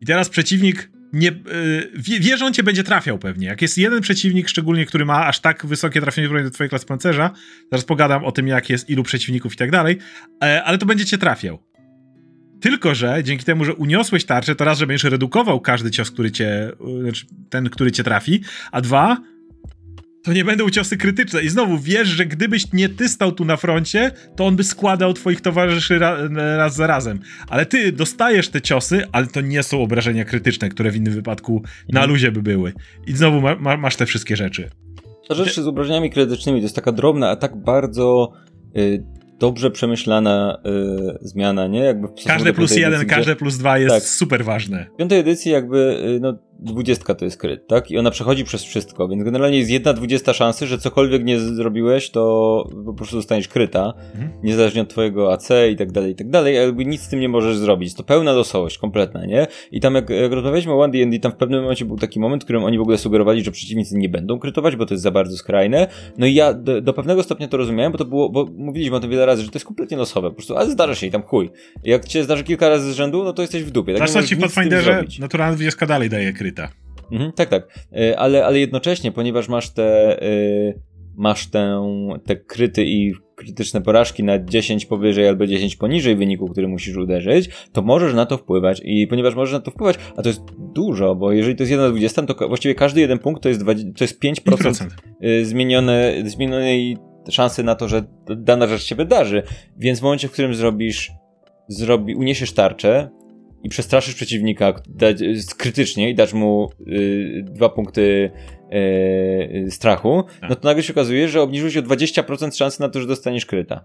i teraz przeciwnik nie, yy, wie, że on cię będzie trafiał pewnie. Jak jest jeden przeciwnik, szczególnie, który ma aż tak wysokie trafienie do twojej klasy pancerza, zaraz pogadam o tym, jak jest, ilu przeciwników i tak dalej, e, ale to będzie cię trafiał. Tylko, że dzięki temu, że uniosłeś tarczę, to raz, że będziesz redukował każdy cios, który cię, znaczy ten, który cię trafi, a dwa, to nie będą ciosy krytyczne. I znowu wiesz, że gdybyś nie ty stał tu na froncie, to on by składał twoich towarzyszy ra raz za razem. Ale ty dostajesz te ciosy, ale to nie są obrażenia krytyczne, które w innym wypadku na mhm. luzie by były. I znowu ma ma masz te wszystkie rzeczy. Ta rzecz z obrażeniami krytycznymi to jest taka drobna, a tak bardzo y, dobrze przemyślana y, zmiana, nie? Jakby każde plus jeden, każde plus dwa jest tak. super ważne. W piątej edycji jakby, y, no dwudziestka to jest kryt, tak? I ona przechodzi przez wszystko, więc generalnie jest jedna dwudziesta szansy, że cokolwiek nie zrobiłeś, to po prostu dostaniesz kryta, mhm. niezależnie od twojego AC i tak dalej, i tak dalej, jakby nic z tym nie możesz zrobić. To pełna losowość, kompletna, nie? I tam jak, jak rozmawialiśmy o 1D&D, tam w pewnym momencie był taki moment, w którym oni w ogóle sugerowali, że przeciwnicy nie będą krytować, bo to jest za bardzo skrajne. No i ja do, do pewnego stopnia to rozumiałem, bo to było, bo mówiliśmy o tym wiele razy, że to jest kompletnie losowe, po prostu, ale zdarza się i tam chuj. Jak cię zdarzy kilka razy z rzędu, no to jesteś w dupie. Tak Zresztą ci w Pathfinderze naturalna 20 dalej daje Mhm, tak, tak. E, ale, ale jednocześnie, ponieważ masz te, yy, masz tę, te kryty i krytyczne porażki na 10 powyżej albo 10 poniżej wyniku, który musisz uderzyć, to możesz na to wpływać. I ponieważ możesz na to wpływać, a to jest dużo, bo jeżeli to jest 1 na 20, to właściwie każdy jeden punkt to jest, 20, to jest 5%, 5%. Zmienione, zmienionej szansy na to, że dana rzecz się wydarzy. Więc w momencie, w którym zrobisz, zrobi, uniesiesz tarczę, i przestraszysz przeciwnika dać, krytycznie i dasz mu y, dwa punkty y, strachu, tak. no to nagle się okazuje, że obniżył się o 20% szansy na to, że dostaniesz kryta.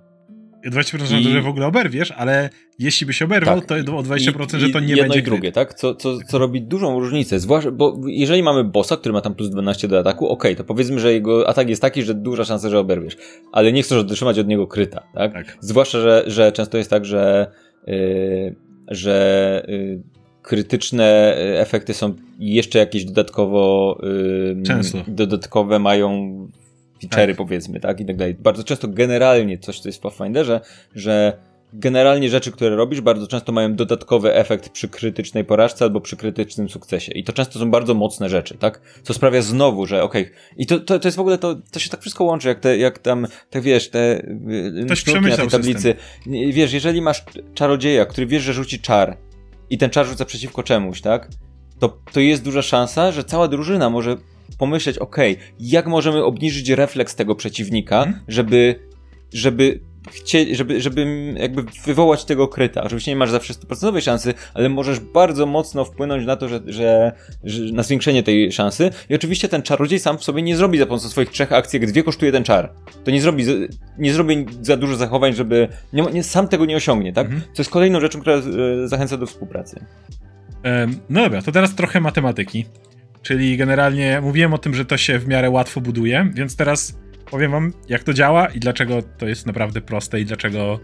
20% I... na to, że w ogóle oberwiesz, ale jeśli byś oberwał, tak. to o 20%, I, że to nie jedno będzie i drugie, tak? Co, co, co robi dużą różnicę. Zwłaszcza, bo jeżeli mamy bossa, który ma tam plus 12 do ataku, ok, to powiedzmy, że jego atak jest taki, że duża szansa, że oberwiesz. Ale nie chcesz otrzymać od niego kryta, tak? tak. Zwłaszcza, że, że często jest tak, że yy, że y, krytyczne y, efekty są jeszcze jakieś dodatkowo Często. dodatkowe mają feature'y tak. powiedzmy, tak, i tak dalej. Bardzo często generalnie coś, co jest w Pathfinderze, że generalnie rzeczy, które robisz, bardzo często mają dodatkowy efekt przy krytycznej porażce albo przy krytycznym sukcesie. I to często są bardzo mocne rzeczy, tak? Co sprawia znowu, że okej. Okay. I to, to, to jest w ogóle, to, to się tak wszystko łączy, jak, te, jak tam, tak wiesz, te Ktoś na tej tablicy. System. Wiesz, jeżeli masz czarodzieja, który wiesz, że rzuci czar i ten czar rzuca przeciwko czemuś, tak? To, to jest duża szansa, że cała drużyna może pomyśleć, okej, okay, jak możemy obniżyć refleks tego przeciwnika, hmm? żeby żeby chcie, żeby, żeby jakby wywołać tego kryta. Oczywiście nie masz zawsze 100% szansy, ale możesz bardzo mocno wpłynąć na to, że, że, że, na zwiększenie tej szansy. I oczywiście ten czarodziej sam w sobie nie zrobi za pomocą swoich trzech akcji, jak dwie kosztuje ten czar. To nie zrobi, nie zrobi za dużo zachowań, żeby, nie, nie, sam tego nie osiągnie, tak? Mhm. Co jest kolejną rzeczą, która e, zachęca do współpracy. no dobra, to teraz trochę matematyki. Czyli generalnie mówiłem o tym, że to się w miarę łatwo buduje, więc teraz powiem wam, jak to działa i dlaczego to jest naprawdę proste i dlaczego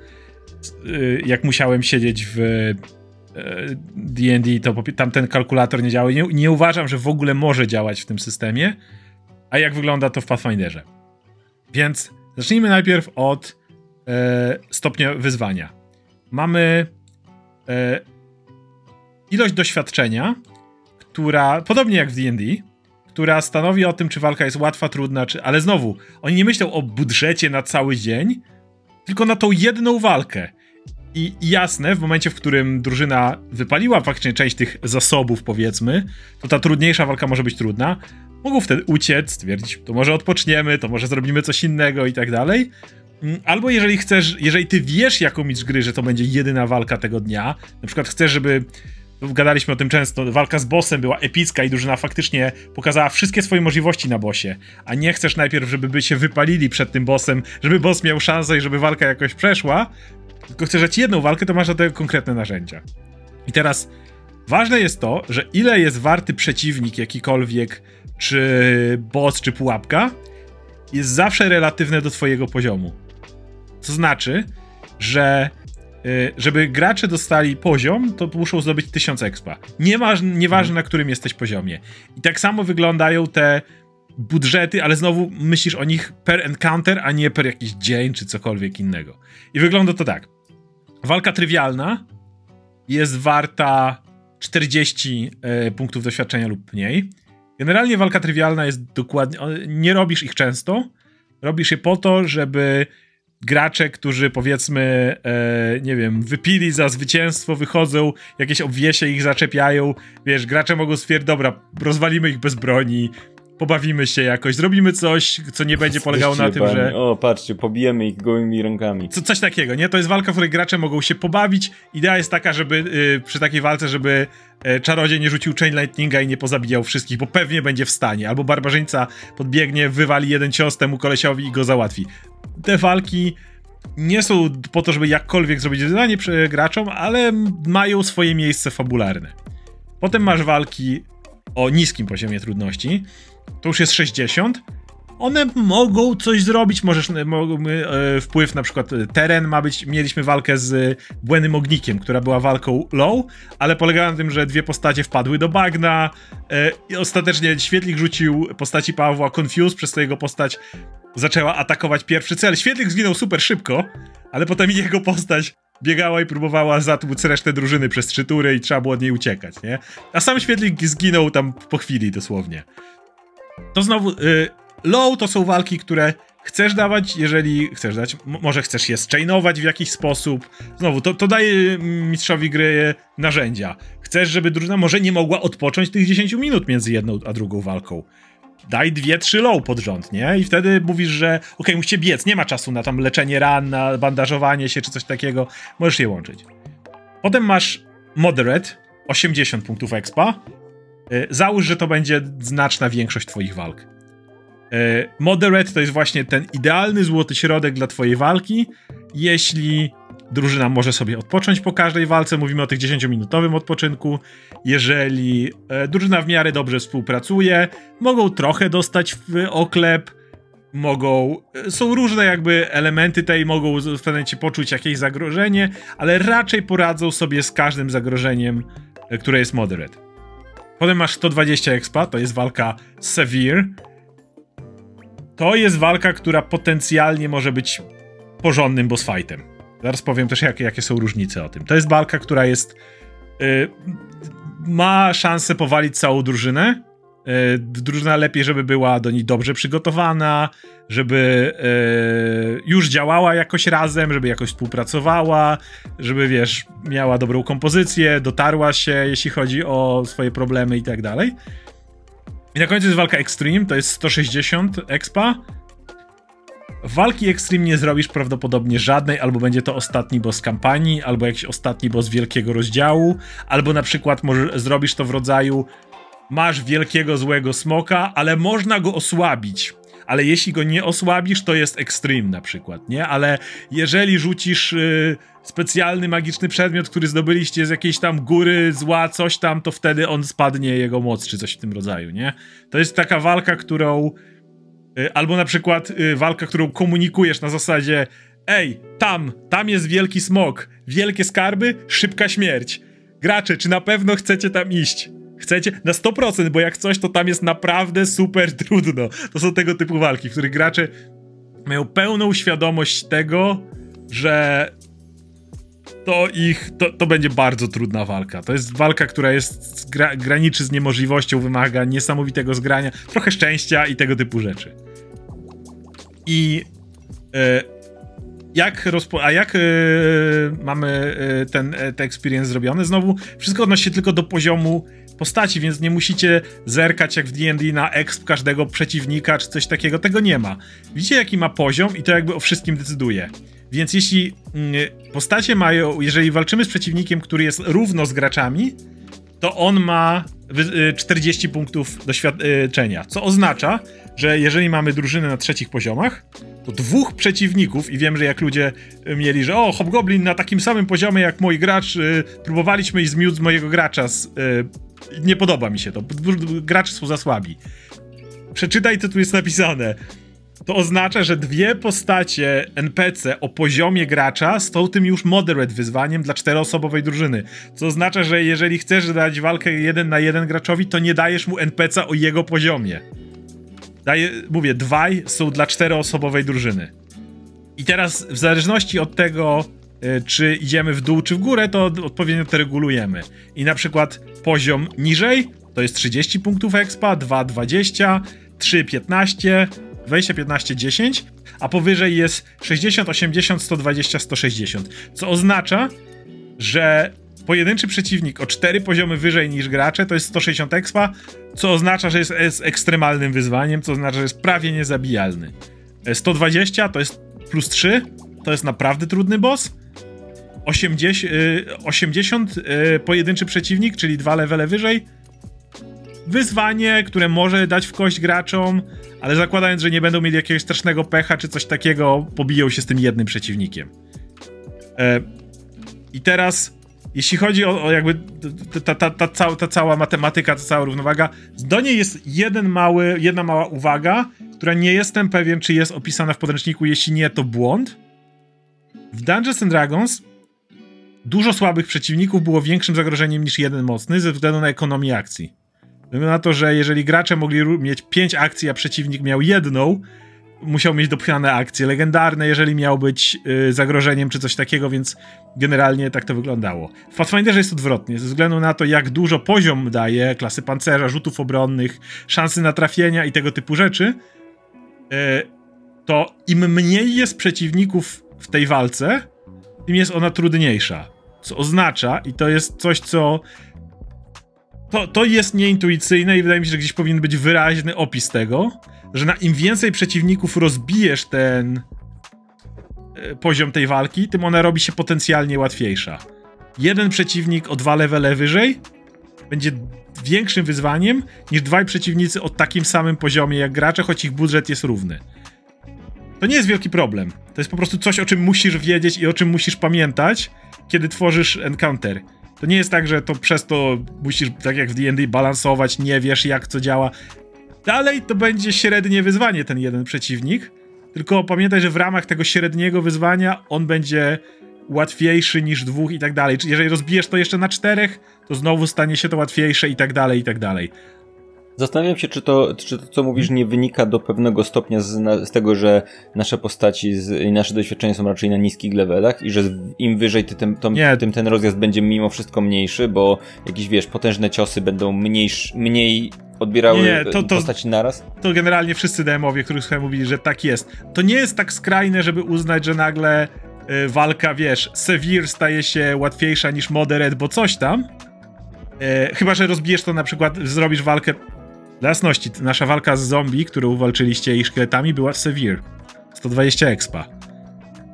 y, jak musiałem siedzieć w D&D, y, to tam ten kalkulator nie działa. Nie, nie uważam, że w ogóle może działać w tym systemie, a jak wygląda to w Pathfinderze. Więc zacznijmy najpierw od e, stopnia wyzwania. Mamy e, ilość doświadczenia, która, podobnie jak w D&D, która stanowi o tym, czy walka jest łatwa, trudna, czy... Ale znowu, oni nie myślą o budżecie na cały dzień, tylko na tą jedną walkę. I jasne, w momencie, w którym drużyna wypaliła faktycznie część tych zasobów, powiedzmy, to ta trudniejsza walka może być trudna. Mogą wtedy uciec, stwierdzić, to może odpoczniemy, to może zrobimy coś innego i tak dalej. Mm, albo jeżeli chcesz, jeżeli ty wiesz jako mistrz gry, że to będzie jedyna walka tego dnia, na przykład chcesz, żeby gadaliśmy o tym często, walka z bossem była epicka i drużyna faktycznie pokazała wszystkie swoje możliwości na bossie, a nie chcesz najpierw, żeby by się wypalili przed tym bossem, żeby boss miał szansę i żeby walka jakoś przeszła, tylko chcesz dać jedną walkę, to masz do tego konkretne narzędzia. I teraz ważne jest to, że ile jest warty przeciwnik jakikolwiek, czy boss, czy pułapka, jest zawsze relatywne do twojego poziomu. To znaczy, że żeby gracze dostali poziom, to muszą zdobyć 1000 expa. Nieważne, nieważne na którym jesteś poziomie. I tak samo wyglądają te budżety, ale znowu myślisz o nich per encounter, a nie per jakiś dzień czy cokolwiek innego. I wygląda to tak. Walka trywialna jest warta 40 y, punktów doświadczenia lub mniej. Generalnie walka trywialna jest dokładnie. Nie robisz ich często. Robisz je po to, żeby gracze, którzy powiedzmy, e, nie wiem, wypili za zwycięstwo, wychodzą, jakieś obwiesie ich zaczepiają, wiesz, gracze mogą stwierdzić, dobra, rozwalimy ich bez broni, pobawimy się jakoś, zrobimy coś, co nie będzie polegało na tym, że... O, patrzcie, pobijemy ich gołymi rękami. Co, coś takiego, nie? To jest walka, w której gracze mogą się pobawić. Idea jest taka, żeby y, przy takiej walce, żeby y, czarodziej nie rzucił Chain Lightninga i nie pozabijał wszystkich, bo pewnie będzie w stanie. Albo barbarzyńca podbiegnie, wywali jeden cios temu kolesiowi i go załatwi. Te walki nie są po to, żeby jakkolwiek zrobić zadanie graczom, ale mają swoje miejsce fabularne. Potem masz walki o niskim poziomie trudności, to już jest 60, one mogą coś zrobić, możesz, mogą, e, wpływ na przykład e, teren ma być, mieliśmy walkę z Błędnym Ognikiem, która była walką low, ale polegała na tym, że dwie postacie wpadły do bagna. E, i ostatecznie Świetlik rzucił postaci Pawła Confuse, przez to jego postać zaczęła atakować pierwszy cel. Świetlik zginął super szybko, ale potem jego postać biegała i próbowała zatłuc resztę drużyny przez trzy tury i trzeba było od niej uciekać, nie? A sam Świetlik zginął tam po chwili dosłownie. To znowu... Y Low to są walki, które chcesz dawać, jeżeli chcesz dać, może chcesz je zchainować w jakiś sposób. Znowu, to, to daje mistrzowi gry narzędzia. Chcesz, żeby drużyna może nie mogła odpocząć tych 10 minut między jedną a drugą walką. Daj dwie, trzy low pod rząd, nie? I wtedy mówisz, że okej, okay, musicie biec, nie ma czasu na tam leczenie ran, na bandażowanie się czy coś takiego. Możesz je łączyć. Potem masz moderate, 80 punktów expa. Y, załóż, że to będzie znaczna większość twoich walk. E, moderate to jest właśnie ten idealny złoty środek dla twojej walki, jeśli drużyna może sobie odpocząć po każdej walce, mówimy o tych 10-minutowym odpoczynku. Jeżeli e, drużyna w miarę dobrze współpracuje, mogą trochę dostać w oklep, mogą. E, są różne jakby elementy tej, mogą w pewnym momencie poczuć jakieś zagrożenie, ale raczej poradzą sobie z każdym zagrożeniem, które jest moderate. Potem masz 120 expa, to jest walka severe, to jest walka, która potencjalnie może być porządnym boss fightem. Zaraz powiem też, jakie, jakie są różnice o tym. To jest walka, która jest. Yy, ma szansę powalić całą drużynę. Yy, drużyna lepiej, żeby była do niej dobrze przygotowana, żeby yy, już działała jakoś razem, żeby jakoś współpracowała, żeby wiesz, miała dobrą kompozycję, dotarła się, jeśli chodzi o swoje problemy i tak dalej. I na końcu jest walka Extreme, to jest 160 expa. Walki Extreme nie zrobisz prawdopodobnie żadnej, albo będzie to ostatni boss kampanii, albo jakiś ostatni boss wielkiego rozdziału, albo na przykład może, zrobisz to w rodzaju masz wielkiego złego smoka, ale można go osłabić ale jeśli go nie osłabisz, to jest extreme na przykład, nie? Ale jeżeli rzucisz y, specjalny magiczny przedmiot, który zdobyliście z jakiejś tam góry zła, coś tam, to wtedy on spadnie jego moc, czy coś w tym rodzaju, nie? To jest taka walka, którą albo na przykład y, walka, którą komunikujesz na zasadzie ej, tam, tam jest wielki smok, wielkie skarby, szybka śmierć. Gracze, czy na pewno chcecie tam iść? Chcecie? Na 100%, bo jak coś, to tam jest naprawdę super trudno. To są tego typu walki, w których gracze mają pełną świadomość tego, że to ich, to, to będzie bardzo trudna walka. To jest walka, która jest, gra, graniczy z niemożliwością, wymaga niesamowitego zgrania, trochę szczęścia i tego typu rzeczy. I e, jak rozpo- a jak e, mamy e, ten, ten experience zrobiony? Znowu, wszystko odnosi się tylko do poziomu postaci, więc nie musicie zerkać jak w D&D na exp każdego przeciwnika czy coś takiego, tego nie ma. Widzicie jaki ma poziom i to jakby o wszystkim decyduje. Więc jeśli mm, postacie mają, jeżeli walczymy z przeciwnikiem, który jest równo z graczami, to on ma 40 y, punktów doświadczenia, co oznacza, że jeżeli mamy drużynę na trzecich poziomach, to dwóch przeciwników, i wiem, że jak ludzie mieli, że o, Hobgoblin na takim samym poziomie jak mój gracz, y, próbowaliśmy i zmiótł mojego gracza z, y, nie podoba mi się to. Gracze są za słabi. Przeczytaj, co tu jest napisane. To oznacza, że dwie postacie NPC o poziomie gracza są tym już moderate wyzwaniem dla czteroosobowej drużyny. Co oznacza, że jeżeli chcesz dać walkę jeden na jeden graczowi, to nie dajesz mu NPC o jego poziomie. Daję, mówię, dwaj są dla czteroosobowej drużyny. I teraz w zależności od tego, Y, czy idziemy w dół, czy w górę, to odpowiednio to regulujemy. I na przykład poziom niżej to jest 30 punktów expa, 2 20, 3 15, 20 15 10, a powyżej jest 60, 80, 120, 160. Co oznacza, że pojedynczy przeciwnik o 4 poziomy wyżej niż gracze to jest 160 expa, co oznacza, że jest, jest ekstremalnym wyzwaniem, co oznacza, że jest prawie niezabijalny. 120 e, to jest plus 3, to jest naprawdę trudny boss. 80, 80 y, pojedynczy przeciwnik, czyli dwa levele wyżej. Wyzwanie, które może dać w kość graczom, ale zakładając, że nie będą mieli jakiegoś strasznego pecha czy coś takiego, pobiją się z tym jednym przeciwnikiem. E, I teraz, jeśli chodzi o, o jakby ta, ta, ta, ta, ta cała matematyka, ta cała równowaga, do niej jest jeden mały, jedna mała uwaga, która nie jestem pewien, czy jest opisana w podręczniku, jeśli nie, to błąd. W Dungeons and Dragons dużo słabych przeciwników było większym zagrożeniem niż jeden mocny ze względu na ekonomię akcji. Na to, że jeżeli gracze mogli mieć 5 akcji, a przeciwnik miał jedną, musiał mieć dopchane akcje legendarne, jeżeli miał być y, zagrożeniem czy coś takiego, więc generalnie tak to wyglądało. W Pathfinderze jest odwrotnie, ze względu na to, jak dużo poziom daje, klasy pancerza, rzutów obronnych, szansy na trafienia i tego typu rzeczy, y, to im mniej jest przeciwników w tej walce, tym jest ona trudniejsza. Co oznacza, i to jest coś, co to, to jest nieintuicyjne i wydaje mi się, że gdzieś powinien być wyraźny opis tego, że na im więcej przeciwników rozbijesz ten e, poziom tej walki, tym ona robi się potencjalnie łatwiejsza. Jeden przeciwnik o dwa levele wyżej będzie większym wyzwaniem niż dwaj przeciwnicy o takim samym poziomie jak gracze, choć ich budżet jest równy. To nie jest wielki problem. To jest po prostu coś, o czym musisz wiedzieć i o czym musisz pamiętać, kiedy tworzysz encounter. To nie jest tak, że to przez to musisz, tak jak w D&D, balansować, nie wiesz jak co działa. Dalej to będzie średnie wyzwanie ten jeden przeciwnik, tylko pamiętaj, że w ramach tego średniego wyzwania on będzie łatwiejszy niż dwóch i tak dalej. Jeżeli rozbijesz to jeszcze na czterech, to znowu stanie się to łatwiejsze i tak dalej, i tak dalej. Zastanawiam się, czy to, czy to, co mówisz, nie wynika do pewnego stopnia z, na, z tego, że nasze postaci i nasze doświadczenia są raczej na niskich levelach i że im wyżej, ty, tym, tym ten rozjazd będzie mimo wszystko mniejszy, bo jakieś, wiesz, potężne ciosy będą mniejsz, mniej odbierały nie, to, to, postaci naraz? To generalnie wszyscy DM-owie, których słuchałem, mówili, że tak jest. To nie jest tak skrajne, żeby uznać, że nagle y, walka, wiesz, Severe staje się łatwiejsza niż Moderate, bo coś tam. Y, chyba, że rozbijesz to na przykład, zrobisz walkę dla jasności, nasza walka z zombie, którą walczyliście i szkieletami, była severe. 120 expa.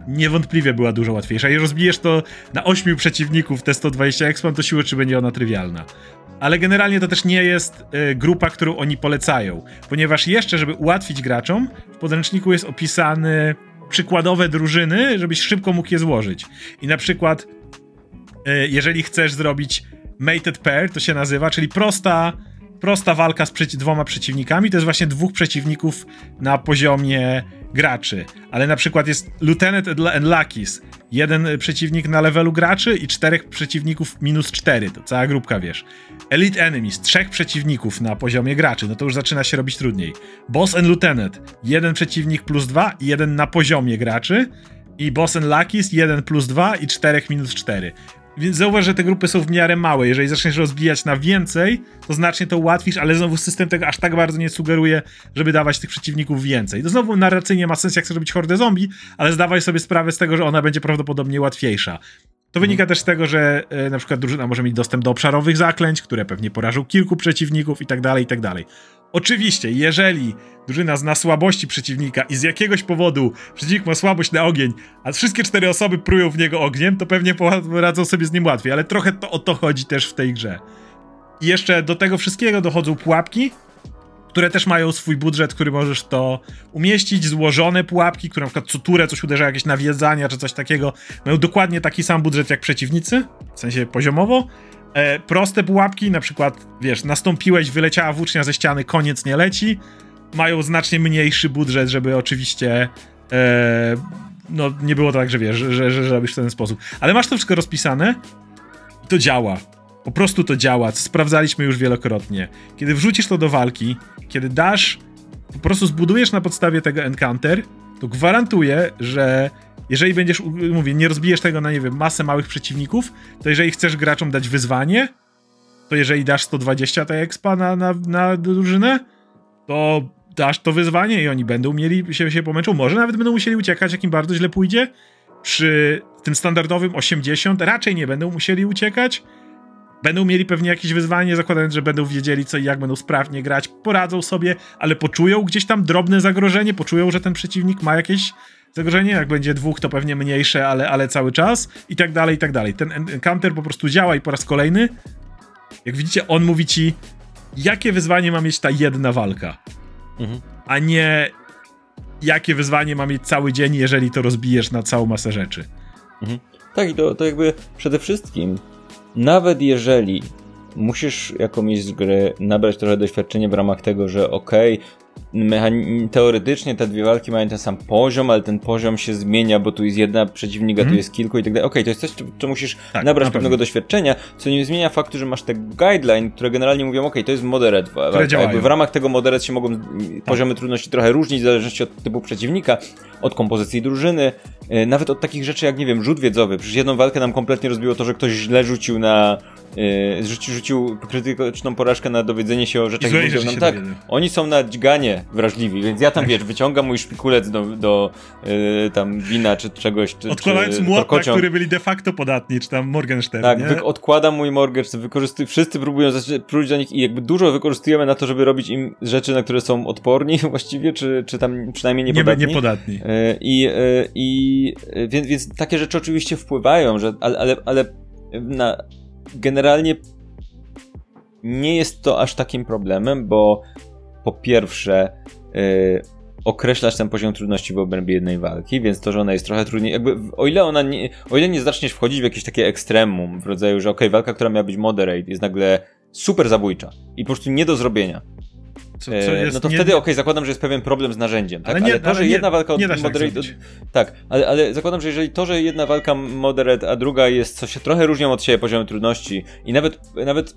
Niewątpliwie była dużo łatwiejsza. I rozbijesz to na 8 przeciwników te 120 expa, to siły czy będzie ona trywialna. Ale generalnie to też nie jest y, grupa, którą oni polecają. Ponieważ jeszcze, żeby ułatwić graczom, w podręczniku jest opisany przykładowe drużyny, żebyś szybko mógł je złożyć. I na przykład, y, jeżeli chcesz zrobić mated pair, to się nazywa, czyli prosta prosta walka z dwoma przeciwnikami, to jest właśnie dwóch przeciwników na poziomie graczy. Ale na przykład jest Lieutenant and Lucky's, jeden przeciwnik na levelu graczy i czterech przeciwników minus cztery, to cała grupka, wiesz. Elite Enemies, trzech przeciwników na poziomie graczy, no to już zaczyna się robić trudniej. Boss and Lieutenant, jeden przeciwnik plus dwa i jeden na poziomie graczy. I Boss and Lucky's, jeden plus dwa i czterech minus cztery. Więc zauważ, że te grupy są w miarę małe. Jeżeli zaczniesz rozbijać na więcej, to znacznie to ułatwisz, ale znowu system tego aż tak bardzo nie sugeruje, żeby dawać tych przeciwników więcej. To znowu narracyjnie ma sens, jak chcesz robić hordę zombie, ale zdawaj sobie sprawę z tego, że ona będzie prawdopodobnie łatwiejsza. To wynika też z tego, że e, na przykład drużyna może mieć dostęp do obszarowych zaklęć, które pewnie porażą kilku przeciwników i tak dalej, i tak dalej. Oczywiście, jeżeli drużyna zna słabości przeciwnika i z jakiegoś powodu przeciwnik ma słabość na ogień, a wszystkie cztery osoby prują w niego ogniem, to pewnie poradzą sobie z nim łatwiej, ale trochę to o to chodzi też w tej grze. I jeszcze do tego wszystkiego dochodzą pułapki, które też mają swój budżet, który możesz to umieścić, złożone pułapki, które na przykład co turę coś uderza, jakieś nawiedzania czy coś takiego, mają dokładnie taki sam budżet jak przeciwnicy, w sensie poziomowo, E, proste pułapki, na przykład, wiesz, nastąpiłeś, wyleciała włócznia ze ściany, koniec nie leci, mają znacznie mniejszy budżet, żeby oczywiście e, no, nie było tak, że wiesz, że, że, że robisz w ten sposób. Ale masz to wszystko rozpisane i to działa. Po prostu to działa, co sprawdzaliśmy już wielokrotnie. Kiedy wrzucisz to do walki, kiedy dasz, po prostu zbudujesz na podstawie tego encounter, to gwarantuję, że jeżeli będziesz, mówię, nie rozbijesz tego na, nie wiem, masę małych przeciwników, to jeżeli chcesz graczom dać wyzwanie, to jeżeli dasz 120 tej expa na, na, na drużynę, to dasz to wyzwanie i oni będą mieli, się, się pomęczą, może nawet będą musieli uciekać, jak im bardzo źle pójdzie. Przy tym standardowym 80 raczej nie będą musieli uciekać. Będą mieli pewnie jakieś wyzwanie, zakładając, że będą wiedzieli co i jak będą sprawnie grać, poradzą sobie, ale poczują gdzieś tam drobne zagrożenie, poczują, że ten przeciwnik ma jakieś zagrożenie, jak będzie dwóch, to pewnie mniejsze, ale, ale cały czas i tak dalej, i tak dalej. Ten encounter po prostu działa i po raz kolejny, jak widzicie, on mówi ci, jakie wyzwanie ma mieć ta jedna walka, mhm. a nie jakie wyzwanie ma mieć cały dzień, jeżeli to rozbijesz na całą masę rzeczy. Mhm. Tak, i to, to jakby przede wszystkim nawet jeżeli musisz jako mistrz gry nabrać trochę doświadczenia w ramach tego, że okej, okay, teoretycznie te dwie walki mają ten sam poziom, ale ten poziom się zmienia, bo tu jest jedna przeciwnika, mm. tu mhm. jest kilku i tak dalej. Okej, okay, to jest coś, co musisz tak, nabrać na pewnego doświadczenia, co nie zmienia faktu, że masz te guideline, które generalnie mówią, okej, okay, to jest moderate. Jakby w ramach tego moderate się mogą tak. poziomy trudności trochę różnić, w zależności od typu przeciwnika, od kompozycji drużyny, e, nawet od takich rzeczy jak, nie wiem, rzut wiedzowy. Przecież jedną walkę nam kompletnie rozbiło to, że ktoś źle rzucił na Yy, rzucił, rzucił krytyczną porażkę na dowiedzenie się o rzeczach i powiedział nam tak, oni są na dźganie wrażliwi, więc ja tam, tak. wiesz, wyciągam mój szpikulec do, do yy, tam wina czy czegoś, czy, Odkładając czy młot, na który byli de facto podatni, czy tam Morgenstern, Tak, wy, odkładam mój Morgenstern, wykorzystuję, wszyscy próbują próć do nich i jakby dużo wykorzystujemy na to, żeby robić im rzeczy, na które są odporni właściwie, czy, czy tam przynajmniej niepodatni. Nie, niepodatni. Yy, I, yy, i więc, więc takie rzeczy oczywiście wpływają, że, ale, ale, ale na generalnie nie jest to aż takim problemem, bo po pierwsze yy, określasz ten poziom trudności w obrębie jednej walki, więc to, że ona jest trochę trudniej, jakby o ile ona nie, o ile nie zaczniesz wchodzić w jakieś takie ekstremum w rodzaju, że ok, walka, która miała być moderate jest nagle super zabójcza i po prostu nie do zrobienia, co, co e, no to nie... wtedy okej, okay, zakładam, że jest pewien problem z narzędziem, tak? Ale, nie, ale to, ale że jedna walka od tak moderate... Tak, tak ale, ale zakładam, że jeżeli to, że jedna walka moderate, a druga jest, co się trochę różnią od siebie poziomem trudności i nawet, nawet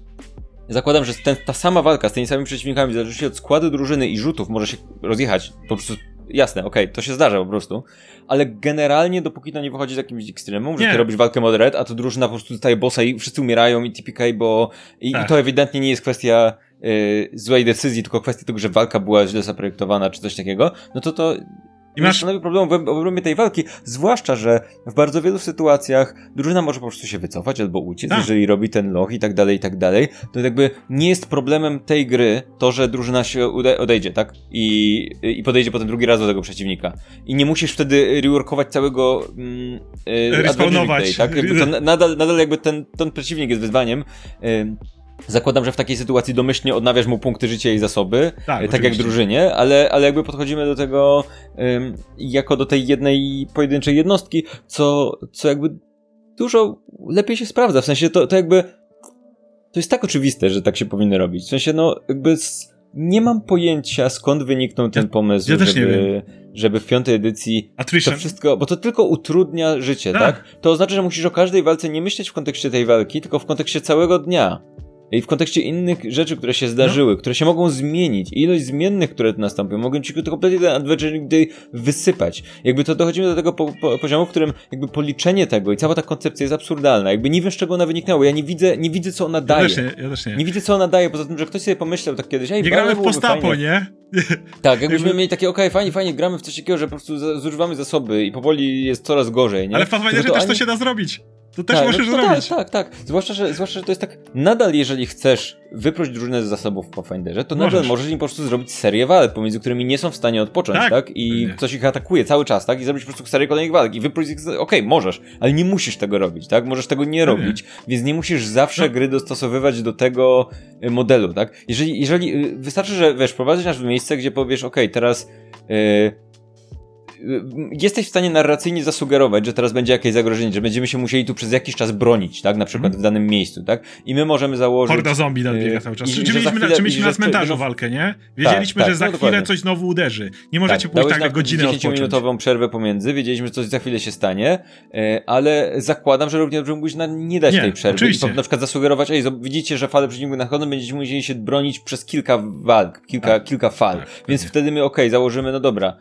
zakładam, że ten, ta sama walka z tymi samymi przeciwnikami, w zależności od składu drużyny i rzutów, może się rozjechać po prostu jasne, okej, okay, to się zdarza po prostu, ale generalnie dopóki to nie wychodzi z jakimś ekstremum, że ty robisz walkę moderate, a to drużyna po prostu dostaje bossa i wszyscy umierają i TPK, bo i, tak. i to ewidentnie nie jest kwestia yy, złej decyzji, tylko kwestia tego, że walka była źle zaprojektowana czy coś takiego, no to to i masz... stanowi problem w obrębie tej walki, zwłaszcza, że w bardzo wielu sytuacjach drużyna może po prostu się wycofać albo uciec, tak. jeżeli robi ten loch i tak dalej, i tak dalej. To jakby nie jest problemem tej gry to, że drużyna się odejdzie, tak? I, i podejdzie potem drugi raz do tego przeciwnika. I nie musisz wtedy reworkować całego mm, yy, Respawnować. tak? Jakby nadal, nadal jakby ten, ten przeciwnik jest wyzwaniem. Yy, Zakładam, że w takiej sytuacji domyślnie odnawiasz mu punkty życia i zasoby, tak, tak jak drużynie, ale, ale jakby podchodzimy do tego um, jako do tej jednej pojedynczej jednostki, co, co jakby dużo lepiej się sprawdza. W sensie to, to jakby to jest tak oczywiste, że tak się powinno robić. W sensie, no, jakby z, nie mam pojęcia, skąd wyniknął ten pomysł, ja żeby, żeby w piątej edycji Attrition. to wszystko, bo to tylko utrudnia życie, tak. tak? To oznacza, że musisz o każdej walce nie myśleć w kontekście tej walki, tylko w kontekście całego dnia. I w kontekście innych rzeczy, które się zdarzyły, no. które się mogą zmienić, ilość zmiennych, które tu nastąpią, mogą ci to kompletnie ten Adventure Day wysypać. Jakby to dochodzimy do tego po, po, poziomu, w którym jakby policzenie tego i cała ta koncepcja jest absurdalna. Jakby nie wiem, z czego ona wyniknęła. Ja nie widzę, nie widzę, co ona daje. Ja też nie, ja też nie. nie widzę, co ona daje, poza tym, że ktoś sobie pomyślał tak kiedyś, ej, Nie gramy w postapo, nie? Tak, jakbyśmy mieli takie, okej, okay, fajnie, fajnie, gramy w coś takiego, że po prostu zużywamy zasoby i powoli jest coraz gorzej, nie? Ale w Pathfinderze też ani... to się da zrobić. To też tak, możesz no, zrobić. Tak, tak, tak. Zwłaszcza że, zwłaszcza, że to jest tak, nadal jeżeli chcesz wyproś drużynę z zasobów w Pathfinderze, to możesz. nadal możesz im po prostu zrobić serię walk, pomiędzy którymi nie są w stanie odpocząć, tak? tak? I ktoś ich atakuje cały czas, tak? I zrobić po prostu serię kolejnych walk i wyproś ich, okej, okay, możesz, ale nie musisz tego robić, tak? Możesz tego nie robić, więc nie musisz zawsze no. gry dostosowywać do tego y, modelu, tak? Jeżeli, jeżeli, y, wystarczy, że, wiesz, prowadzisz nas w miejsce, gdzie powiesz, okej, okay, teraz yy, jesteś w stanie narracyjnie zasugerować, że teraz będzie jakieś zagrożenie, że będziemy się musieli tu przez jakiś czas bronić, tak? Na przykład mm. w danym miejscu, tak? I my możemy założyć... Horda zombie nadbiega cały czas. I, czy, mieliśmy, chwilę, czy mieliśmy na cmentarzu no, walkę, nie? Wiedzieliśmy, tak, że tak, za no, chwilę coś znowu uderzy. Nie możecie tak, pójść tak na godzinę 10-minutową przerwę pomiędzy, wiedzieliśmy, że coś za chwilę się stanie, e, ale zakładam, że równie dobrze mógłbyś na, nie dać nie, tej przerwy. Oczywiście. I na przykład zasugerować, ej, widzicie, że fale przeciwników nadchodzą, będziecie musieli się bronić przez kilka walk, kilka, tak. kilka fal. Tak, Więc wtedy my, okej, okay, założymy, no dobra,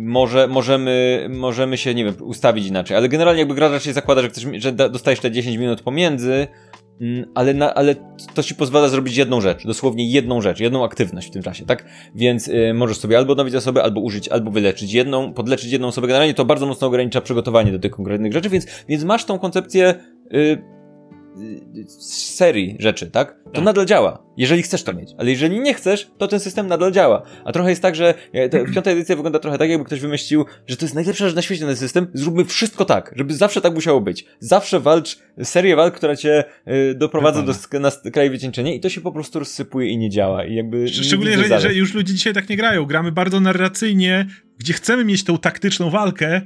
może, możemy, możemy się, nie wiem, ustawić inaczej, ale generalnie jakby gra raczej zakłada, że, że dostajesz te 10 minut pomiędzy, mm, ale, na, ale to ci pozwala zrobić jedną rzecz, dosłownie jedną rzecz, jedną aktywność w tym czasie, tak? Więc y, możesz sobie albo odnowić osobę, albo użyć, albo wyleczyć jedną, podleczyć jedną osobę. Generalnie to bardzo mocno ogranicza przygotowanie do tych konkretnych rzeczy, więc, więc masz tą koncepcję y, serii rzeczy, tak? To tak. nadal działa, jeżeli chcesz to mieć. Ale jeżeli nie chcesz, to ten system nadal działa. A trochę jest tak, że piąta edycja wygląda trochę tak, jakby ktoś wymyślił, że to jest najlepsza rzecz na świecie ten system, zróbmy wszystko tak, żeby zawsze tak musiało być. Zawsze walcz serię walk, która cię y, doprowadza do na kraju wycieńczenia i to się po prostu rozsypuje i nie działa. I jakby Szczególnie, że, że już ludzie dzisiaj tak nie grają. Gramy bardzo narracyjnie, gdzie chcemy mieć tą taktyczną walkę,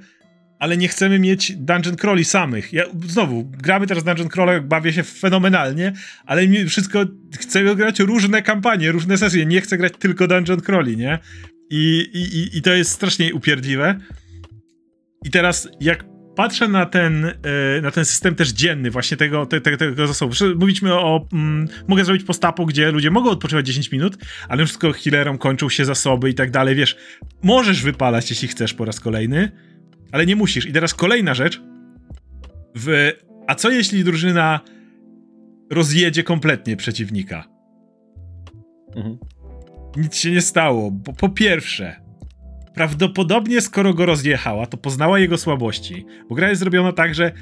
ale nie chcemy mieć dungeon crawli samych. Ja, znowu, gramy teraz dungeon crawler, bawię się fenomenalnie, ale mi wszystko, chcę grać różne kampanie, różne sesje, nie chcę grać tylko dungeon crawli, nie? I, i, i to jest strasznie upierdliwe. I teraz, jak patrzę na ten, e, na ten system też dzienny, właśnie tego, te, te, tego zasobu. Mówiliśmy o. Mm, mogę zrobić postapu, gdzie ludzie mogą odpoczywać 10 minut, ale wszystko healerom kończą się zasoby i tak dalej. Wiesz, możesz wypalać, jeśli chcesz po raz kolejny, ale nie musisz. I teraz kolejna rzecz. W, a co jeśli drużyna rozjedzie kompletnie przeciwnika? Mhm. Nic się nie stało, bo po pierwsze, prawdopodobnie skoro go rozjechała, to poznała jego słabości, bo gra jest zrobiona tak, że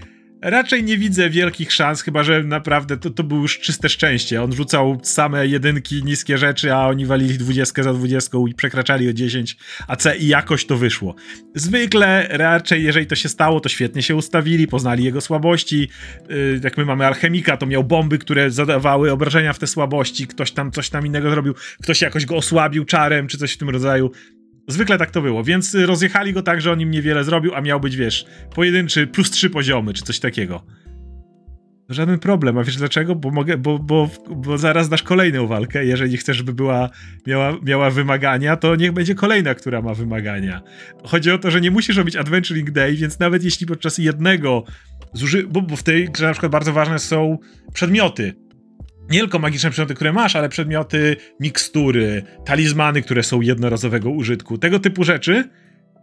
raczej nie widzę wielkich szans, chyba że naprawdę to, to było już czyste szczęście. On rzucał same jedynki, niskie rzeczy, a oni walili dwudziestkę za dwudziestką i przekraczali o 10 AC i jakoś to wyszło. Zwykle raczej, jeżeli to się stało, to świetnie się ustawili, poznali jego słabości. Yy, jak my mamy alchemika, to miał bomby, które zadawały obrażenia w te słabości, ktoś tam coś tam innego zrobił, ktoś jakoś go osłabił czarem, czy coś w tym rodzaju. Zwykle tak to było, więc rozjechali go tak, że on im niewiele zrobił, a miał być, wiesz, pojedynczy plus trzy poziomy, czy coś takiego. Żaden problem, a wiesz dlaczego? Bo, mogę, bo, bo, bo zaraz dasz kolejną walkę. Jeżeli chcesz, żeby była, miała, miała wymagania, to niech będzie kolejna, która ma wymagania. Chodzi o to, że nie musisz robić Adventuring Day, więc nawet jeśli podczas jednego zuży... bo, bo w tej grze na przykład bardzo ważne są przedmioty nie tylko magiczne przedmioty, które masz, ale przedmioty, mikstury, talizmany, które są jednorazowego użytku, tego typu rzeczy.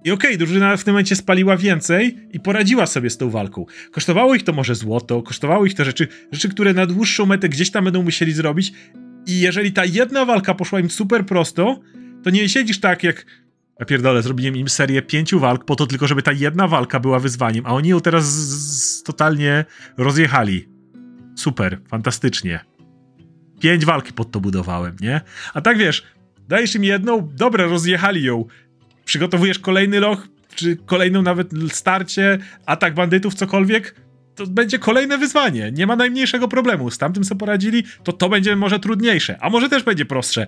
I okej, okay, drużyna w tym momencie spaliła więcej i poradziła sobie z tą walką. Kosztowało ich to może złoto, kosztowało ich to rzeczy, rzeczy, które na dłuższą metę gdzieś tam będą musieli zrobić. I jeżeli ta jedna walka poszła im super prosto, to nie siedzisz tak jak ja pierdolę, zrobiłem im serię pięciu walk po to tylko, żeby ta jedna walka była wyzwaniem, a oni ją teraz z, z, totalnie rozjechali. Super, fantastycznie. Pięć walki pod to budowałem, nie? A tak wiesz, dajesz im jedną, dobra, rozjechali ją. Przygotowujesz kolejny loch, czy kolejną nawet starcie, atak bandytów, cokolwiek, to będzie kolejne wyzwanie. Nie ma najmniejszego problemu. Z tamtym co poradzili, to to będzie może trudniejsze, a może też będzie prostsze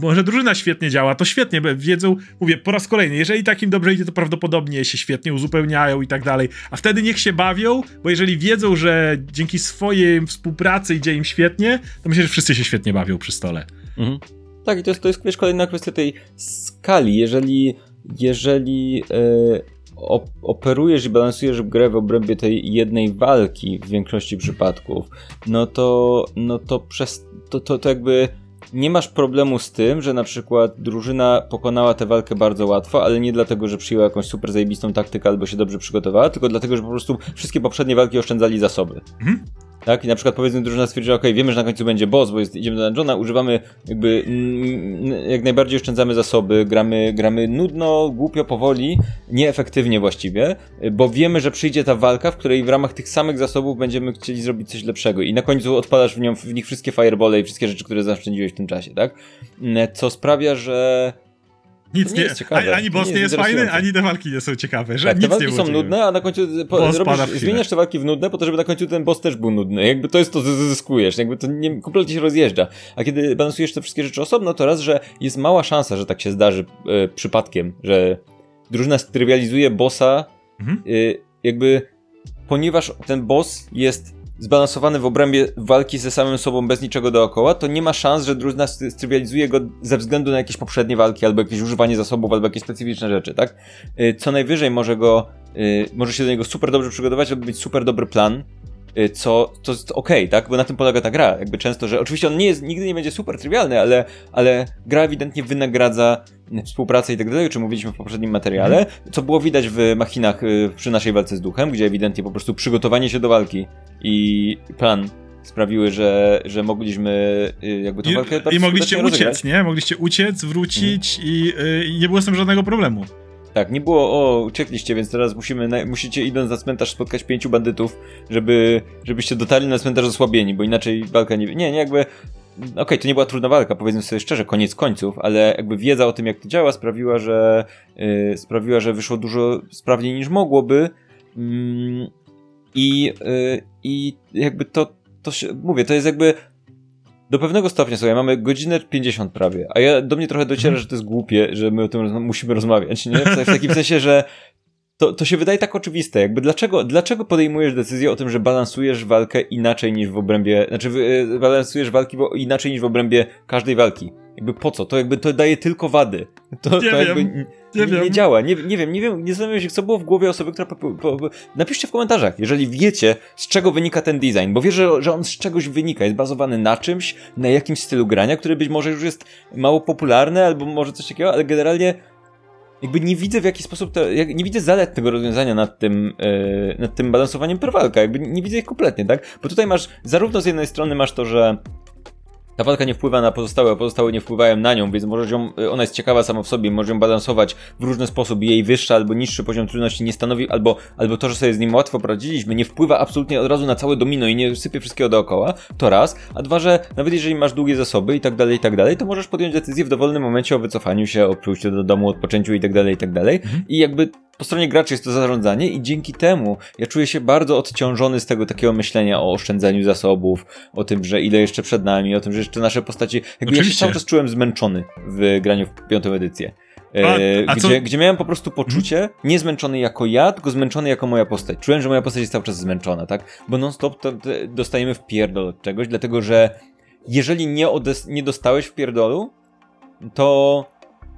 może drużyna świetnie działa, to świetnie wiedzą, mówię, po raz kolejny, jeżeli takim dobrze idzie, to prawdopodobnie się świetnie uzupełniają i tak dalej, a wtedy niech się bawią, bo jeżeli wiedzą, że dzięki swojej współpracy idzie im świetnie, to myślę, że wszyscy się świetnie bawią przy stole. Mhm. Tak, i to jest, to jest wiesz, kolejna kwestia tej skali. Jeżeli, jeżeli yy, operujesz i balansujesz grę w obrębie tej jednej walki w większości przypadków, no to, no to przez to, to, to jakby nie masz problemu z tym, że na przykład drużyna pokonała tę walkę bardzo łatwo, ale nie dlatego, że przyjęła jakąś super zajebistą taktykę albo się dobrze przygotowała, tylko dlatego, że po prostu wszystkie poprzednie walki oszczędzali zasoby. Mhm. Tak? I na przykład powiedzmy drużyna stwierdziła, ok, wiemy, że na końcu będzie boss, bo jest, idziemy do dungeona, używamy jakby jak najbardziej oszczędzamy zasoby, gramy, gramy nudno, głupio, powoli, nieefektywnie właściwie, bo wiemy, że przyjdzie ta walka, w której w ramach tych samych zasobów będziemy chcieli zrobić coś lepszego i na końcu odpalasz w, nią, w nich wszystkie firebole i wszystkie rzeczy, które zaoszczędziłeś w tym czasie, tak? Co sprawia, że nic nie, nie jest ciekawe. Ani boss nie, nie jest, fajny, ani te walki nie są ciekawe. Że tak, te walki są nudne, a na końcu po, zrobisz, zmieniasz te walki w nudne po to, żeby na końcu ten boss też był nudny. Jakby to jest to, co zyskujesz. Jakby to nie, kompletnie się rozjeżdża. A kiedy balansujesz te wszystkie rzeczy osobno, to raz, że jest mała szansa, że tak się zdarzy e, przypadkiem, że drużyna strywializuje bossa mhm. e, jakby ponieważ ten boss jest zbalansowany w obrębie walki ze samym sobą bez niczego dookoła, to nie ma szans, że drużyna strywializuje go ze względu na jakieś poprzednie walki, albo jakieś używanie zasobów, albo jakieś specyficzne rzeczy, tak? Y, co najwyżej może go, y, może się do niego super dobrze przygotować, żeby mieć super dobry plan, co to jest okej, okay, tak? Bo na tym polega ta gra. Jakby często, że oczywiście on nie jest, nigdy nie będzie super trywialny, ale, ale gra ewidentnie wynagradza współpracę i tak dalej, o czym mówiliśmy w poprzednim materiale, co było widać w machinach przy naszej walce z duchem, gdzie ewidentnie po prostu przygotowanie się do walki i plan sprawiły, że, że mogliśmy y, jakby tą walkę I, i mogliście uciec, rozegrać. nie? Mogliście uciec, wrócić mhm. i, y, i nie było z tym żadnego problemu. Tak, nie było, o, uciekliście, więc teraz musimy, musicie idąc na cmentarz spotkać pięciu bandytów, żeby, żebyście dotarli na cmentarz osłabieni, bo inaczej walka nie... Nie, nie, jakby... Okej, okay, to nie była trudna walka, powiedzmy sobie szczerze, koniec końców, ale jakby wiedza o tym, jak to działa, sprawiła, że yy, sprawiła, że wyszło dużo sprawniej niż mogłoby. Yy, i, yy, i jakby to, to się, mówię, to jest jakby do pewnego stopnia, sobie mamy godzinę 50 prawie, a ja, do mnie trochę dociera, mhm. że to jest głupie, że my o tym musimy rozmawiać, nie? W, w takim sensie, że to, to się wydaje tak oczywiste. Jakby dlaczego, dlaczego podejmujesz decyzję o tym, że balansujesz walkę inaczej niż w obrębie, znaczy yy, balansujesz walki inaczej niż w obrębie każdej walki? Jakby po co? To jakby to daje tylko wady. To, nie to wiem, jakby nie, nie, nie, działa. Nie, nie wiem, nie wiem, nie zastanawiam się, co było w głowie osoby, która. Po, po, po, napiszcie w komentarzach, jeżeli wiecie, z czego wynika ten design, bo wierzę, że on z czegoś wynika. Jest bazowany na czymś, na jakimś stylu grania, który być może już jest mało popularny, albo może coś takiego, ale generalnie jakby nie widzę w jaki sposób, to, nie widzę zalet tego rozwiązania nad tym, yy, nad tym balansowaniem per walka, jakby nie widzę ich kompletnie, tak? Bo tutaj masz, zarówno z jednej strony masz to, że ta walka nie wpływa na pozostałe, a pozostałe nie wpływają na nią, więc możesz ją, ona jest ciekawa sama w sobie, możesz ją balansować w różny sposób. Jej wyższy albo niższy poziom trudności nie stanowi, albo, albo to, że sobie z nim łatwo poradziliśmy, nie wpływa absolutnie od razu na całe domino i nie sypie wszystkiego dookoła. To raz. A dwa, że nawet jeżeli masz długie zasoby i tak dalej, i tak dalej, to możesz podjąć decyzję w dowolnym momencie o wycofaniu się, o przyjściu do domu, odpoczęciu i tak dalej, i tak dalej. Mhm. I jakby po stronie graczy jest to zarządzanie i dzięki temu ja czuję się bardzo odciążony z tego takiego myślenia o oszczędzaniu zasobów, o tym, że ile jeszcze przed nami, o tym, że jeszcze nasze postaci... Jakby Oczywiście. ja się cały czas czułem zmęczony w graniu w piątą edycję. A, a gdzie, gdzie miałem po prostu poczucie, hmm? nie zmęczony jako ja, tylko zmęczony jako moja postać. Czułem, że moja postać jest cały czas zmęczona, tak? Bo non-stop to, to dostajemy w pierdol od czegoś, dlatego że jeżeli nie, nie dostałeś w pierdolu, to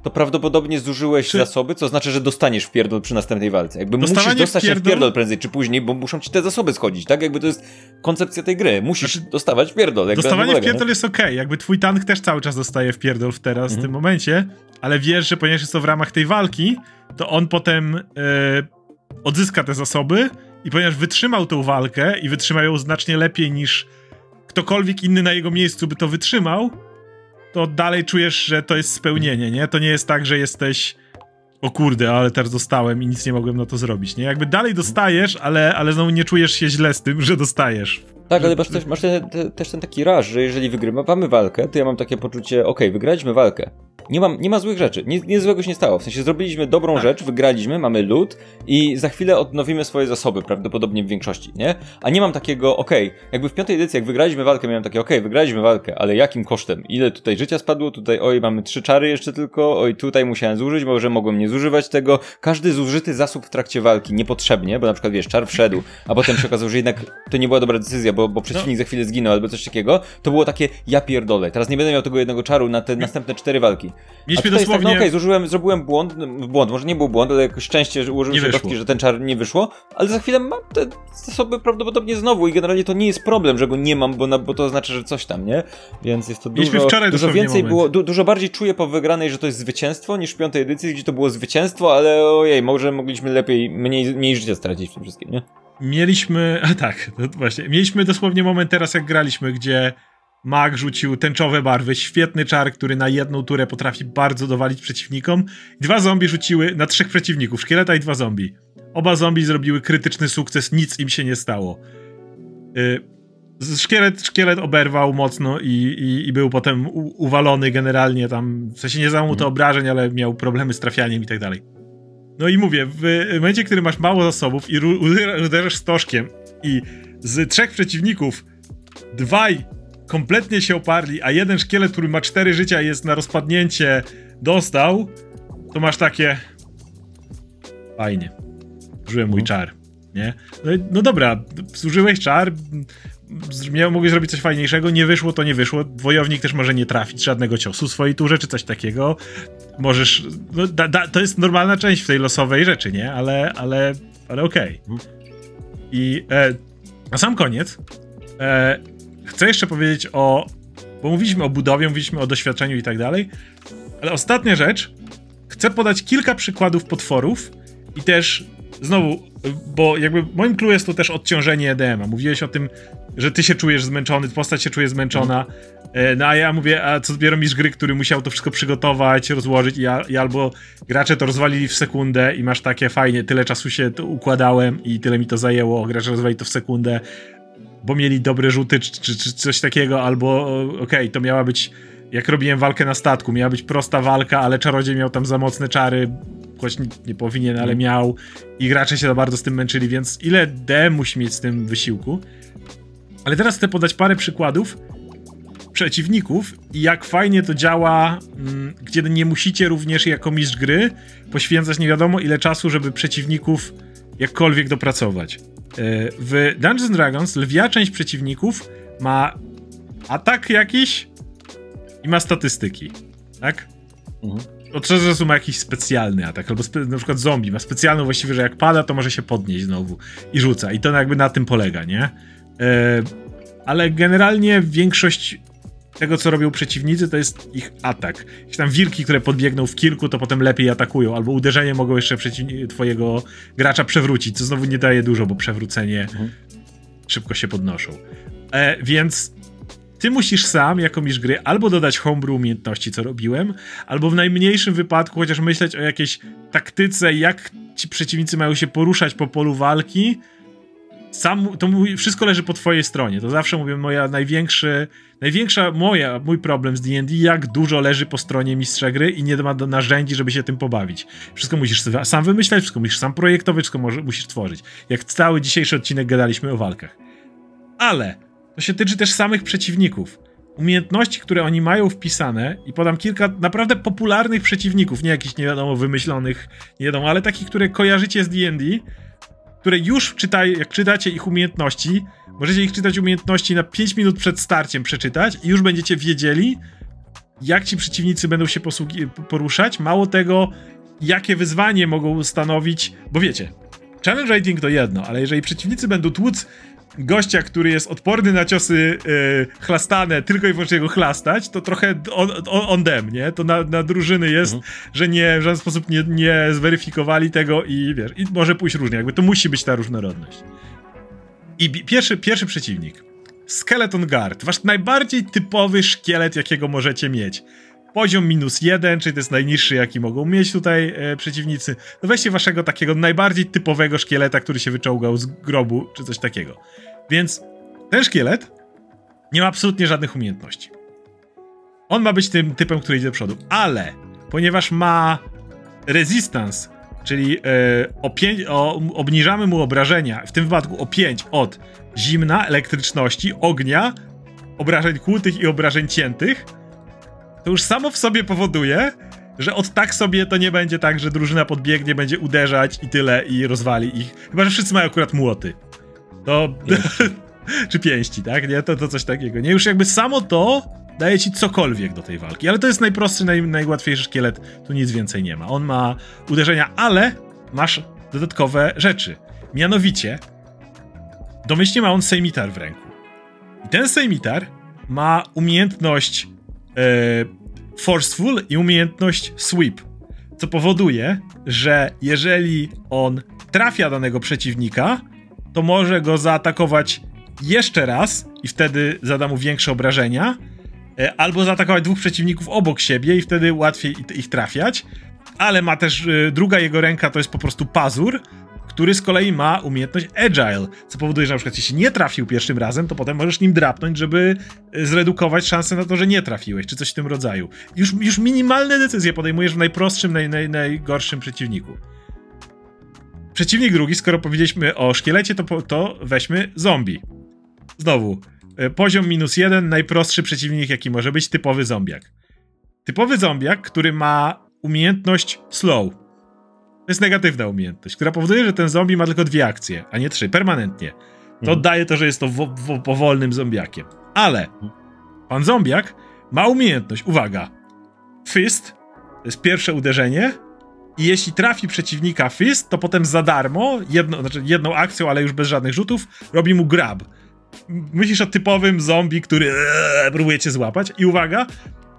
to prawdopodobnie zużyłeś czy... zasoby, co znaczy, że dostaniesz w pierdol przy następnej walce. Jakby Dostawanie musisz dostać w pierdol... się w pierdol prędzej czy później, bo muszą ci te zasoby schodzić, tak? Jakby to jest koncepcja tej gry. Musisz znaczy, dostawać w pierdol. Dostawanie w pierdol jest okej. Okay. Jakby twój tank też cały czas dostaje w pierdol w teraz, mhm. w tym momencie, ale wiesz, że ponieważ jest to w ramach tej walki, to on potem yy, odzyska te zasoby i ponieważ wytrzymał tę walkę i wytrzymał ją znacznie lepiej niż ktokolwiek inny na jego miejscu by to wytrzymał, to dalej czujesz, że to jest spełnienie, nie? To nie jest tak, że jesteś o kurde, ale teraz dostałem i nic nie mogłem na to zrobić, nie? Jakby dalej dostajesz, ale, ale znowu nie czujesz się źle z tym, że dostajesz. Tak, ale masz też, masz te, te, też ten taki raż, że jeżeli wygrywamy walkę, to ja mam takie poczucie, okej, okay, wygraliśmy walkę. Nie, mam, nie ma złych rzeczy, nic, nic złego się nie stało. W sensie zrobiliśmy dobrą tak. rzecz, wygraliśmy, mamy lód i za chwilę odnowimy swoje zasoby, prawdopodobnie w większości, nie? A nie mam takiego, okej, okay, jakby w piątej edycji, jak wygraliśmy walkę, miałem takie, okej, okay, wygraliśmy walkę, ale jakim kosztem? Ile tutaj życia spadło? Tutaj, oj, mamy trzy czary jeszcze tylko, oj, tutaj musiałem zużyć, może mogłem nie zużywać tego. Każdy zużyty zasób w trakcie walki niepotrzebnie, bo na przykład, wiesz, czar wszedł, a potem się okazało, że jednak to nie była dobra decyzja, bo, bo przeciwnik no. za chwilę zginął albo coś takiego, to było takie, ja pierdolę, teraz nie będę miał tego jednego czaru na te następne cztery walki. Mieliśmy dosłownie... Tak, no okej, okay, zużyłem, zrobiłem błąd, błąd, może nie był błąd, ale jakoś szczęście ułożył się kostki, że ten czar nie wyszło, ale za chwilę mam te zasoby prawdopodobnie znowu i generalnie to nie jest problem, że go nie mam, bo, na, bo to oznacza, że coś tam, nie? Więc jest to dużo, dużo więcej moment. było, du, dużo bardziej czuję po wygranej, że to jest zwycięstwo niż w piątej edycji, gdzie to było zwycięstwo, ale ojej, może mogliśmy lepiej, mniej, mniej życia stracić w tym wszystkim, nie? Mieliśmy, a tak, właśnie, mieliśmy dosłownie moment teraz, jak graliśmy, gdzie Mag rzucił tęczowe barwy, świetny czar, który na jedną turę potrafi bardzo dowalić przeciwnikom. Dwa zombie rzuciły na trzech przeciwników, szkieleta i dwa zombie. Oba zombie zrobiły krytyczny sukces, nic im się nie stało. Yy, szkielet, szkielet oberwał mocno i, i, i był potem u, uwalony generalnie tam, w sensie nie zamał to mhm. obrażeń, ale miał problemy z trafianiem i tak dalej. No i mówię, w momencie, kiedy masz mało zasobów i uderzasz stożkiem i z trzech przeciwników dwaj kompletnie się oparli, a jeden szkielet, który ma cztery życia i jest na rozpadnięcie, dostał, to masz takie. Fajnie. Zużyłem mój mhm. czar. Nie? No, no dobra, zużyłeś czar, miał, mogłeś zrobić coś fajniejszego, nie wyszło, to nie wyszło. Wojownik też może nie trafić żadnego ciosu swojej turze, czy coś takiego. Możesz. No, da, da, to jest normalna część w tej losowej rzeczy, nie? Ale, ale, ale okej. Okay. I e, na sam koniec e, chcę jeszcze powiedzieć o. Bo mówiliśmy o budowie, mówiliśmy o doświadczeniu i tak dalej. Ale ostatnia rzecz. Chcę podać kilka przykładów potworów i też znowu, bo jakby moim clue jest to też odciążenie EDM-a. Mówiłeś o tym, że ty się czujesz zmęczony, postać się czuje zmęczona. E, no a ja mówię, a co dopiero mistrz gry, który musiał to wszystko przygotować, rozłożyć i, i, albo gracze to rozwalili w sekundę i masz takie fajnie, tyle czasu się to układałem i tyle mi to zajęło, gracze rozwalili to w sekundę, bo mieli dobre rzuty czy, czy, czy coś takiego, albo okej, okay, to miała być, jak robiłem walkę na statku, miała być prosta walka, ale czarodziej miał tam za mocne czary, choć nie, nie powinien, ale miał i gracze się za bardzo z tym męczyli, więc ile D musi mieć z tym wysiłku? Ale teraz chcę podać parę przykładów przeciwników i jak fajnie to działa, mm, gdzie nie musicie również jako mistrz gry poświęcać nie wiadomo ile czasu, żeby przeciwników jakkolwiek dopracować. E, w Dungeons Dragons lwia część przeciwników ma atak jakiś i ma statystyki, tak? Mhm. Od czasu ma jakiś specjalny atak, albo spe, na przykład zombie ma specjalną właściwie, że jak pada, to może się podnieść znowu i rzuca. I to jakby na tym polega, nie? E, ale generalnie większość tego, co robią przeciwnicy, to jest ich atak. Jakieś tam wilki, które podbiegną w kilku, to potem lepiej atakują, albo uderzenie mogą jeszcze twojego gracza przewrócić, co znowu nie daje dużo, bo przewrócenie mhm. szybko się podnoszą. E, więc ty musisz sam, jako mistrz gry, albo dodać homebrew umiejętności, co robiłem, albo w najmniejszym wypadku chociaż myśleć o jakiejś taktyce, jak ci przeciwnicy mają się poruszać po polu walki, sam, to wszystko leży po twojej stronie. To zawsze mówię, moja największy, największa moja, mój problem z D&D, jak dużo leży po stronie mistrza gry i nie ma narzędzi, żeby się tym pobawić. Wszystko musisz sam wymyślać, wszystko musisz sam projektować, wszystko musisz tworzyć. Jak cały dzisiejszy odcinek gadaliśmy o walkach. Ale to się tyczy też samych przeciwników. Umiejętności, które oni mają wpisane, i podam kilka naprawdę popularnych przeciwników, nie jakichś nie wiadomo wymyślonych, nie wiadomo, ale takich, które kojarzycie z D&D, które już czytaj, jak czytacie ich umiejętności, możecie ich czytać umiejętności na 5 minut przed starciem przeczytać i już będziecie wiedzieli, jak ci przeciwnicy będą się poruszać. Mało tego, jakie wyzwanie mogą stanowić, bo wiecie, challenge rating to jedno, ale jeżeli przeciwnicy będą tłuc gościa, który jest odporny na ciosy yy, chlastane, tylko i wyłącznie go chlastać, to trochę on, on, on dem, nie? To na, na drużyny jest, mhm. że nie, w żaden sposób nie, nie zweryfikowali tego i wiesz, i może pójść różnie, jakby to musi być ta różnorodność. I pierwszy, pierwszy przeciwnik. Skeleton Guard, wasz najbardziej typowy szkielet, jakiego możecie mieć. Poziom minus jeden, czyli to jest najniższy, jaki mogą mieć tutaj e, przeciwnicy. No weźcie waszego takiego najbardziej typowego szkieleta, który się wyczołgał z grobu, czy coś takiego. Więc ten szkielet nie ma absolutnie żadnych umiejętności. On ma być tym typem, który idzie do przodu, ale ponieważ ma resistance, czyli e, o pięć, o, obniżamy mu obrażenia, w tym wypadku o 5 od zimna, elektryczności, ognia, obrażeń kłutych i obrażeń ciętych, to już samo w sobie powoduje, że od tak sobie to nie będzie tak, że drużyna podbiegnie, będzie uderzać i tyle i rozwali ich. Chyba, że wszyscy mają akurat młoty. To... czy pięści, tak? Nie? To, to coś takiego. Nie, już jakby samo to daje ci cokolwiek do tej walki. Ale to jest najprostszy, naj, najłatwiejszy szkielet. Tu nic więcej nie ma. On ma uderzenia, ale masz dodatkowe rzeczy. Mianowicie, domyślnie ma on sejmitar w ręku. I ten sejmitar ma umiejętność forceful i umiejętność sweep. Co powoduje, że jeżeli on trafia danego przeciwnika, to może go zaatakować jeszcze raz i wtedy zada mu większe obrażenia, e, albo zaatakować dwóch przeciwników obok siebie i wtedy łatwiej ich trafiać. Ale ma też e, druga jego ręka to jest po prostu pazur, który z kolei ma umiejętność agile, co powoduje, że na przykład jeśli nie trafił pierwszym razem, to potem możesz nim drapnąć, żeby e, zredukować szansę na to, że nie trafiłeś, czy coś w tym rodzaju. Już, już minimalne decyzje podejmujesz w najprostszym, naj, naj, najgorszym przeciwniku. Przeciwnik drugi, skoro powiedzieliśmy o szkielecie, to, to weźmy zombie. Znowu, e, poziom minus jeden, najprostszy przeciwnik, jaki może być, typowy zombiak. Typowy zombiak, który ma umiejętność slow. To jest negatywna umiejętność, która powoduje, że ten zombie ma tylko dwie akcje, a nie trzy, permanentnie. To mhm. daje to, że jest to wo- wo- powolnym zombiakiem. Ale pan zombiak ma umiejętność, uwaga, fist, to jest pierwsze uderzenie, i jeśli trafi przeciwnika fist, to potem za darmo, jedno, znaczy jedną akcją, ale już bez żadnych rzutów, robi mu grab. Myślisz o typowym zombie, który ee, próbuje cię złapać i uwaga,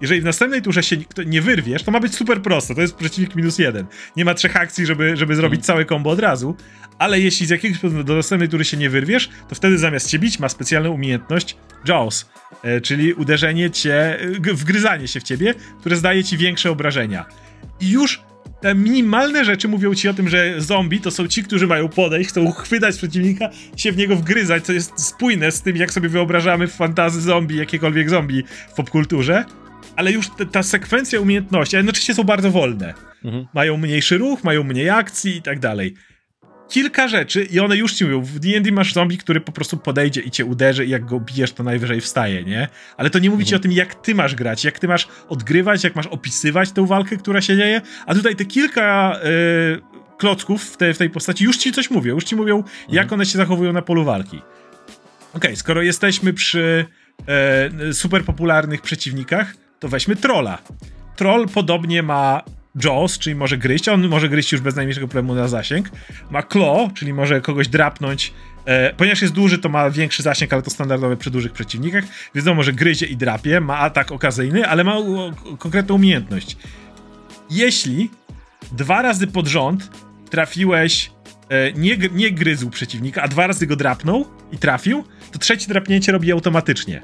jeżeli w następnej turze się nie wyrwiesz, to ma być super prosto. To jest przeciwnik minus jeden. Nie ma trzech akcji, żeby, żeby zrobić mm. całe combo od razu. Ale jeśli z jakiegoś powodu do następnej tury się nie wyrwiesz, to wtedy zamiast cię bić ma specjalną umiejętność Jaws, e, czyli uderzenie cię, wgryzanie się w ciebie, które zdaje ci większe obrażenia. I już te minimalne rzeczy mówią ci o tym, że zombie to są ci, którzy mają podejść, chcą chwytać przeciwnika, się w niego wgryzać, co jest spójne z tym, jak sobie wyobrażamy w fantazy zombie, jakiekolwiek zombie w popkulturze. Ale już te, ta sekwencja umiejętności, a jednocześnie są bardzo wolne. Mhm. Mają mniejszy ruch, mają mniej akcji i tak dalej. kilka rzeczy i one już ci mówią. W D&D masz zombie, który po prostu podejdzie i cię uderzy i jak go bijesz, to najwyżej wstaje, nie? Ale to nie mówi ci mhm. o tym, jak ty masz grać, jak ty masz odgrywać, jak masz opisywać tę walkę, która się dzieje, a tutaj te kilka yy, klocków w, te, w tej postaci już ci coś mówią, już ci mówią, mhm. jak one się zachowują na polu walki. Okej, okay, skoro jesteśmy przy e, super popularnych przeciwnikach, to weźmy trolla. Troll podobnie ma Jaws, czyli może gryźć, on może gryźć już bez najmniejszego problemu na zasięg. Ma Claw, czyli może kogoś drapnąć. E, ponieważ jest duży, to ma większy zasięg, ale to standardowe przy dużych przeciwnikach, więc on może gryzie i drapie, ma atak okazyjny, ale ma konkretną umiejętność. Jeśli dwa razy pod rząd trafiłeś, e, nie, nie gryzł przeciwnika, a dwa razy go drapnął i trafił, to trzecie drapnięcie robi automatycznie.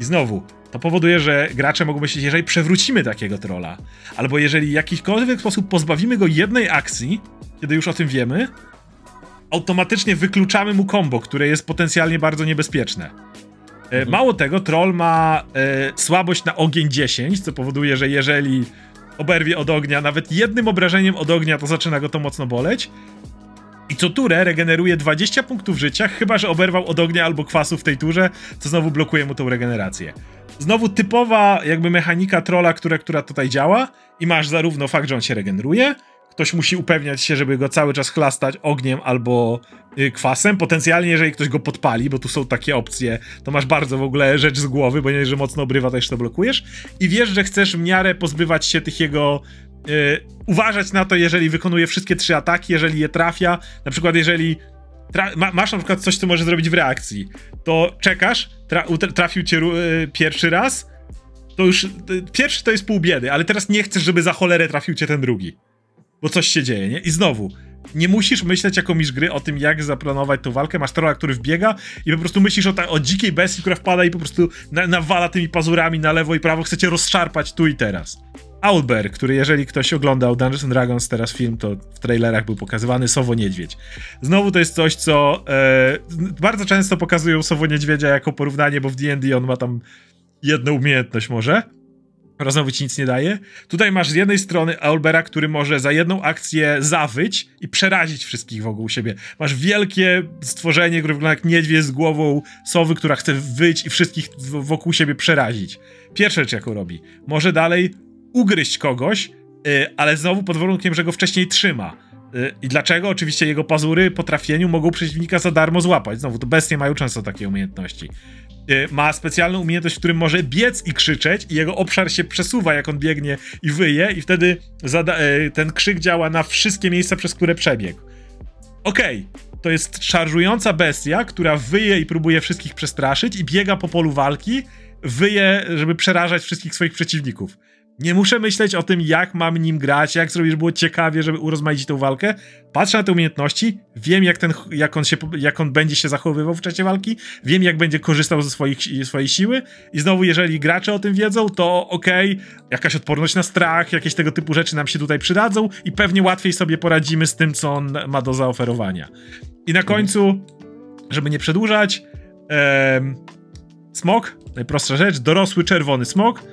I znowu, to powoduje, że gracze mogą myśleć, jeżeli przewrócimy takiego trolla, albo jeżeli w jakikolwiek sposób pozbawimy go jednej akcji, kiedy już o tym wiemy, automatycznie wykluczamy mu combo, które jest potencjalnie bardzo niebezpieczne. E, mhm. Mało tego, troll ma e, słabość na ogień 10, co powoduje, że jeżeli oberwie od ognia, nawet jednym obrażeniem od ognia, to zaczyna go to mocno boleć. I co turę regeneruje 20 punktów życia, chyba że oberwał od ognia albo kwasu w tej turze, co znowu blokuje mu tą regenerację. Znowu typowa jakby mechanika trolla, która, która tutaj działa i masz zarówno fakt, że on się regeneruje, ktoś musi upewniać się, żeby go cały czas chlastać ogniem albo y, kwasem. Potencjalnie, jeżeli ktoś go podpali, bo tu są takie opcje, to masz bardzo w ogóle rzecz z głowy, bo nie, że mocno obrywa, to jeszcze blokujesz. I wiesz, że chcesz w miarę pozbywać się tych jego Yy, uważać na to, jeżeli wykonuje wszystkie trzy ataki, jeżeli je trafia. Na przykład, jeżeli ma masz na przykład coś, co może zrobić w reakcji, to czekasz, tra trafił cię yy, pierwszy raz, to już yy, pierwszy to jest pół biedy, ale teraz nie chcesz, żeby za cholerę trafił cię ten drugi bo coś się dzieje, nie? I znowu, nie musisz myśleć jako gry o tym, jak zaplanować tą walkę. Masz trolla, który wbiega i po prostu myślisz o, ta, o dzikiej bestii, która wpada i po prostu na, nawala tymi pazurami na lewo i prawo, chcecie rozszarpać tu i teraz. Owlbear, który jeżeli ktoś oglądał Dungeons Dragons teraz film, to w trailerach był pokazywany Sowo Niedźwiedź. Znowu to jest coś, co e, bardzo często pokazują Sowo Niedźwiedzia jako porównanie, bo w D&D on ma tam jedną umiejętność może, znowu ci nic nie daje. Tutaj masz z jednej strony Albera, który może za jedną akcję zawyć i przerazić wszystkich wokół siebie. Masz wielkie stworzenie, które wygląda jak niedźwiedź z głową sowy, która chce wyć i wszystkich wokół siebie przerazić. Pierwsza rzecz, jaką robi. Może dalej ugryźć kogoś, yy, ale znowu pod warunkiem, że go wcześniej trzyma. Yy, I dlaczego? Oczywiście jego pazury po trafieniu mogą przeciwnika za darmo złapać. Znowu, to bestie mają często takie umiejętności. Y, ma specjalną umiejętność, w którym może biec i krzyczeć i jego obszar się przesuwa, jak on biegnie i wyje i wtedy y, ten krzyk działa na wszystkie miejsca, przez które przebiegł. Okej, okay. to jest szarżująca bestia, która wyje i próbuje wszystkich przestraszyć i biega po polu walki, wyje, żeby przerażać wszystkich swoich przeciwników. Nie muszę myśleć o tym, jak mam nim grać, jak zrobić, żeby było ciekawie, żeby urozmaicić tą walkę. Patrzę na te umiejętności, wiem, jak, ten, jak, on się, jak on będzie się zachowywał w czasie walki, wiem, jak będzie korzystał ze swoich, swojej siły. I znowu, jeżeli gracze o tym wiedzą, to okej, okay, jakaś odporność na strach, jakieś tego typu rzeczy nam się tutaj przydadzą i pewnie łatwiej sobie poradzimy z tym, co on ma do zaoferowania. I na końcu, żeby nie przedłużać, em, smok, najprostsza rzecz, dorosły czerwony smok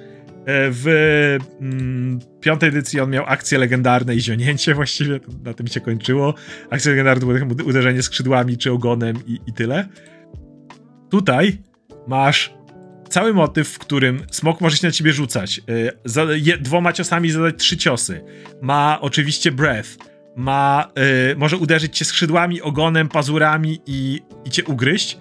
w mm, piątej edycji on miał akcję legendarne i zionięcie właściwie, na tym się kończyło. Akcja legendarna to uderzenie skrzydłami czy ogonem i, i tyle. Tutaj masz cały motyw, w którym smok może się na ciebie rzucać. E, je, dwoma ciosami zadać trzy ciosy. Ma oczywiście breath. Ma, y, może uderzyć cię skrzydłami, ogonem, pazurami i, i cię ugryźć.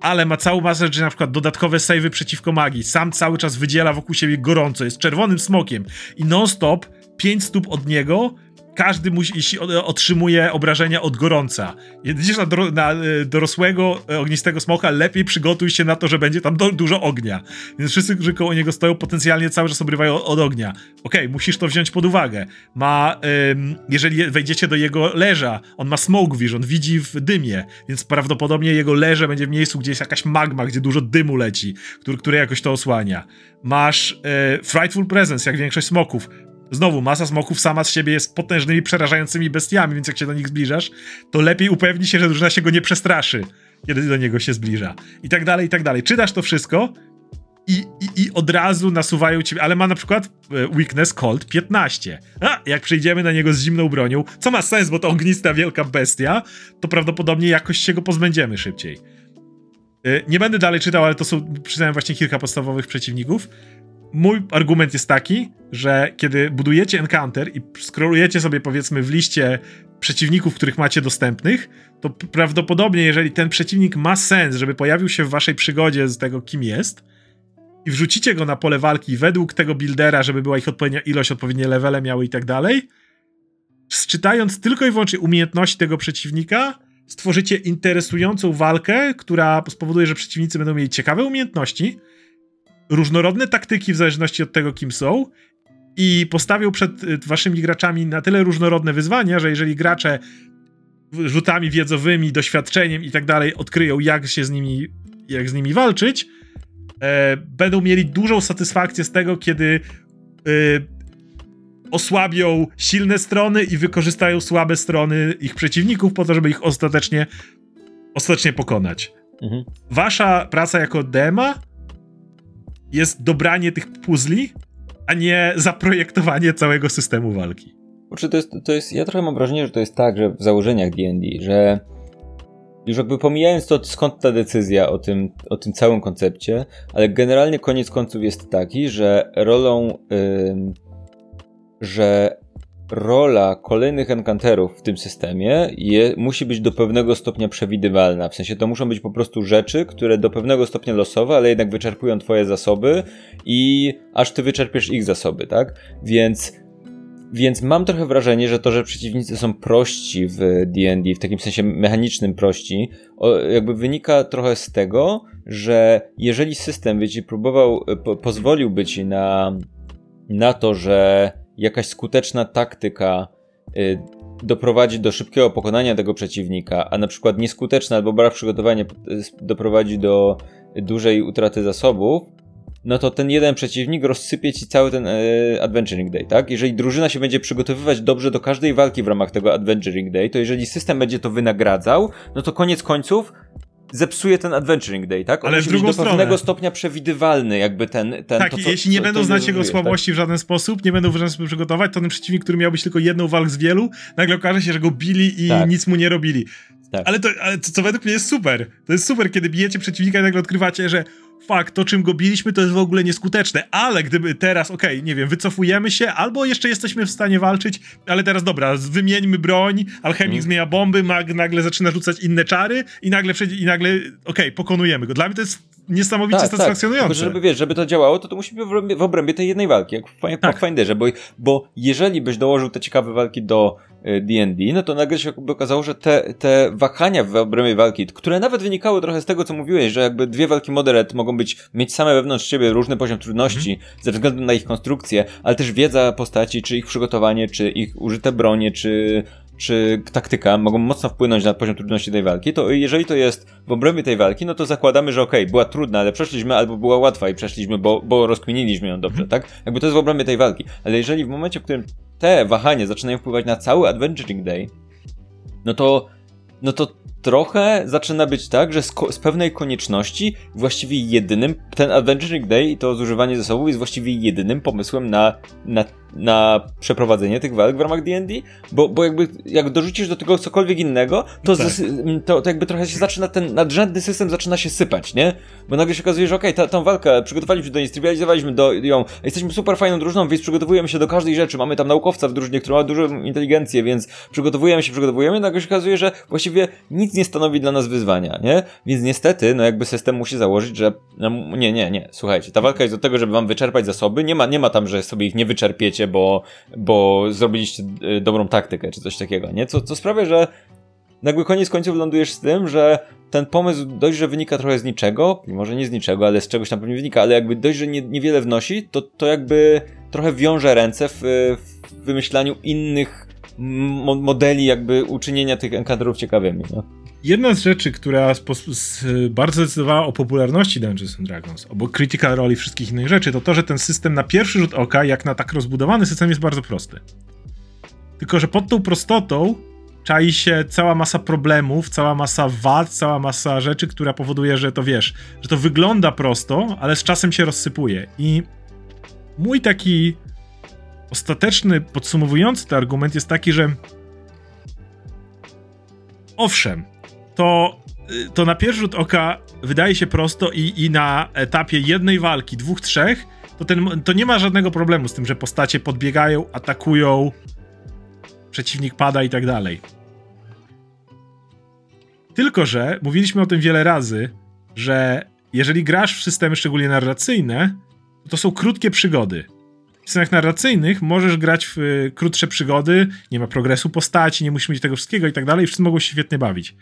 Ale ma całą masę rzeczy, na przykład dodatkowe savey przeciwko magii. Sam cały czas wydziela wokół siebie gorąco, jest czerwonym smokiem i non-stop 5 stóp od niego każdy musi, jeśli otrzymuje obrażenia od gorąca. Jedziesz na, na, e, dorosłego, e, ognistego smoka, lepiej przygotuj się na to, że będzie tam do, dużo ognia. Więc wszyscy, którzy koło niego stoją, potencjalnie cały czas obrywają od ognia. Okej, okay, musisz to wziąć pod uwagę. Ma, ym, jeżeli wejdziecie do jego leża, on ma smoke vision, widzi w dymie, więc prawdopodobnie jego leże będzie w miejscu, gdzie jest jakaś magma, gdzie dużo dymu leci, który, który jakoś to osłania. Masz y, Frightful Presence, jak większość smoków. Znowu, masa smoków sama z siebie jest potężnymi, przerażającymi bestiami, więc jak się do nich zbliżasz, to lepiej upewnij się, że drużyna się go nie przestraszy, kiedy do niego się zbliża. I tak dalej, i tak dalej. Czytasz to wszystko i, i, i od razu nasuwają ciebie, ale ma na przykład e, weakness cold 15. A, jak przejdziemy na niego z zimną bronią, co ma sens, bo to ognista wielka bestia, to prawdopodobnie jakoś się go pozbędziemy szybciej. E, nie będę dalej czytał, ale to są, przynajmniej właśnie kilka podstawowych przeciwników. Mój argument jest taki, że kiedy budujecie encounter i scrollujecie sobie powiedzmy w liście przeciwników, których macie dostępnych, to prawdopodobnie jeżeli ten przeciwnik ma sens, żeby pojawił się w waszej przygodzie z tego kim jest, i wrzucicie go na pole walki według tego buildera, żeby była ich odpowiednia ilość, odpowiednie levele miały i tak dalej, czytając tylko i wyłącznie umiejętności tego przeciwnika, stworzycie interesującą walkę, która spowoduje, że przeciwnicy będą mieli ciekawe umiejętności, różnorodne taktyki w zależności od tego, kim są i postawią przed y, waszymi graczami na tyle różnorodne wyzwania, że jeżeli gracze rzutami wiedzowymi, doświadczeniem i tak dalej odkryją, jak się z nimi, jak z nimi walczyć, e, będą mieli dużą satysfakcję z tego, kiedy e, osłabią silne strony i wykorzystają słabe strony ich przeciwników po to, żeby ich ostatecznie, ostatecznie pokonać. Mhm. Wasza praca jako dema jest dobranie tych puzli, a nie zaprojektowanie całego systemu walki. Znaczy to jest, to jest, ja trochę mam wrażenie, że to jest tak, że w założeniach D&D, że już jakby pomijając to, skąd ta decyzja o tym, o tym całym koncepcie, ale generalnie koniec końców jest taki, że rolą, yy, że rola kolejnych enkanterów w tym systemie je, musi być do pewnego stopnia przewidywalna. W sensie to muszą być po prostu rzeczy, które do pewnego stopnia losowe, ale jednak wyczerpują twoje zasoby i aż ty wyczerpiesz ich zasoby, tak? Więc więc mam trochę wrażenie, że to, że przeciwnicy są prości w D&D, w takim sensie mechanicznym prości, jakby wynika trochę z tego, że jeżeli system by ci próbował, po, pozwoliłby ci na, na to, że jakaś skuteczna taktyka y, doprowadzi do szybkiego pokonania tego przeciwnika, a na przykład nieskuteczna albo brak przygotowania doprowadzi do dużej utraty zasobów, no to ten jeden przeciwnik rozsypie ci cały ten e, Adventuring Day, tak? Jeżeli drużyna się będzie przygotowywać dobrze do każdej walki w ramach tego Adventuring Day, to jeżeli system będzie to wynagradzał, no to koniec końców zepsuje ten Adventuring Day, tak? On Ale w drugą do stronę. pewnego stopnia przewidywalny, jakby ten. ten tak, to, co, jeśli nie będą znać jego słabości tak? w żaden sposób, nie będą w żaden sposób przygotować, to ten przeciwnik, który miał być tylko jedną walkę z wielu, nagle okaże się, że go bili i tak. nic mu nie robili. Tak. Ale, to, ale to, co według mnie jest super. To jest super, kiedy bijecie przeciwnika i nagle odkrywacie, że fakt, to czym go biliśmy, to jest w ogóle nieskuteczne, ale gdyby teraz, okej, okay, nie wiem, wycofujemy się, albo jeszcze jesteśmy w stanie walczyć, ale teraz dobra, wymieńmy broń, alchemik mm. zmienia bomby, mag nagle zaczyna rzucać inne czary i nagle, i nagle okej, okay, pokonujemy go. Dla mnie to jest niesamowicie tak, satysfakcjonujące. Tak. Żeby wiesz, żeby to działało, to to musi być w obrębie, w obrębie tej jednej walki, jak w tak. Pathfinderze, bo, bo jeżeli byś dołożył te ciekawe walki do D&D, y, no to nagle się okazało, że te, te wahania w obrębie walki, które nawet wynikały trochę z tego, co mówiłeś, że jakby dwie walki moderate mogą być, mieć same wewnątrz siebie różny poziom trudności mm. ze względu na ich konstrukcję, ale też wiedza postaci, czy ich przygotowanie, czy ich użyte bronie, czy czy taktyka mogą mocno wpłynąć na poziom trudności tej walki, to jeżeli to jest w obrębie tej walki, no to zakładamy, że okej, okay, była trudna, ale przeszliśmy, albo była łatwa i przeszliśmy, bo, bo rozkminiliśmy ją dobrze, tak? Jakby to jest w obrębie tej walki. Ale jeżeli w momencie, w którym te wahania zaczynają wpływać na cały Adventuring Day, no to, no to trochę zaczyna być tak, że z, z, pewnej konieczności właściwie jedynym, ten Adventuring Day i to zużywanie zasobów jest właściwie jedynym pomysłem na, na na przeprowadzenie tych walk w ramach D&D, bo, bo jakby jak dorzucisz do tego cokolwiek innego, to, tak. to, to, jakby trochę się zaczyna, ten nadrzędny system zaczyna się sypać, nie? Bo nagle się okazuje, że okej, okay, tą walkę przygotowaliśmy do niej, strybializowaliśmy do, ją, jesteśmy super fajną drużyną, więc przygotowujemy się do każdej rzeczy, mamy tam naukowca w drużynie, który ma dużą inteligencję, więc przygotowujemy się, przygotowujemy, nagle się okazuje, że właściwie nic nie stanowi dla nas wyzwania, nie? Więc niestety, no jakby system musi założyć, że no, nie, nie, nie, słuchajcie, ta walka jest do tego, żeby wam wyczerpać zasoby, nie ma, nie ma tam, że sobie ich nie wyczerpiecie, bo, bo zrobiliście y, dobrą taktykę, czy coś takiego, nie? Co, co sprawia, że jakby koniec końców lądujesz z tym, że ten pomysł dość, że wynika trochę z niczego, może nie z niczego, ale z czegoś tam pewnie wynika, ale jakby dość, że nie, niewiele wnosi, to, to jakby trochę wiąże ręce w, w wymyślaniu innych modeli jakby uczynienia tych encounterów ciekawymi. No. Jedna z rzeczy, która bardzo decydowała o popularności Dungeons and Dragons, obok Critical Role i wszystkich innych rzeczy, to to, że ten system na pierwszy rzut oka, jak na tak rozbudowany system, jest bardzo prosty. Tylko, że pod tą prostotą czai się cała masa problemów, cała masa wad, cała masa rzeczy, która powoduje, że to wiesz, że to wygląda prosto, ale z czasem się rozsypuje. I mój taki ostateczny, podsumowujący ten argument jest taki, że owszem, to, y, to na pierwszy rzut oka wydaje się prosto i, i na etapie jednej walki, dwóch, trzech, to, ten, to nie ma żadnego problemu z tym, że postacie podbiegają, atakują, przeciwnik pada i tak dalej. Tylko, że mówiliśmy o tym wiele razy, że jeżeli grasz w systemy szczególnie narracyjne, to są krótkie przygody. W systemach narracyjnych możesz grać w y, krótsze przygody, nie ma progresu postaci, nie musisz mieć tego wszystkiego i tak dalej, wszyscy mogą się świetnie bawić.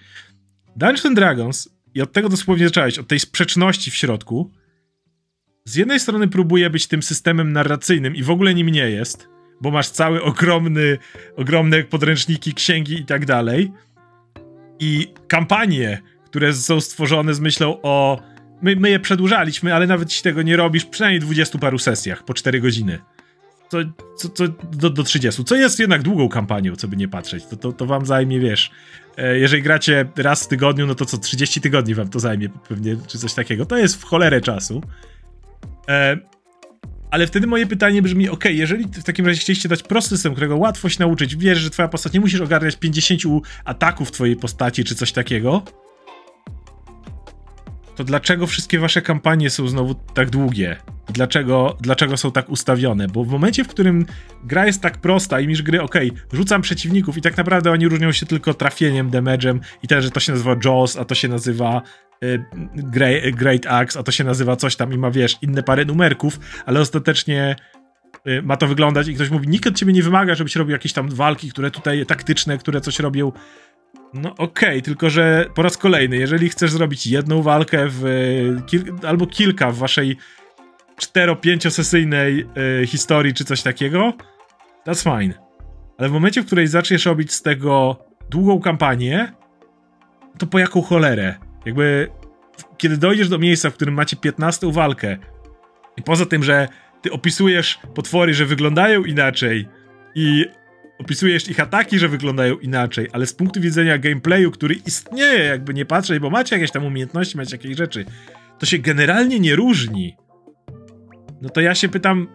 Dungeons Dragons, i od tego dosłownie zacząłeś, od tej sprzeczności w środku, z jednej strony próbuje być tym systemem narracyjnym i w ogóle nim nie jest, bo masz cały ogromny, ogromne podręczniki, księgi i tak dalej. I kampanie, które są stworzone z myślą o. My, my je przedłużaliśmy, ale nawet jeśli tego nie robisz, przynajmniej 20 paru sesjach po 4 godziny. Co, co, do, do 30. Co jest jednak długą kampanią, co by nie patrzeć. To, to, to wam zajmie, wiesz. E, jeżeli gracie raz w tygodniu, no to co 30 tygodni wam to zajmie pewnie, czy coś takiego. To jest w cholerę czasu. E, ale wtedy moje pytanie brzmi, ok, jeżeli w takim razie chcieliście dać prosty system, którego łatwo się nauczyć, wiesz, że twoja postać, nie musisz ogarniać 50 ataków twojej postaci, czy coś takiego, to dlaczego wszystkie wasze kampanie są znowu tak długie? Dlaczego, dlaczego są tak ustawione? Bo w momencie, w którym gra jest tak prosta i misz gry, ok, rzucam przeciwników i tak naprawdę oni różnią się tylko trafieniem, damage'em i też, że to się nazywa Jaws, a to się nazywa y, Great, Great Axe, a to się nazywa coś tam i ma, wiesz, inne parę numerków, ale ostatecznie y, ma to wyglądać i ktoś mówi, nikt od ciebie nie wymaga, żebyś robił jakieś tam walki, które tutaj taktyczne, które coś robią no okej, okay, tylko że po raz kolejny, jeżeli chcesz zrobić jedną walkę w kil albo kilka w waszej 4-5 sesyjnej y, historii czy coś takiego, that's fine. Ale w momencie, w której zaczniesz robić z tego długą kampanię, to po jaką cholerę? Jakby kiedy dojdziesz do miejsca, w którym macie 15 walkę i poza tym, że ty opisujesz potwory, że wyglądają inaczej i opisujesz ich ataki, że wyglądają inaczej, ale z punktu widzenia gameplayu, który istnieje, jakby nie patrzeć, bo macie jakieś tam umiejętności, macie jakieś rzeczy, to się generalnie nie różni. No to ja się pytam,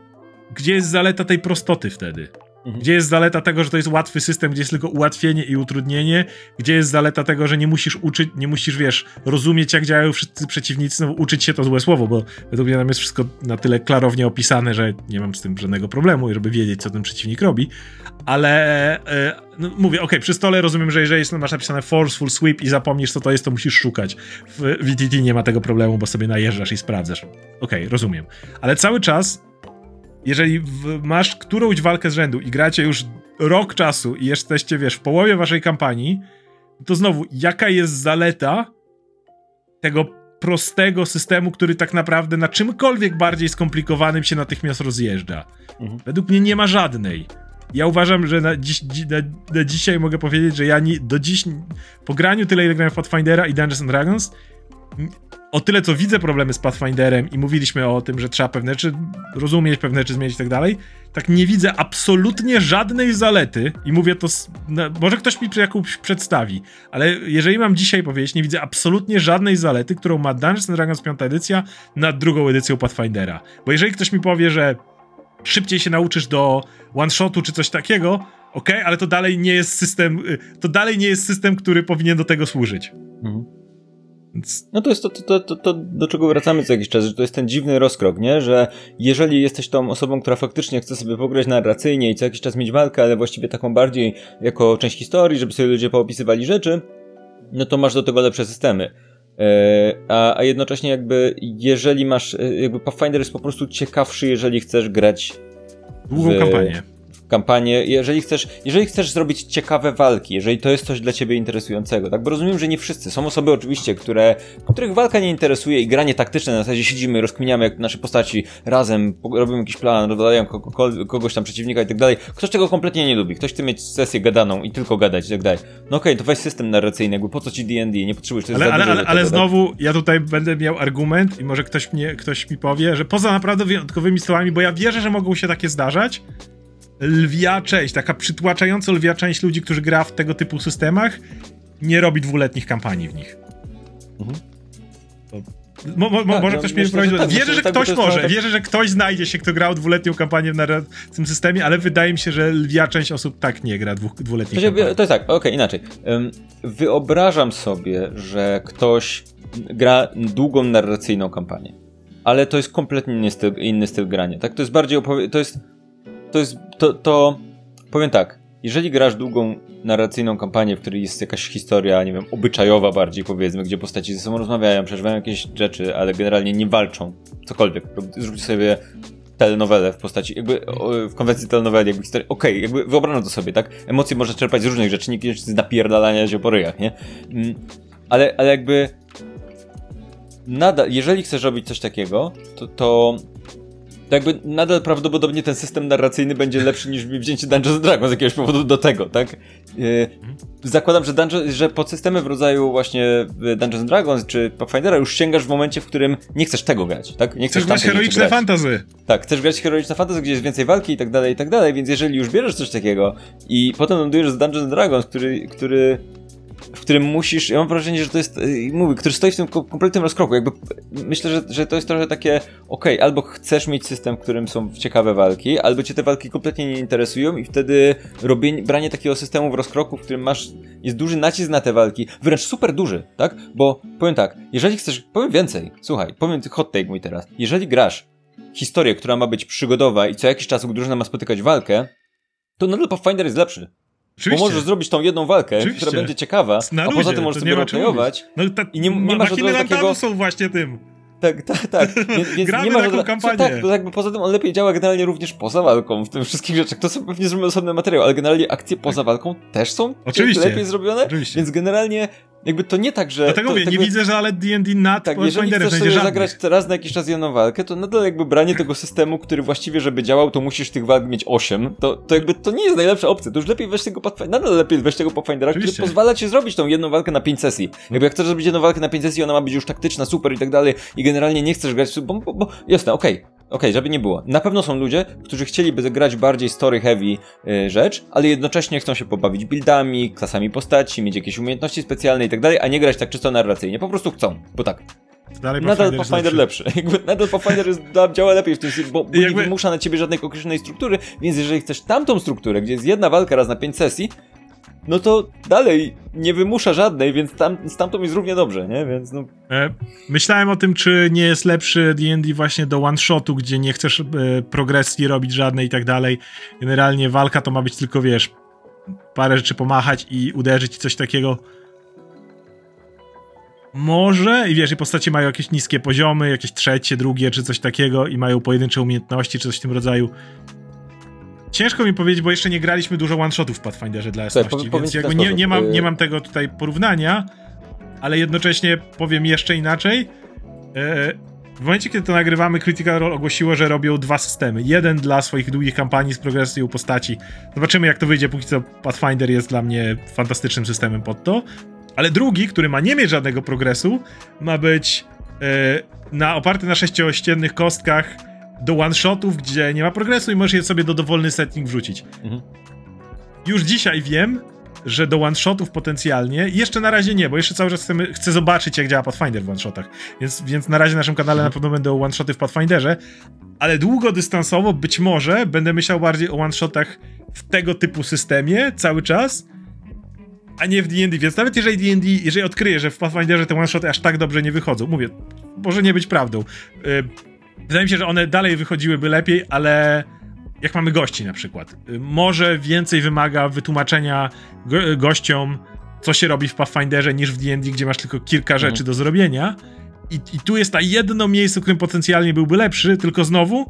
gdzie jest zaleta tej prostoty wtedy? Mhm. Gdzie jest zaleta tego, że to jest łatwy system, gdzie jest tylko ułatwienie i utrudnienie? Gdzie jest zaleta tego, że nie musisz uczyć, nie musisz, wiesz, rozumieć, jak działają wszyscy przeciwnicy, no uczyć się to złe słowo, bo według mnie tam jest wszystko na tyle klarownie opisane, że nie mam z tym żadnego problemu, żeby wiedzieć, co ten przeciwnik robi. Ale e, no, mówię, okay, przy stole rozumiem, że jeżeli masz napisane forceful sweep i zapomnisz, co to jest, to musisz szukać. W VTT nie ma tego problemu, bo sobie najeżdżasz i sprawdzasz. Okay, rozumiem. Ale cały czas jeżeli masz którąś walkę z rzędu i gracie już rok czasu i jesteście, wiesz, w połowie waszej kampanii, to znowu, jaka jest zaleta tego prostego systemu, który tak naprawdę na czymkolwiek bardziej skomplikowanym się natychmiast rozjeżdża? Mhm. Według mnie nie ma żadnej. Ja uważam, że na, dziś, na, na dzisiaj mogę powiedzieć, że ja nie, do dziś po graniu tyle, ile grałem w Pathfindera i Dungeons and Dragons, o tyle, co widzę problemy z Pathfinderem i mówiliśmy o tym, że trzeba pewne rzeczy rozumieć, pewne rzeczy zmienić i tak dalej, tak nie widzę absolutnie żadnej zalety i mówię to, no, może ktoś mi jakąś przedstawi, ale jeżeli mam dzisiaj powiedzieć, nie widzę absolutnie żadnej zalety, którą ma Dungeons Dragons 5 edycja nad drugą edycją Pathfindera. Bo jeżeli ktoś mi powie, że szybciej się nauczysz do one-shotu czy coś takiego, ok, ale to dalej nie jest system, y, to dalej nie jest system, który powinien do tego służyć. Mhm. Więc... No to jest to, to, to, to, do czego wracamy co jakiś czas, że to jest ten dziwny rozkrok, nie? Że jeżeli jesteś tą osobą, która faktycznie chce sobie pograć narracyjnie i co jakiś czas mieć walkę, ale właściwie taką bardziej jako część historii, żeby sobie ludzie poopisywali rzeczy, no to masz do tego lepsze systemy. E, a, a jednocześnie jakby jeżeli masz, e, jakby Pathfinder jest po prostu ciekawszy, jeżeli chcesz grać Długą w, kampanię kampanię, jeżeli chcesz, jeżeli chcesz zrobić ciekawe walki, jeżeli to jest coś dla ciebie interesującego, tak? Bo rozumiem, że nie wszyscy. Są osoby oczywiście, które, których walka nie interesuje i granie taktyczne, na zasadzie siedzimy, rozkminiamy jak nasze postaci razem, robimy jakiś plan, rozdają kogoś tam przeciwnika i tak dalej. Ktoś tego kompletnie nie lubi. Ktoś chce mieć sesję gadaną i tylko gadać i tak dalej. No okej, okay, to weź system narracyjny, jakby po co ci D&D, nie potrzebujesz, Ale, ale, ale, ale tak? znowu, ja tutaj będę miał argument i może ktoś mnie, ktoś mi powie, że poza naprawdę wyjątkowymi stołami, bo ja wierzę, że mogą się takie zdarzać, lwia część, taka przytłaczająco lwia część ludzi, którzy gra w tego typu systemach, nie robi dwuletnich kampanii w nich. Mhm. Mo, mo, tak, może ktoś mnie wyprowadzić. Tak, wierzę, że, tak, ktoś może. Tak... Wierzę, że ktoś znajdzie się, kto grał dwuletnią kampanię w tym systemie, ale wydaje mi się, że lwia część osób tak nie gra dwóch, dwuletnich to, kampanii. To jest tak, okej, okay, inaczej. Wyobrażam sobie, że ktoś gra długą narracyjną kampanię, ale to jest kompletnie inny styl, inny styl grania, tak? To jest bardziej opowie- to jest to jest, to, to powiem tak, jeżeli grasz długą narracyjną kampanię, w której jest jakaś historia, nie wiem, obyczajowa bardziej powiedzmy, gdzie postaci ze sobą rozmawiają, przeżywają jakieś rzeczy, ale generalnie nie walczą, cokolwiek, zróbcie sobie telenowelę w postaci, jakby w konwencji telenoweli, jakby historii, okej, okay, jakby wyobrażam to sobie, tak? Emocje można czerpać z różnych rzeczy, nie z napierdalania się po ryjach, nie? Mm, ale, ale jakby nadal, jeżeli chcesz robić coś takiego, to, to to jakby nadal prawdopodobnie ten system narracyjny będzie lepszy niż wzięcie Dungeons Dragons z jakiegoś powodu do tego, tak? Yy, zakładam, że, dungeon, że podsystemy w rodzaju właśnie Dungeons Dragons czy Pathfindera już sięgasz w momencie, w którym nie chcesz tego grać, tak? Nie chcesz, chcesz grać heroiczne fantazy. Tak, chcesz grać heroiczne fantazy, gdzie jest więcej walki i tak dalej, i tak dalej, więc jeżeli już bierzesz coś takiego i potem lądujesz z Dungeons Dragons, który, który w którym musisz, ja mam wrażenie, że to jest, y, mówię, który stoi w tym kompletnym rozkroku, jakby myślę, że, że to jest trochę takie, okej, okay, albo chcesz mieć system, w którym są ciekawe walki, albo cię te walki kompletnie nie interesują i wtedy robienie, branie takiego systemu w rozkroku, w którym masz, jest duży nacisk na te walki, wręcz super duży, tak? Bo powiem tak, jeżeli chcesz, powiem więcej, słuchaj, powiem hot take mój teraz, jeżeli grasz historię, która ma być przygodowa i co jakiś czas drużyna ma spotykać walkę, to nadal Pathfinder jest lepszy. Oczywiście. Bo możesz zrobić tą jedną walkę, Oczywiście. która będzie ciekawa, a poza tym możesz sobie roleplayować no, ta, i nie, nie masz od razu takiego... są właśnie tym. Tak, tak, tak. Więc, Gramy nie ma taką kampanię. Tak, jakby poza tym on lepiej działa generalnie również poza walką, w tym wszystkich rzeczach. To są pewnie zrobione osobny materiał, ale generalnie akcje poza walką też są Oczywiście. lepiej zrobione. Oczywiście. Więc generalnie jakby to nie tak, że... Dlatego to, mówię, nie widzę, że ale D&D nad Tak, jeżeli chcesz sobie zagrać teraz na jakiś czas jedną walkę, to nadal jakby branie tego systemu, który właściwie, żeby działał, to musisz tych walk mieć 8, to, to jakby to nie jest najlepsza opcja. To już lepiej weź tego Pathfindera, nadal lepiej weź tego Pathfindera, Oczywiście. który pozwala ci zrobić tą jedną walkę na 5 sesji. Jakby jak chcesz zrobić jedną walkę na 5 sesji, ona ma być już taktyczna, super i tak dalej i generalnie nie chcesz grać, bo, bo, bo jasne, okej, okay Okej, okay, żeby nie było. Na pewno są ludzie, którzy chcieliby grać bardziej story heavy yy, rzecz, ale jednocześnie chcą się pobawić buildami, klasami postaci, mieć jakieś umiejętności specjalne i tak dalej, a nie grać tak czysto narracyjnie. Po prostu chcą, bo tak. Dalej nadal Pathfinder lepszy. lepszy. Jakby nadal Pathfinder jest, działa lepiej w tym, bo, bo jakby... nie wymusza na ciebie żadnej określonej struktury, więc jeżeli chcesz tamtą strukturę, gdzie jest jedna walka raz na pięć sesji, no to dalej nie wymusza żadnej, więc tam, z tamtą jest równie dobrze, nie? Więc no... E, myślałem o tym, czy nie jest lepszy D&D właśnie do one-shotu, gdzie nie chcesz e, progresji robić żadnej i tak dalej. Generalnie walka to ma być tylko, wiesz, parę rzeczy pomachać i uderzyć i coś takiego. Może, i wiesz, i postacie mają jakieś niskie poziomy, jakieś trzecie, drugie, czy coś takiego i mają pojedyncze umiejętności, czy coś w tym rodzaju. Ciężko mi powiedzieć, bo jeszcze nie graliśmy dużo one-shotów w Pathfinderze dla jasności, tak, więc jakby nie, nie, mam, nie y- mam tego tutaj porównania, ale jednocześnie powiem jeszcze inaczej. E, w momencie, kiedy to nagrywamy, Critical Role ogłosiło, że robią dwa systemy. Jeden dla swoich długich kampanii z progresją postaci. Zobaczymy, jak to wyjdzie. Póki co Pathfinder jest dla mnie fantastycznym systemem pod to. Ale drugi, który ma nie mieć żadnego progresu, ma być e, na, oparty na sześciościennych kostkach do one-shotów, gdzie nie ma progresu i możesz je sobie do dowolny setting wrzucić. Mhm. Już dzisiaj wiem, że do one-shotów potencjalnie, jeszcze na razie nie, bo jeszcze cały czas chcemy, chcę zobaczyć, jak działa Pathfinder w one-shotach, więc, więc na razie na naszym kanale mhm. na pewno będą one-shoty w Pathfinderze, ale długodystansowo być może będę myślał bardziej o one-shotach w tego typu systemie cały czas, a nie w D&D, więc nawet jeżeli D&D, jeżeli odkryję, że w Pathfinderze te one-shoty aż tak dobrze nie wychodzą, mówię, może nie być prawdą, yy, Wydaje mi się, że one dalej wychodziłyby lepiej, ale jak mamy gości na przykład, może więcej wymaga wytłumaczenia go gościom, co się robi w Pathfinderze niż w D&D, gdzie masz tylko kilka rzeczy mhm. do zrobienia. I, I tu jest na jedno miejsce, w którym potencjalnie byłby lepszy, tylko znowu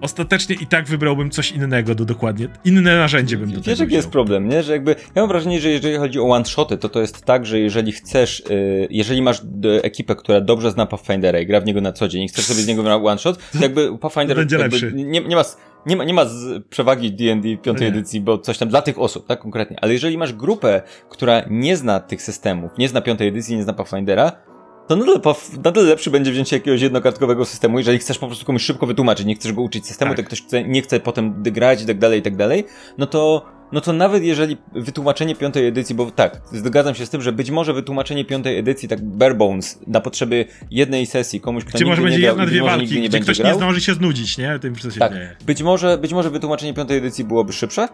ostatecznie i tak wybrałbym coś innego do dokładnie. Inne narzędzie bym do Wiesz, jaki jest problem, nie? Że jakby, ja mam wrażenie, że jeżeli chodzi o one-shoty, to to jest tak, że jeżeli chcesz, yy, jeżeli masz ekipę, która dobrze zna Pathfindera i gra w niego na co dzień i chcesz sobie z niego na one-shot, to jakby Pathfinder Będzie jakby lepszy. Nie, nie ma nie ma, nie ma przewagi D&D piątej edycji, bo coś tam dla tych osób, tak konkretnie. Ale jeżeli masz grupę, która nie zna tych systemów, nie zna piątej edycji, nie zna Pathfindera, to nadal, nadal lepszy będzie wzięcie jakiegoś jednokartkowego systemu, jeżeli chcesz po prostu komuś szybko wytłumaczyć, nie chcesz go uczyć systemu, tak. to ktoś chce, nie chce potem grać i tak dalej, i tak dalej, no to, no to nawet jeżeli wytłumaczenie piątej edycji, bo tak, zgadzam się z tym, że być może wytłumaczenie piątej edycji, tak bare bones, na potrzeby jednej sesji, komuś, kto gdzie może będzie jedna, dwie walki, nie gdzie ktoś grał, nie zdąży się znudzić, nie? Tym, co się tak, dzieje. Być może, być może wytłumaczenie piątej edycji byłoby szybsze,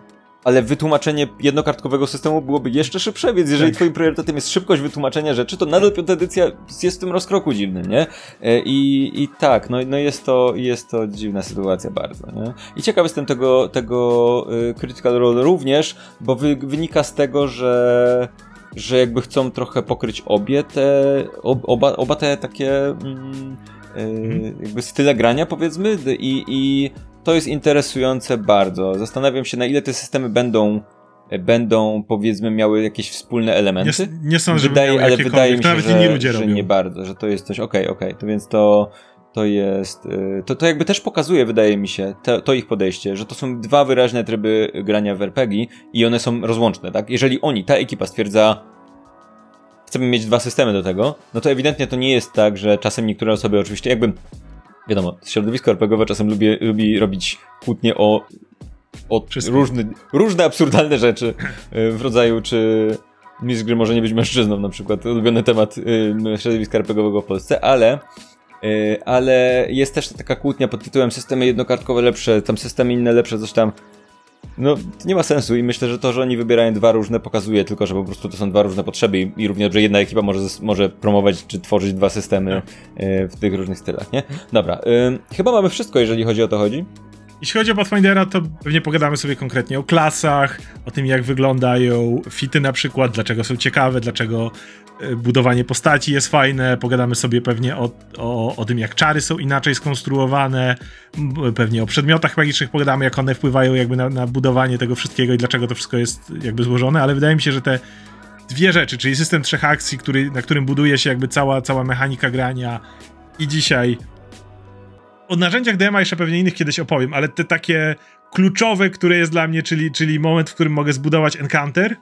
ale wytłumaczenie jednokartkowego systemu byłoby jeszcze szybsze, więc jeżeli tak. twoim priorytetem jest szybkość wytłumaczenia rzeczy, to nadal piąta edycja jest w tym rozkroku dziwnym, nie? E, I, i tak, no, no jest, to, jest to dziwna sytuacja bardzo, nie? I ciekawy jestem tego, tego y, Critical Role również, bo wy, wynika z tego, że że jakby chcą trochę pokryć obie te, oba, oba te takie mm, y, jakby style grania powiedzmy i, i to jest interesujące bardzo. Zastanawiam się, na ile te systemy będą będą powiedzmy miały jakieś wspólne elementy. Nie, nie sądzę, wydaje, że ale wydaje mi się, że, ludzie że nie bardzo, że to jest coś okej, okay, okej, okay. to więc to to jest, y, to, to jakby też pokazuje, wydaje mi się, to, to, ich podejście, że to są dwa wyraźne tryby grania w RPG i one są rozłączne, tak? Jeżeli oni, ta ekipa stwierdza, chcemy mieć dwa systemy do tego, no to ewidentnie to nie jest tak, że czasem niektóre osoby oczywiście jakby wiadomo, środowisko RPGowe czasem lubi, lubi robić kłótnie o, o różny, różne absurdalne rzeczy y, w rodzaju, czy mistrz gry może nie być mężczyzną, na przykład ulubiony temat y, środowiska RPGowego w Polsce, ale y, ale jest też taka kłótnia pod tytułem systemy jednokartkowe lepsze, tam systemy inne lepsze, coś tam. No, nie ma sensu i myślę, że to, że oni wybierają dwa różne pokazuje tylko, że po prostu to są dwa różne potrzeby i, i równie dobrze jedna ekipa może, może promować czy tworzyć dwa systemy y, w tych różnych stylach, nie? Dobra, y, chyba mamy wszystko, jeżeli chodzi o to chodzi. Jeśli chodzi o Pathfindera, to pewnie pogadamy sobie konkretnie o klasach, o tym jak wyglądają fity na przykład, dlaczego są ciekawe, dlaczego budowanie postaci jest fajne, pogadamy sobie pewnie o, o, o tym jak czary są inaczej skonstruowane, pewnie o przedmiotach magicznych pogadamy, jak one wpływają jakby na, na budowanie tego wszystkiego i dlaczego to wszystko jest jakby złożone, ale wydaje mi się, że te dwie rzeczy, czyli system trzech akcji, który, na którym buduje się jakby cała, cała mechanika grania i dzisiaj o narzędziach DMA jeszcze pewnie innych kiedyś opowiem, ale te takie kluczowe, które jest dla mnie, czyli, czyli moment, w którym mogę zbudować encounter,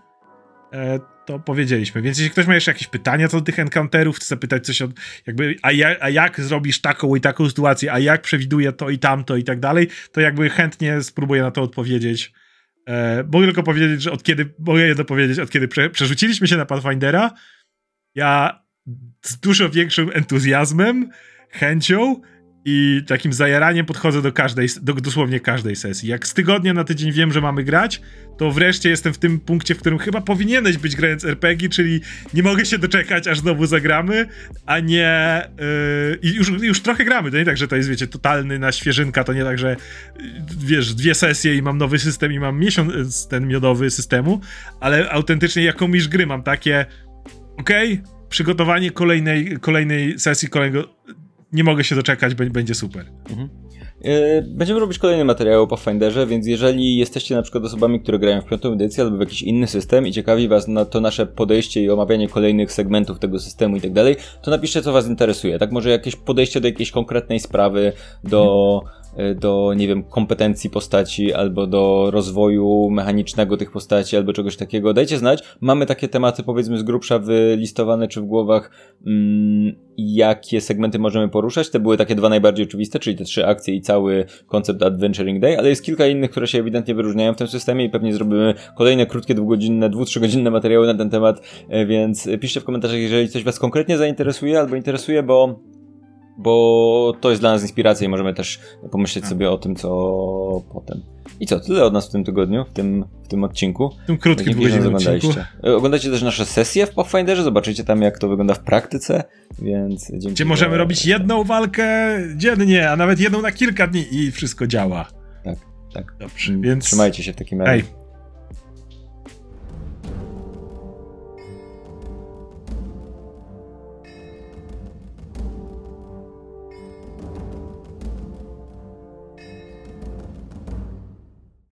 e, to powiedzieliśmy. Więc jeśli ktoś ma jeszcze jakieś pytania co do tych encounterów, chce zapytać coś o jakby, a, ja, a jak zrobisz taką i taką sytuację, a jak przewiduje to i tamto i tak dalej, to jakby chętnie spróbuję na to odpowiedzieć. E, mogę tylko powiedzieć, że od kiedy, mogę jedno powiedzieć, od kiedy prze, przerzuciliśmy się na Pathfindera, ja z dużo większym entuzjazmem, chęcią i takim zajaraniem podchodzę do każdej, do dosłownie każdej sesji. Jak z tygodnia na tydzień wiem, że mamy grać, to wreszcie jestem w tym punkcie, w którym chyba powinieneś być grając RPG, czyli nie mogę się doczekać, aż znowu zagramy, a nie... Yy, już, już trochę gramy, to nie tak, że to jest, wiecie, totalny na świeżynka, to nie tak, że wiesz, dwie sesje i mam nowy system i mam miesiąc ten miodowy systemu, ale autentycznie jako mistrz gry mam takie okej, okay, przygotowanie kolejnej, kolejnej sesji, kolejnego nie mogę się doczekać, będzie super. Mhm. E, będziemy robić kolejny materiał o Pathfinderze, więc jeżeli jesteście na przykład osobami, które grają w piątą edycję albo w jakiś inny system i ciekawi was na to nasze podejście i omawianie kolejnych segmentów tego systemu i tak dalej, to napiszcie co was interesuje, tak? Może jakieś podejście do jakiejś konkretnej sprawy, do... Mhm do, nie wiem, kompetencji postaci albo do rozwoju mechanicznego tych postaci albo czegoś takiego. Dajcie znać. Mamy takie tematy, powiedzmy, z grubsza wylistowane czy w głowach, mm, jakie segmenty możemy poruszać. Te były takie dwa najbardziej oczywiste, czyli te trzy akcje i cały koncept Adventuring Day, ale jest kilka innych, które się ewidentnie wyróżniają w tym systemie i pewnie zrobimy kolejne krótkie, dwugodzinne, dwu, trzygodzinne materiały na ten temat, e, więc piszcie w komentarzach, jeżeli coś Was konkretnie zainteresuje albo interesuje, bo bo to jest dla nas inspiracja i możemy też pomyśleć tak. sobie o tym, co potem. I co, tyle od nas w tym tygodniu, w tym, w tym odcinku. W tym krótkim dwugodzinnym odcinku. E, oglądacie też nasze sesje w Pathfinderze, zobaczycie tam jak to wygląda w praktyce, więc dzięki. Gdzie możemy robić jedną walkę dziennie, a nawet jedną na kilka dni i wszystko działa. Tak, tak. Dobrze, więc... Trzymajcie się w takim razie.